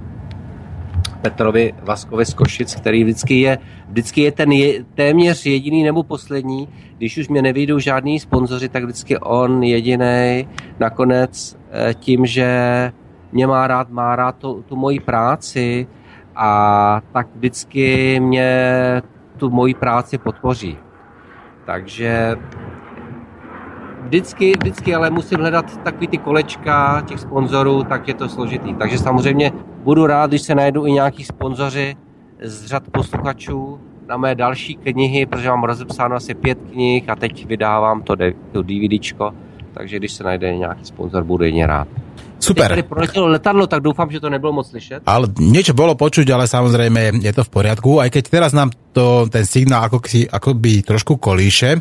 Petrovi Vaskovi z Košic, který vždycky je, vždycky je ten je, téměř jediný nebo poslední. Když už mě nevyjdou žádní sponzoři, tak vždycky on jediný nakonec eh, tím, že mě má rád, má rád tu, tu moji práci, a tak vždycky mě tu moji práci podpoří. Takže vždycky, vždycky ale musím hledat takový ty kolečka těch sponzorů, tak je to složitý. Takže samozřejmě budu rád, když se najdu i nějaký sponzoři z řad posluchačů na mé další knihy, protože mám rozepsáno asi pět knih a teď vydávám to, to DVDčko, takže když se najde nějaký sponzor, budu jen rád. Super. Keď tady proletělo letadlo, tak doufám, že to nebylo moc slyšet. Ale niečo bolo počuť, ale samozrejme je to v poriadku, aj keď teraz nám to, ten signál ako, by trošku kolíše.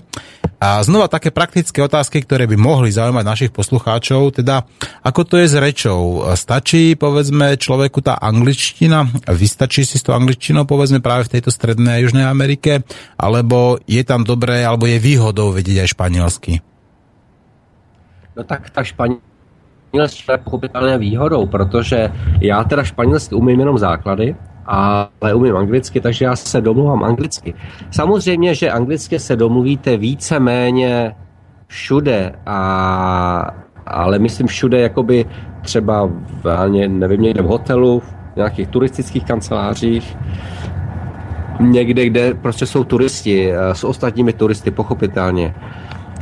A znova také praktické otázky, ktoré by mohli zaujímať našich poslucháčov, teda ako to je s rečou? Stačí, povedzme, človeku tá angličtina? Vystačí si s tou angličtinou, povedzme, práve v tejto strednej a južnej Amerike? Alebo je tam dobré, alebo je výhodou vedieť aj španielsky? No tak ta španělština španělští je pochopitelně výhodou, protože já teda španělsky umím jenom základy, ale umím anglicky, takže já se domluvám anglicky. Samozřejmě, že anglicky se domluvíte více-méně všude, a, ale myslím všude, jakoby třeba v, nevím, někde v hotelu, v nějakých turistických kancelářích, někde, kde prostě jsou turisti eh, s ostatními turisty, pochopitelně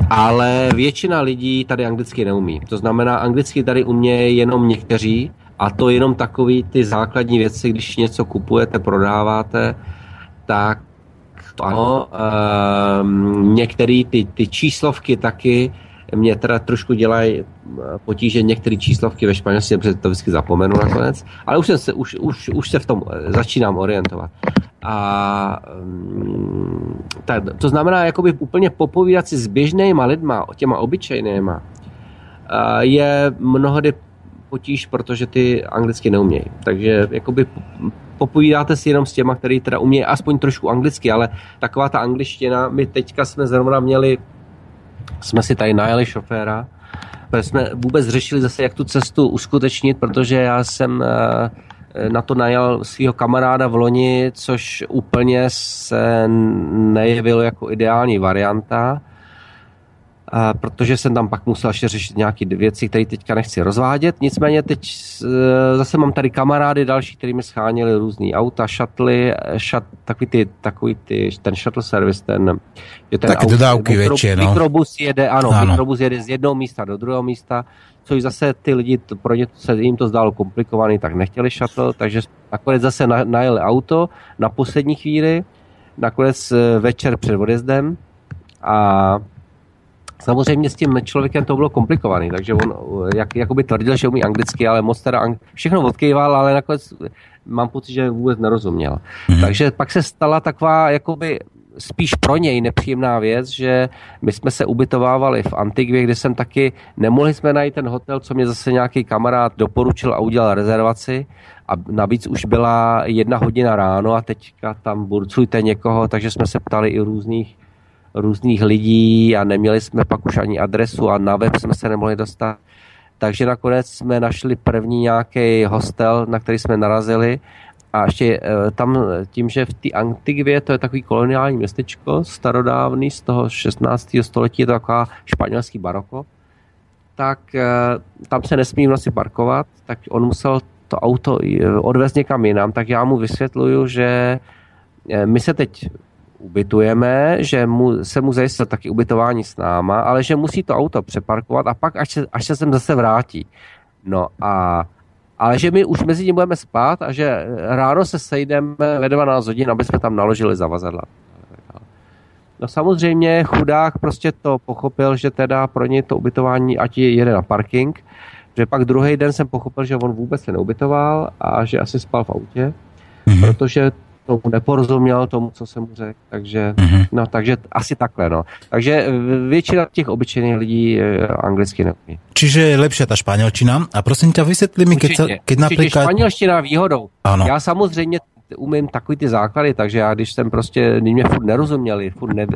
ale většina lidí tady anglicky neumí. To znamená, anglicky tady umějí jenom někteří a to jenom takový ty základní věci, když něco kupujete, prodáváte, tak to ano. Um, některé ty, ty číslovky taky mě teda trošku dělají eh, potíže některé číslovky ve španělštině, protože to vždycky zapomenu nakonec, ale už, se, už, už, už se v tom eh, začínám orientovat. A um, tak, to znamená, jakoby úplně popovídat si s běžnýma lidma, těma obyčejnýma, uh, je mnohdy potíž, protože ty anglicky neumějí. Takže jakoby popovídáte si jenom s těma, který teda umějí aspoň trošku anglicky, ale taková ta angličtina, my teďka jsme zrovna měli jsme si tady najeli šoféra, protože jsme vůbec řešili zase, jak tu cestu uskutečnit, protože já jsem eh, na to najel svého kamaráda v loni, což úplně se nejevilo jako ideální varianta protože jsem tam pak musel ještě řešit nějaké věci, které teďka nechci rozvádět. Nicméně teď e, zase mám tady kamarády další, kteří mi schánili různý auta, šatly, šat, takový, ty, takový ty, ten shuttle service, ten, je ten Taky dodávky mikro, větší, no. Mikrobus jede, ano, ano, mikrobus jede z jednoho místa do druhého místa, což zase ty lidi, pro ně se jim to zdálo komplikovaný, tak nechtěli shuttle, takže nakonec zase najeli auto na poslední chvíli, nakonec e, večer před odjezdem a Samozřejmě s tím člověkem to bylo komplikovaný, takže on jak, jakoby tvrdil, že umí anglicky, ale moc teda ang- všechno odkýval, ale nakonec mám pocit, že vůbec nerozuměl. Mm-hmm. Takže pak se stala taková jakoby spíš pro něj nepříjemná věc, že my jsme se ubytovávali v Antigvě, kde jsem taky, nemohli jsme najít ten hotel, co mě zase nějaký kamarád doporučil a udělal rezervaci a navíc už byla jedna hodina ráno a teďka tam burcujte někoho, takže jsme se ptali i různých různých lidí a neměli jsme pak už ani adresu a na web jsme se nemohli dostat. Takže nakonec jsme našli první nějaký hostel, na který jsme narazili a ještě eh, tam tím, že v té Antigvě to je takový koloniální městečko, starodávný z toho 16. století, je to taková španělský baroko, tak eh, tam se nesmí v noci parkovat, tak on musel to auto eh, odvést někam jinam, tak já mu vysvětluju, že my se teď ubytujeme, že mu, se mu zajistil taky ubytování s náma, ale že musí to auto přeparkovat a pak až se, až se sem zase vrátí. No a ale že my už mezi tím budeme spát a že ráno se sejdeme ve 12 hodin, aby jsme tam naložili zavazadla. No samozřejmě chudák prostě to pochopil, že teda pro ně to ubytování ať jede na parking, že pak druhý den jsem pochopil, že on vůbec se neubytoval a že asi spal v autě, mm-hmm. protože tomu neporozuměl tomu, co jsem mu řekl, takže, mm-hmm. no, takže asi takhle, no. Takže většina těch obyčejných lidí eh, anglicky neumí. Čiže je lepší ta španělčina. A prosím tě, vysvětli mi, keď, keď například... Španělština výhodou. Ano. Já samozřejmě umím takový ty základy, takže já když jsem prostě, když mě furt nerozuměli, furt ne,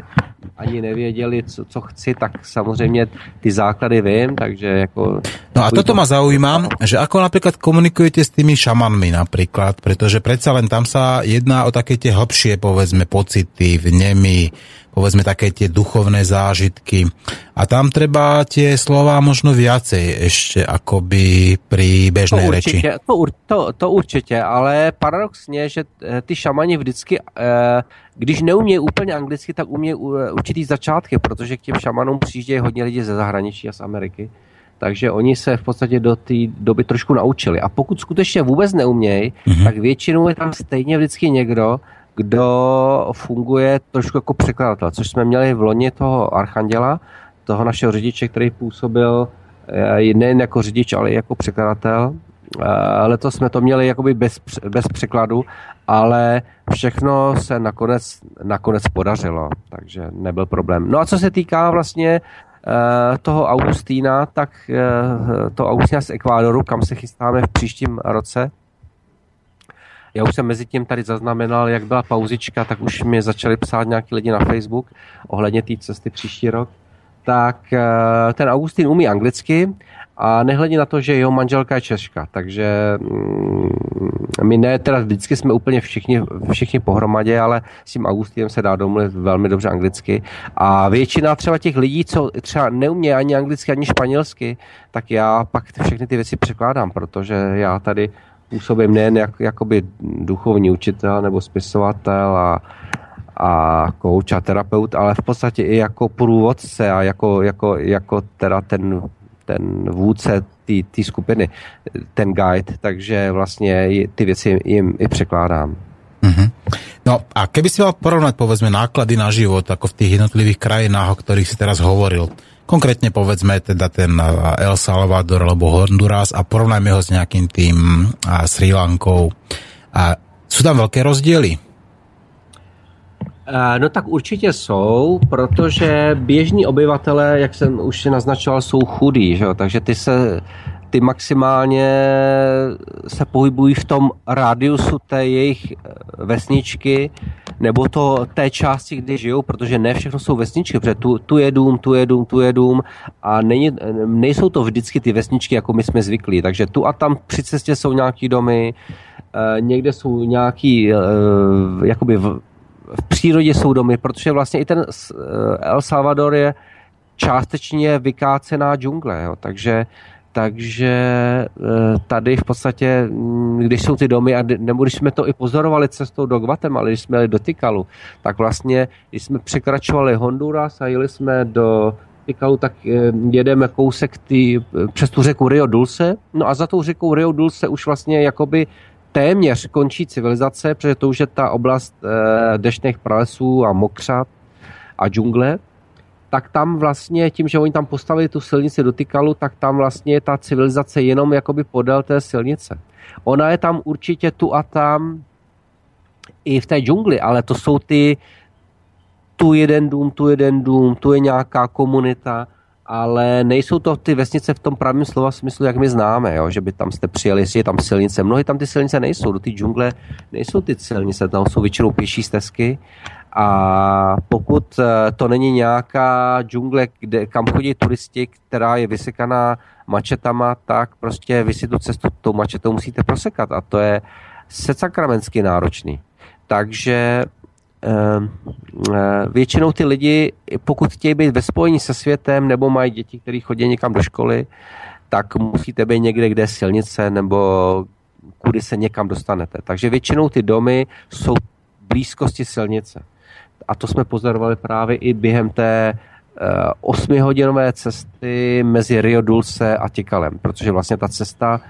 ani nevěděli, co, co chci, tak samozřejmě ty základy vím, takže jako... No a toto ma zaujíma, že ako napríklad komunikujete s tými šamanmi napríklad, pretože predsa len tam sa jedná o také tie hlbšie, povedzme, pocity, vnemy, povedzme také tie duchovné zážitky. A tam treba tie slova možno viacej ešte akoby pri bežnej to určitě, reči. To, to, to určitě, ale paradoxně, že eh, ty šamani vždycky, eh, když neumějí úplně anglicky, tak umějí eh, určitý začátky, protože k těm šamanům přijíždějí hodně lidí ze zahraničí a z Ameriky. Takže oni se v podstatě do té doby trošku naučili. A pokud skutečně vůbec neumějí, mm-hmm. tak většinou je tam stejně vždycky někdo, kdo funguje trošku jako překladatel, což jsme měli v loni toho Archanděla, toho našeho řidiče, který působil eh, nejen jako řidič, ale i jako překladatel. Eh, letos jsme to měli jakoby bez, bez překladu, ale všechno se nakonec, nakonec podařilo, takže nebyl problém. No a co se týká vlastně eh, toho Augustína, tak to Augustína z Ekvádoru, kam se chystáme v příštím roce, já už jsem mezi tím tady zaznamenal, jak byla pauzička, tak už mi začali psát nějaký lidi na Facebook ohledně té cesty příští rok. Tak eh, ten Augustín umí anglicky a nehledě na to, že jeho manželka je Češka, takže mm, my ne, teda vždycky jsme úplně všichni, všichni pohromadě, ale s tím Augustinem se dá domluvit velmi dobře anglicky. A většina třeba těch lidí, co třeba neumí ani anglicky, ani španělsky, tak já pak všechny ty věci překládám, protože já tady působím nejen jak, jakoby duchovní učitel nebo spisovatel a, a coach a terapeut, ale v podstatě i jako průvodce a jako, jako, jako teda ten, ten vůdce té skupiny, ten guide, takže vlastně ty věci jim i překládám. Mm-hmm. No a keby si mal porovnať povedzme náklady na život ako v tých jednotlivých krajinách, o ktorých si teraz hovoril, konkrétne povedzme teda ten El Salvador alebo Honduras a porovnajme ho s nejakým tým Sri Lankou. A sú tam veľké rozdiely? No tak určitě jsou, protože běžní obyvatelé, jak jsem už naznačoval, jsou chudí, že? takže ty se ty maximálně se pohybují v tom rádiusu té jejich eh, vesničky nebo to té části, kde žijou, protože ne všechno jsou vesničky, protože tu, tu je dům, tu je dům, tu je dům a není, nejsou to vždycky ty vesničky, jako my jsme zvyklí. Takže tu a tam při cestě jsou nějaký domy, eh, někde jsou nějaký, eh, jakoby v, v přírodě jsou domy, protože vlastně i ten El Salvador je částečně vykácená džungle, jo, takže takže eh, tady v podstatě, mm, když jsou ty domy, a nebo když jsme to i pozorovali cestou do Guatemala, když jsme jeli do Tikalu, tak vlastně, když jsme překračovali Honduras a jeli jsme do Tikalu, tak eh, jedeme kousek tý, přes tu řeku Rio Dulce, no a za tou řekou Rio Dulce už vlastně jakoby téměř končí civilizace, protože to už je ta oblast eh, deštných pralesů a mokřat a džungle, tak tam vlastně tím, že oni tam postavili tu silnici do Tykalu, tak tam vlastně je ta civilizace jenom jakoby podél té silnice. Ona je tam určitě tu a tam i v té džungli, ale to jsou ty tu jeden dům, tu jeden dům, tu je nějaká komunita, ale nejsou to ty vesnice v tom pravém slova smyslu, jak my známe, jo? že by tam jste přijeli, jestli je tam silnice. Mnohy tam ty silnice nejsou, do té džungle nejsou ty silnice, tam jsou většinou pěší stezky a pokud eh, to není nějaká džungle, kde, kam chodí turisti, která je vysekaná mačetama, tak prostě vy si tu cestu tou mačetou musíte prosekat a to je secakramensky náročný. Takže většinou ty lidi, pokud chtějí být ve spojení se světem nebo mají děti, které chodí někam do školy, tak musíte být někde, kde je silnice nebo kudy se někam dostanete. Takže většinou ty domy jsou blízkosti silnice a to jsme pozorovali právě i během té eh, osmihodinové cesty mezi Rio Dulce a Tikalem, protože vlastně ta cesta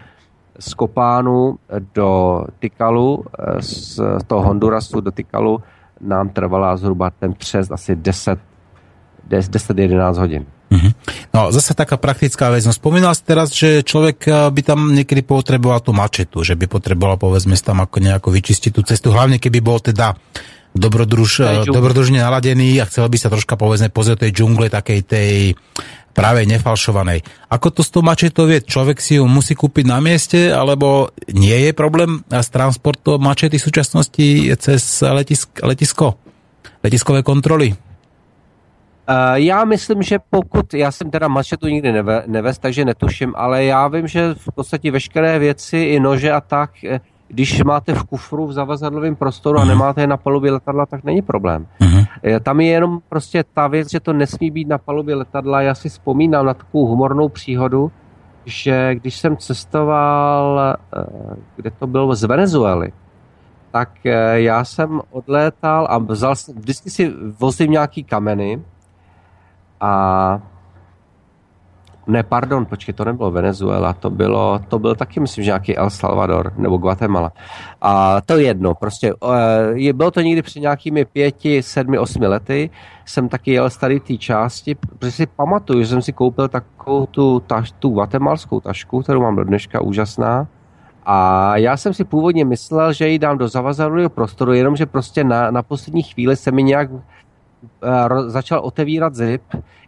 z Kopánu do Tikalu, eh, z toho Hondurasu do Tikalu nám trvala zhruba ten přes asi 10 10-11 hodin. Mm-hmm. No zase taká praktická vec. No spomínal si teraz, že človek eh, by tam niekedy potreboval tú mačetu, že by potreboval povedzme tam ako nejako vyčistiť tú cestu, hlavne keby bol teda dobrodruž, dobrodružne naladený a chcel by sa troška povedzme pozrieť tej džungle takej tej práve nefalšovanej. Ako to s tou mačetou je? Človek si ju musí kúpiť na mieste, alebo nie je problém s transportom mačety v súčasnosti cez letisk, letisko? Letiskové kontroly? Uh, já myslím, že pokud, já jsem teda mačetu nikdy neve, nevez, takže netuším, ale já vím, že v podstatě veškeré věci, i nože a tak, eh, když máte v kufru v zavazadlovém prostoru a mhm. nemáte je na palubě letadla, tak není problém. Uh-huh. Tam je jenom prostě ta věc, že to nesmí být na palubě letadla. Já si vzpomínám na takovou humornou příhodu, že když jsem cestoval, eh, kde to bylo, z Venezuely, tak eh, já jsem odlétal a vzal, vždycky si vozím nějaký kameny a ne, pardon, počkej, to nebylo Venezuela, to bylo, to byl taky, myslím, že nějaký El Salvador nebo Guatemala. A to je jedno, prostě eh, je, bylo to někdy před nějakými pěti, sedmi, osmi lety, jsem taky jel z tady té části, protože si pamatuju, že jsem si koupil takovou tu, taš, tu guatemalskou tašku, kterou mám do dneška, úžasná. A já jsem si původně myslel, že ji dám do zavazadlového prostoru, jenomže prostě na, na poslední chvíli se mi nějak začal otevírat zip,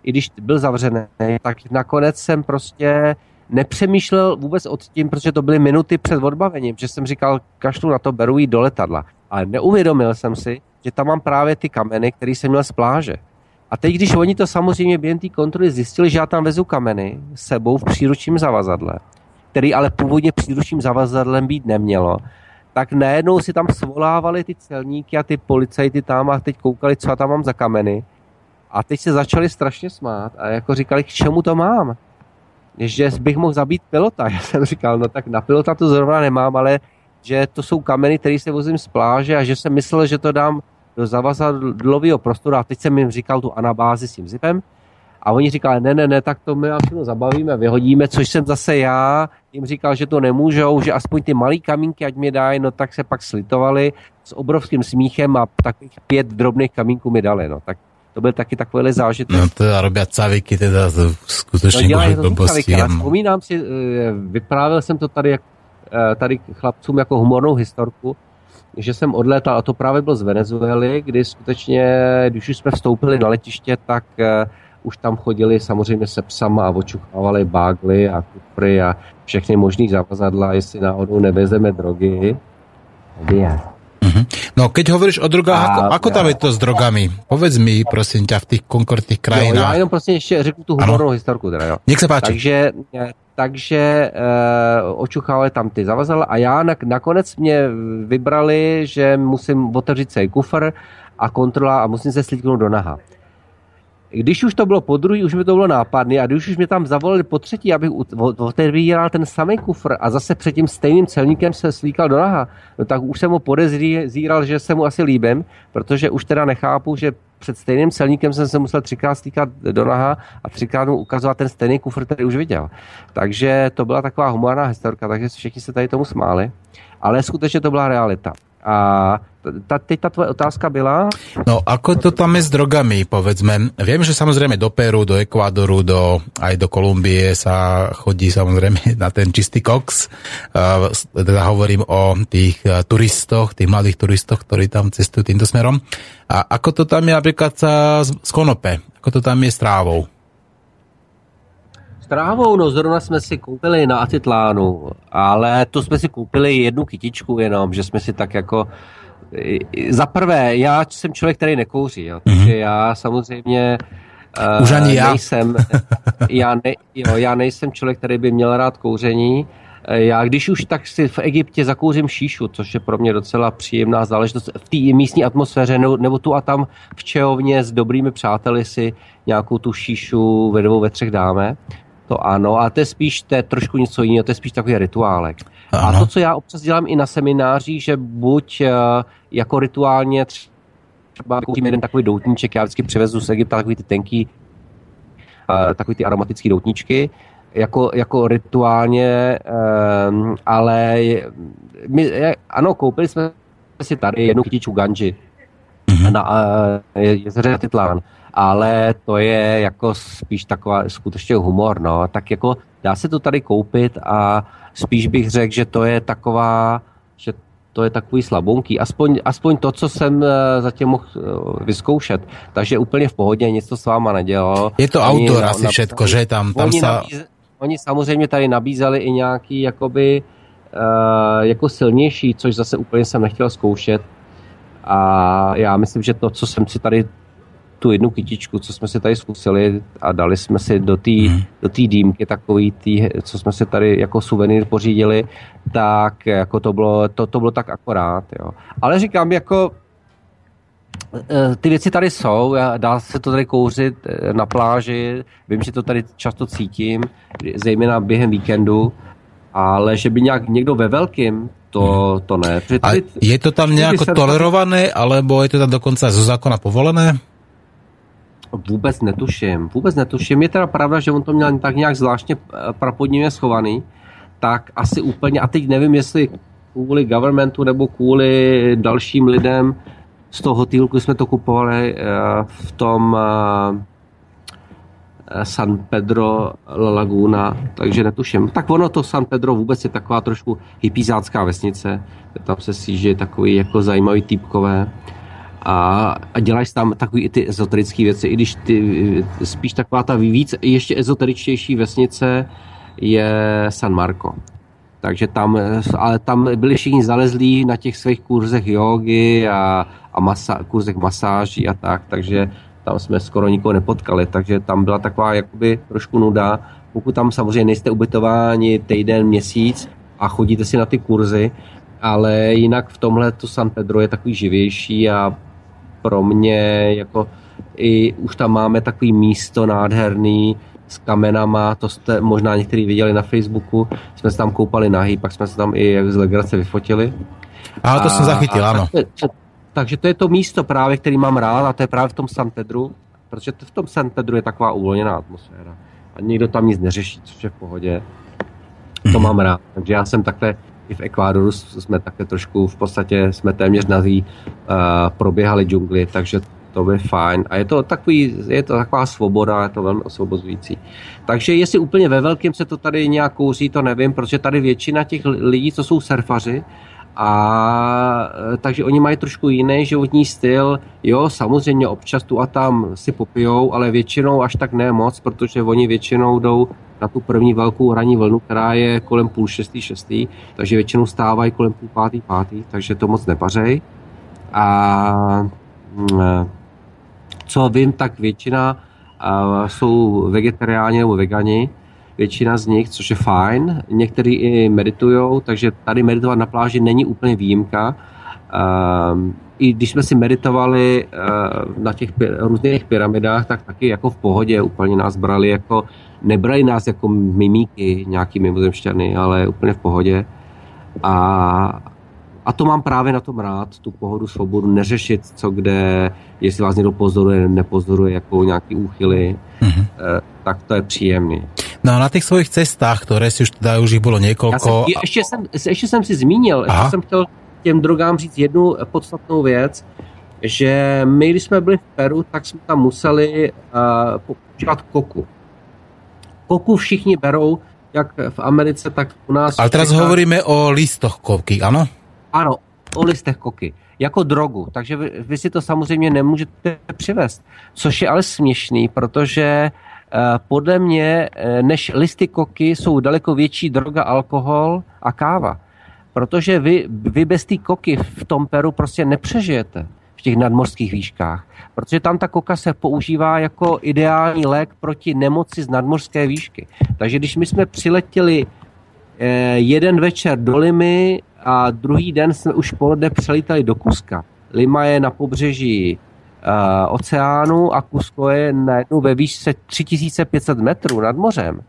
i když byl zavřený, tak nakonec jsem prostě nepřemýšlel vůbec o tím, protože to byly minuty před odbavením, že jsem říkal, kašlu na to, beru jí do letadla. Ale neuvědomil jsem si, že tam mám právě ty kameny, které jsem měl z pláže. A teď, když oni to samozřejmě během té kontroly zjistili, že já tam vezu kameny sebou v příručním zavazadle, který ale původně příručním zavazadlem být nemělo, tak najednou si tam svolávali ty celníky a ty policajty tam a teď koukali, co já tam mám za kameny. A teď se začali strašně smát a jako říkali, k čemu to mám? Že bych mohl zabít pilota. [LAUGHS] Já jsem říkal, no tak na pilota to zrovna nemám, ale že to jsou kameny, které se vozím z pláže a že jsem myslel, že to dám do zavazadlového prostoru a teď jsem jim říkal tu anabázi s tím zipem A oni říkali, ne, ne, ne, tak to my všechno zabavíme, vyhodíme, což jsem zase já jim říkal, že to nemůžou, že aspoň ty malý kamínky, ať mi dají, no tak se pak slitovali s obrovským smíchem a takových pět drobných kamínků mi dali, no tak to byl taky takovýhle zážitek. No teda robí caviky, teda to skutečně no, to blbosti. Já vzpomínám si, eh, vyprávěl jsem to tady, eh, tady chlapcům jako humornou historku, že jsem odlétal, a to právě byl z Venezuely, kdy skutečně, když už jsme vstoupili na letiště, tak uh, už tam chodili samozřejmě se psama a očuchávali bágly a kupry a všechny možný zavazadla, jestli náhodou nevezeme drogy. Je. Mm-hmm. No, keď hovoríš o drogách, a, ako, ako tam je to s drogami? Povedz mi, prosím ťa, v těch konkrétních krajinách. Jo, já jenom prostě ještě řeknu tu humornou historku. Teda, jo. Nech se páči. Takže, takže uh, očuchávali tam ty zavazadla a já na, nakonec mě vybrali, že musím otevřít celý kufr a kontrola a musím se slíknout do naha když už to bylo po druhý, už mi to bylo nápadné a když už mě tam zavolali po třetí, abych otevíral ten samý kufr a zase před tím stejným celníkem se slíkal do naha, no tak už jsem mu podezíral, že se mu asi líbím, protože už teda nechápu, že před stejným celníkem jsem se musel třikrát stýkat do naha a třikrát mu ukazovat ten stejný kufr, který už viděl. Takže to byla taková humorná historka, takže všichni se tady tomu smáli, ale skutečně to byla realita. A ta, teď ta tvoje otázka byla? No, ako to tam je s drogami, povedzme. Viem, že samozrejme do Peru, do Ekvádoru, do, aj do Kolumbie sa chodí samozrejme [LAUGHS] na ten čistý koks. Teda hovorím o tých turistoch, tých mladých turistoch, ktorí tam cestujú týmto smerom. A ako to tam je z, z konope? Ako to tam je s trávou? Trávou, no zrovna jsme si koupili na Atitlánu, ale to jsme si koupili jednu kytičku jenom, že jsme si tak jako za prvé, já jsem člověk, který nekouří, jo, takže mm-hmm. já samozřejmě uh, Už ani já. nejsem, [LAUGHS] já, ne, jo, já nejsem člověk, který by měl rád kouření. Eh, já když už tak si v Egyptě zakouřím šíšu, což je pro mě docela příjemná záležitost v té místní atmosféře, nebo, nebo tu a tam v Čehovně s dobrými přáteli si nějakou tu šíšu ve dvou, ve třech dáme. To ano, a to je spíš to je trošku něco jiného, to je spíš takový rituálek. Ano. A to, co já občas dělám i na semináři, že buď uh, jako rituálně třeba koupím jeden takový doutníček, já vždycky přivezu z Egypta takový ty tenký, uh, takový ty aromatický doutníčky, jako, jako rituálně, um, ale my, ano, koupili jsme si tady jednu kytičku ganji mm-hmm. na uh, jezeře Titlán ale to je jako spíš taková skutečně humor, no. Tak jako dá se to tady koupit a spíš bych řekl, že to je taková, že to je takový slabonký. Aspoň, aspoň to, co jsem eh, zatím mohl eh, vyzkoušet. Takže úplně v pohodě, nic to s váma nedělalo. Je to oni autor asi všetko, že tam, tam oni, sa... nabíze, oni samozřejmě tady nabízeli i nějaký jakoby uh, jako silnější, což zase úplně jsem nechtěl zkoušet. A já myslím, že to, co jsem si tady tu jednu kytičku, co jsme si tady zkusili a dali jsme si do té mm. do tý dýmky takový, tý, co jsme si tady jako suvenýr pořídili, tak jako to bylo, to, to bylo tak akorát. Jo. Ale říkám, jako eh, ty věci tady jsou, dá se to tady kouřit eh, na pláži, vím, že to tady často cítím, zejména během víkendu, ale že by nějak někdo ve velkým, to, to ne. A je to tam nějak tolerované, alebo je to tam dokonce zo zákona povolené? Vůbec netuším, vůbec netuším. Je teda pravda, že on to měl tak nějak zvláštně eh, prapodivně schovaný, tak asi úplně, a teď nevím, jestli kvůli governmentu nebo kvůli dalším lidem z toho hotýlku jsme to kupovali eh, v tom eh, San Pedro La Laguna, takže netuším. Tak ono to San Pedro vůbec je taková trošku hypizácká vesnice, tam se síží takový jako zajímavý typkové a, a děláš tam takový i ty ezoterické věci, i když ty, spíš taková ta víc, ještě ezoteričtější vesnice je San Marco. Takže tam, ale tam byli všichni zalezlí na těch svých kurzech jogy a, a masa, kurzech masáží a tak, takže tam jsme skoro nikoho nepotkali, takže tam byla taková jakoby trošku nuda. Pokud tam samozřejmě nejste ubytováni týden, měsíc a chodíte si na ty kurzy, ale jinak v tomhle to San Pedro je takový živější a pro mě jako i už tam máme takový místo nádherný s kamenama, to jste možná někteří viděli na Facebooku, jsme se tam koupali nahý, pak jsme se tam i jak z legrace vyfotili. A to jsem zachytil, ano. Tak, takže to je to místo právě, který mám rád a to je právě v tom San Pedru protože v tom St. Pedro je taková uvolněná atmosféra a nikdo tam nic neřeší, což je v pohodě. To mhm. mám rád. Takže já jsem takhle i v Ekvádoru jsme také trošku, v podstatě jsme téměř nazí uh, proběhali džungli, takže to je fajn. A je to, takový, je to taková svoboda, je to velmi osvobozující. Takže jestli úplně ve velkém se to tady nějak kouří, to nevím, protože tady většina těch lidí, co jsou surfaři, a takže oni mají trošku jiný životní styl. Jo, samozřejmě občas tu a tam si popijou, ale většinou až tak ne moc, protože oni většinou jdou na tu první velkou hraní vlnu, která je kolem půl šestý, šestý, takže většinou stávají kolem půl pátý, pátý, takže to moc nepařej. A mm, co vím, tak většina jsou vegetariáni nebo vegani, většina z nich, což je fajn. Někteří i meditují, takže tady meditovat na pláži není úplně výjimka. Uh, I když jsme si meditovali uh, na těch různých pyramidách, tak taky jako v pohodě úplně nás brali jako, nebrali nás jako mimíky, nějaký mimozemšťany, ale úplně v pohodě. A, a to mám právě na tom rád, tu pohodu, svobodu, neřešit co kde, jestli vás někdo pozoruje, nepozoruje, jako nějaký úchyly, mm-hmm. tak to je příjemný. No a na těch svojich cestách, které si už teda už jich bylo několik. ještě, jsem, ještě jsem si zmínil, Aha. ještě jsem chtěl těm drogám říct jednu podstatnou věc, že my, když jsme byli v Peru, tak jsme tam museli uh, používat koku. Koku všichni berou, jak v Americe, tak u nás. Ale teraz hovoríme o listoch koky, ano? Ano, o listech koky. Jako drogu. Takže vy, vy si to samozřejmě nemůžete přivést. Což je ale směšný, protože uh, podle mě, uh, než listy koky, jsou daleko větší droga alkohol a káva. Protože vy, vy bez té koky v tom Peru prostě nepřežijete v těch nadmořských výškách. Protože tam ta koka se používá jako ideální lék proti nemoci z nadmořské výšky. Takže když my jsme přiletěli eh, jeden večer do Limy a druhý den jsme už poledne přelítali do Kuska. Lima je na pobřeží uh, oceánu a Kusko je najednou ve výšce 3500 metrů nad mořem.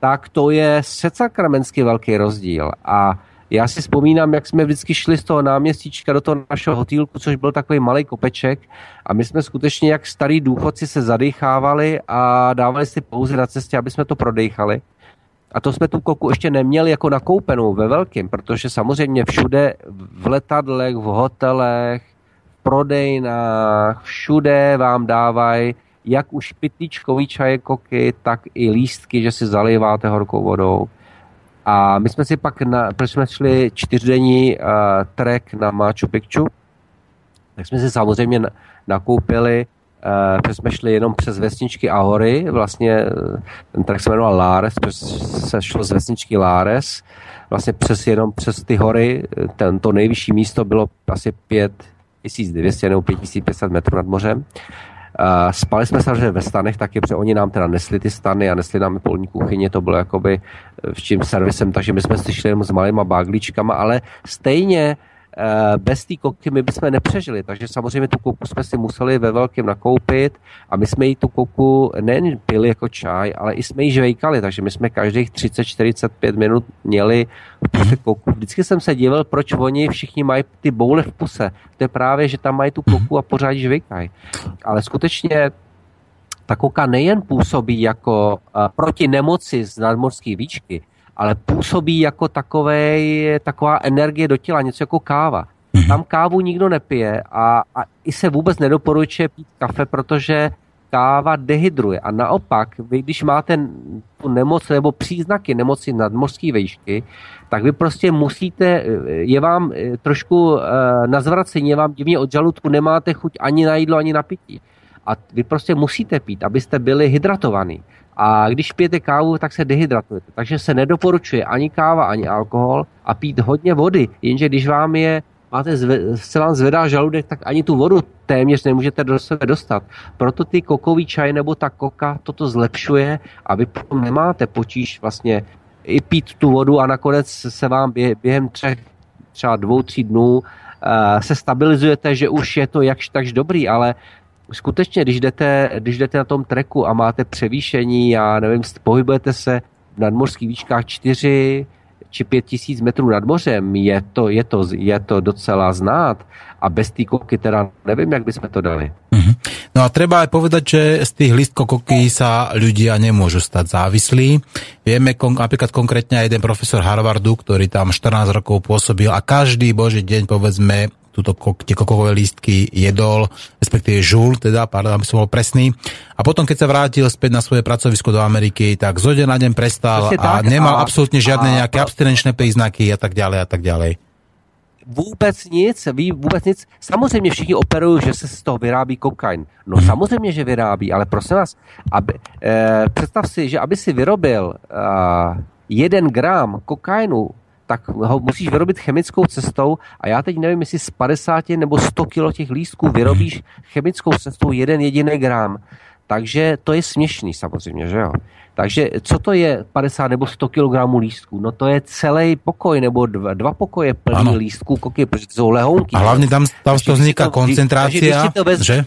Tak to je secakramenský velký rozdíl. A já si vzpomínám, jak jsme vždycky šli z toho náměstíčka do toho našeho hotýlku, což byl takový malý kopeček a my jsme skutečně jak starý důchodci se zadechávali a dávali si pauzy na cestě, aby jsme to prodechali. A to jsme tu koku ještě neměli jako nakoupenou ve velkém, protože samozřejmě všude v letadlech, v hotelech, v prodejnách, všude vám dávají jak už pitlíčkový čaje koky, tak i lístky, že si zaliváte horkou vodou. A my jsme si pak, na, protože jsme šli čtyřdenní uh, trek na Machu Picchu, tak jsme si samozřejmě nakoupili Uh, jsme šli jenom přes vesničky a hory, vlastně ten trek se jmenoval Lares, se šlo z vesničky Lares, vlastně přes jenom přes ty hory, ten, to nejvyšší místo bylo asi 5200 nebo 5500 metrů nad mořem. Uh, spali jsme samozřejmě ve stanech taky, protože oni nám teda nesli ty stany a nesli nám polní kuchyně, to bylo jakoby v čím servisem, takže my jsme si šli jenom s malýma bágličkama, ale stejně uh, Eh, bez té koky my bychom nepřežili, takže samozřejmě tu koku jsme si museli ve velkém nakoupit a my jsme jí tu koku nejen pili jako čaj, ale i jsme ji žvejkali, takže my jsme každých 30-45 minut měli v puse koku. Vždycky jsem se divil, proč oni všichni mají ty boule v puse. To je právě, že tam mají tu koku a pořád žvejkají. Ale skutečně ta koka nejen působí jako uh, proti nemoci z nadmorské výčky, ale působí jako takovej, taková energie do těla, něco jako káva. Mhm. Tam kávu nikdo nepije a, a i se vůbec nedoporučuje pít kafe, protože káva dehydruje. A naopak, vy když máte tu nemoc nebo příznaky nemoci nadmořské vejšky, tak vy prostě musíte, je vám eh, trošku eh, na zvracení, je vám divně od žaludku, nemáte chuť ani na jídlo, ani na pití. A vy prostě musíte pít, abyste byli hydratovaní. A když pijete kávu, tak se dehydratujete. Takže se nedoporučuje ani káva, ani alkohol a pít hodně vody. Jenže když vám je máte zve, zcela zvedá žaludek, tak ani tu vodu téměř nemůžete do sebe dostat. Proto ty kokový čaj nebo ta koka toto zlepšuje a vy potom nemáte potíž vlastně i pít tu vodu a nakonec se vám během třech, třeba dvou, tří dnů uh, se stabilizujete, že už je to jakž takž dobrý, ale skutečně, když jdete, když jdete na tom treku a máte převýšení, já nevím, pohybujete se v nadmořských výškách 4 či 5 tisíc metrů nad mořem, je to, je, to, je to docela znát a bez té koky teda nevím, jak bychom to dali. Mm-hmm. No a treba aj povedať, že z tých listkov koky sa ľudia nemôžu stať závislí. Vieme kon, napríklad konkrétne aj jeden profesor Harvardu, ktorý tam 14 rokov pôsobil a každý boží deň povedzme túto, tie kokové lístky jedol, respektíve žul, teda, pardon, aby som bol presný. A potom, keď sa vrátil späť na svoje pracovisko do Ameriky, tak zo deň na deň prestal a tak, nemal a, absolútne žiadne nejaké abstinenčné príznaky a tak ďalej a tak ďalej. Vůbec nic, ví vůbec nic. Samozřejmě všichni operují, že se z toho vyrábí kokain. No hmm. samozřejmě, že vyrábí, ale prosím vás, aby, eh, představ si, že aby si vyrobil eh, jeden gram kokainu, tak ho musíš vyrobit chemickou cestou a já teď nevím, jestli z 50 nebo 100 kilo těch lístků vyrobíš chemickou cestou jeden jediný gram. Takže to je směšný samozřejmě, že jo. Takže co to je 50 nebo 100 kg lístků? No to je celý pokoj nebo dva, dva pokoje plný ano. lístků, koky, protože to jsou lehounky. A hlavně tam, tam to vzniká koncentrácia, že?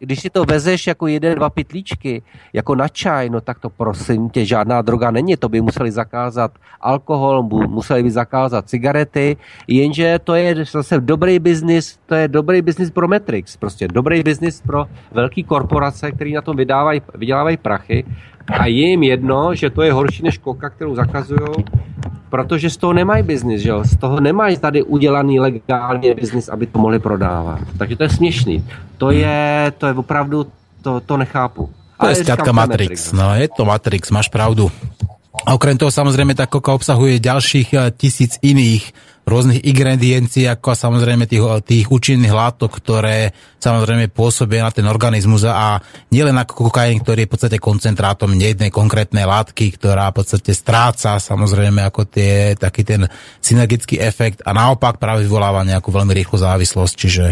Když si to vezeš jako jeden, dva pitlíčky, jako na čaj, no tak to prosím tě, žádná droga není, to by museli zakázat alkohol, museli by zakázat cigarety, jenže to je zase dobrý biznis, to je dobrý biznis pro Matrix, prostě dobrý biznis pro velké korporace, které na tom vydávají, vydělávají prachy. A je jim jedno, že to je horší než koka, kterou zakazují, protože z toho nemají biznis, že jo? z toho nemají tady udělaný legálně biznis, aby to mohli prodávat. Takže to je směšný. To je, to je opravdu, to, to nechápu. To je zkrátka Matrix. Matrix. No, je to Matrix, máš pravdu. A okrem toho samozrejme tá koka obsahuje ďalších eh, tisíc iných rôznych ingrediencií, ako samozrejme tých, tých účinných látok, ktoré samozrejme pôsobia na ten organizmus a nielen ako kokain, ktorý je v podstate koncentrátom nejednej konkrétnej látky, ktorá v podstate stráca samozrejme ako tie, taký ten synergický efekt a naopak práve vyvoláva nejakú veľmi rýchlu závislosť, čiže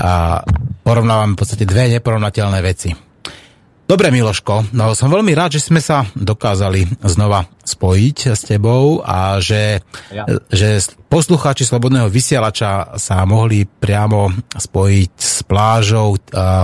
a porovnávam v podstate dve neporovnateľné veci. Dobre, Miloško, no som veľmi rád, že sme sa dokázali znova spojiť s tebou a že, ja. že poslucháči Slobodného vysielača sa mohli priamo spojiť s plážou,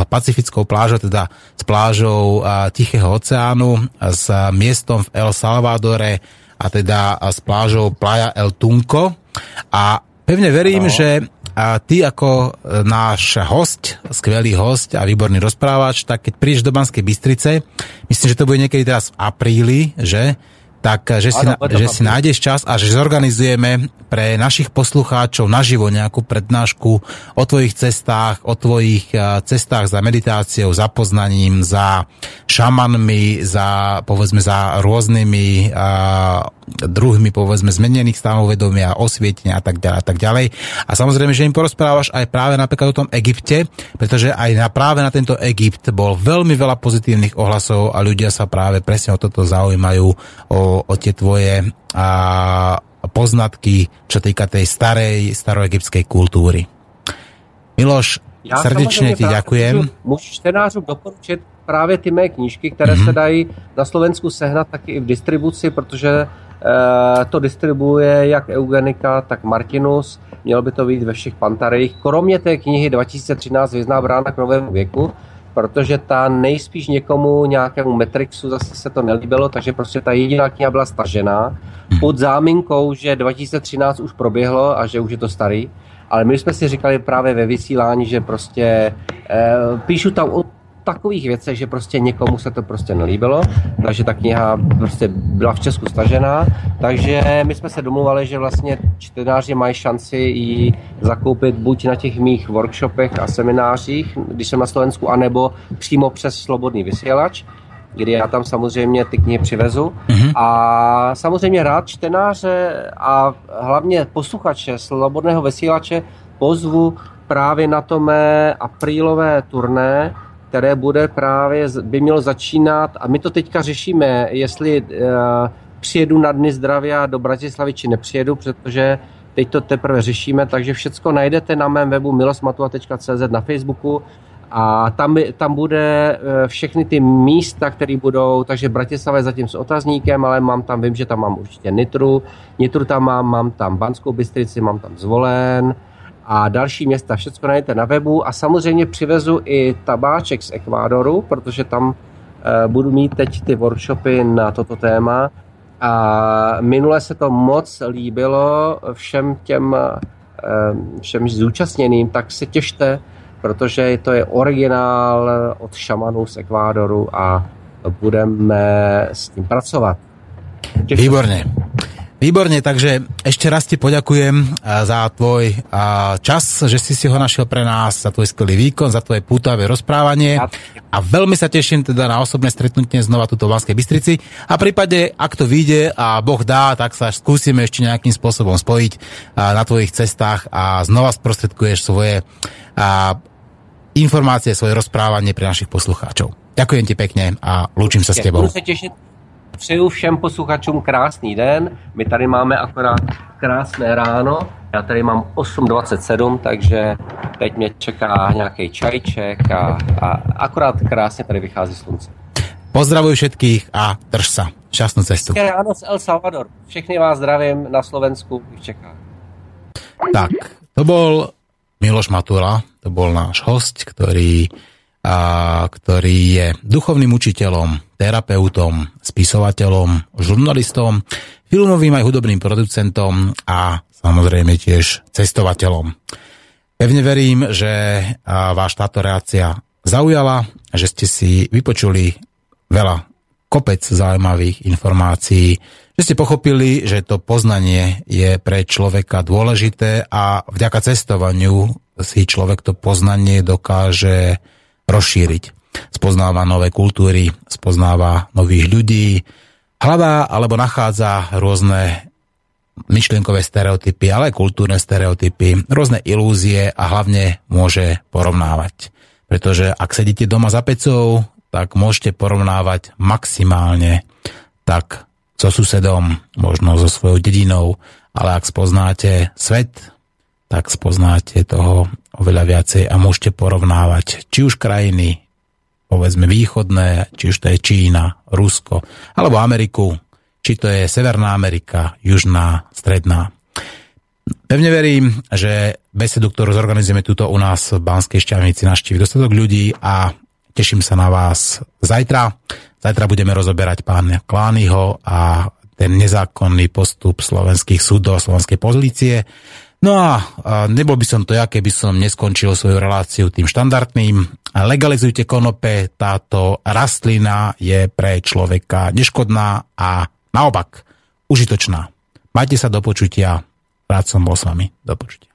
pacifickou plážou, teda s plážou Tichého oceánu, s miestom v El Salvadore a teda s plážou Playa El Tunco. A pevne verím, no. že a ty ako e, náš host, skvelý host a výborný rozprávač, tak keď prídeš do Banskej Bystrice, myslím, že to bude niekedy teraz v apríli, že? tak že, si, ano, že si nájdeš čas a že zorganizujeme pre našich poslucháčov naživo nejakú prednášku o tvojich cestách, o tvojich cestách za meditáciou, za poznaním, za šamanmi, za, povedzme, za rôznymi uh, druhmi, povedzme, zmenených stavov vedomia, osvietenia a tak ďalej a tak ďalej. A samozrejme, že im porozprávaš aj práve napríklad o tom Egypte, pretože aj na, práve na tento Egypt bol veľmi veľa pozitívnych ohlasov a ľudia sa práve presne o toto zaujímajú, o o, tie tvoje a, poznatky, čo týka tej starej, staroegyptskej kultúry. Miloš, Já srdečně ti děkujem. Můžu čtenářům doporučit právě ty mé knížky, které mm-hmm. se dají na Slovensku sehnat taky i v distribuci, protože to distribuje jak Eugenika, tak Martinus. Mělo by to být ve všech pantarejích. Kromě té knihy 2013 Vězná brána k novému věku, protože ta nejspíš někomu nějakému Metrixu zase se to nelíbilo, takže prostě ta jediná kniha byla stažená mhm. pod záminkou, že 2013 už proběhlo a že už je to starý. Ale my jsme si říkali právě ve vysílání, že prostě e, píšu tam o takových věcech, že prostě někomu se to prostě nelíbilo, takže ta kniha prostě byla v Česku stažená, takže my jsme se domluvali, že vlastně čtenáři mají šanci ji zakoupit buď na těch mých workshopech a seminářích, když jsem na Slovensku, anebo přímo přes Slobodný vysílač, kdy já tam samozřejmě ty knihy přivezu. Mm-hmm. A samozřejmě rád čtenáře a hlavně posluchače Slobodného vysílače pozvu právě na to mé aprílové turné, které bude právě, by mělo začínat, a my to teďka řešíme, jestli uh, přijedu na Dny zdravia do Bratislavy, či nepřijedu, protože teď to teprve řešíme, takže všecko najdete na mém webu milosmatua.cz na Facebooku. A tam, tam bude eh, všechny ty místa, které budou, takže Bratislava je zatím s otazníkem, ale mám tam, vím, že tam mám určitě Nitru, Nitru tam mám, mám tam Banskou Bystrici, mám tam Zvolen, a další města. Všechno najdete na webu a samozřejmě přivezu i tabáček z Ekvádoru, protože tam uh, budu mít teď ty workshopy na toto téma. A minule se to moc líbilo všem těm uh, všem zúčastněným, tak se těšte protože to je originál od šamanů z Ekvádoru a budeme s tím pracovat. Těším. Výborne. Výborne, takže ešte raz ti poďakujem eh, za tvoj eh, čas, že si si ho našiel pre nás, za tvoj skvelý výkon, za tvoje pútavé rozprávanie a veľmi sa teším teda na osobné stretnutie znova tuto v Banskej Bystrici a prípade, ak to vyjde a Boh dá, tak sa skúsime ešte nejakým spôsobom spojiť eh, na tvojich cestách a znova sprostredkuješ svoje informácie, svoje rozprávanie pre našich poslucháčov. Ďakujem ti pekne a lúčim sa s tebou. Budu sa tešiť Přeju všem posluchačům krásný den. My tady máme akorát krásné ráno. Já tady mám 8.27, takže teď mě čeká nějaký čajček a, a akorát krásně tady vychází slunce. Pozdravuj všetkých a drž sa. Šťastnú cestu. Hezké ráno z El Salvador. Všechny vás zdravím na Slovensku. Ich čeká. Tak, to bol Miloš Matula, to bol náš host, ktorý a, ktorý je duchovným učiteľom, terapeutom, spisovateľom, žurnalistom, filmovým aj hudobným producentom a samozrejme tiež cestovateľom. Pevne verím, že váš táto reakcia zaujala, že ste si vypočuli veľa kopec zaujímavých informácií, že ste pochopili, že to poznanie je pre človeka dôležité a vďaka cestovaniu si človek to poznanie dokáže rozšíriť. Spoznáva nové kultúry, spoznáva nových ľudí, hľadá alebo nachádza rôzne myšlienkové stereotypy, ale aj kultúrne stereotypy, rôzne ilúzie a hlavne môže porovnávať. Pretože ak sedíte doma za pecou, tak môžete porovnávať maximálne tak so susedom, možno so svojou dedinou, ale ak spoznáte svet, tak spoznáte toho oveľa viacej a môžete porovnávať či už krajiny, povedzme východné, či už to je Čína, Rusko, alebo Ameriku, či to je Severná Amerika, Južná, Stredná. Pevne verím, že besedu, ktorú zorganizujeme tuto u nás v Banskej Šťavnici, naštívi dostatok ľudí a teším sa na vás zajtra. Zajtra budeme rozoberať pána Klányho a ten nezákonný postup slovenských súdov slovenskej pozície. No a, a nebol by som to ja, keby som neskončil svoju reláciu tým štandardným. Legalizujte konope, táto rastlina je pre človeka neškodná a naopak užitočná. Majte sa do počutia. Rád som bol s vami. Do počutia.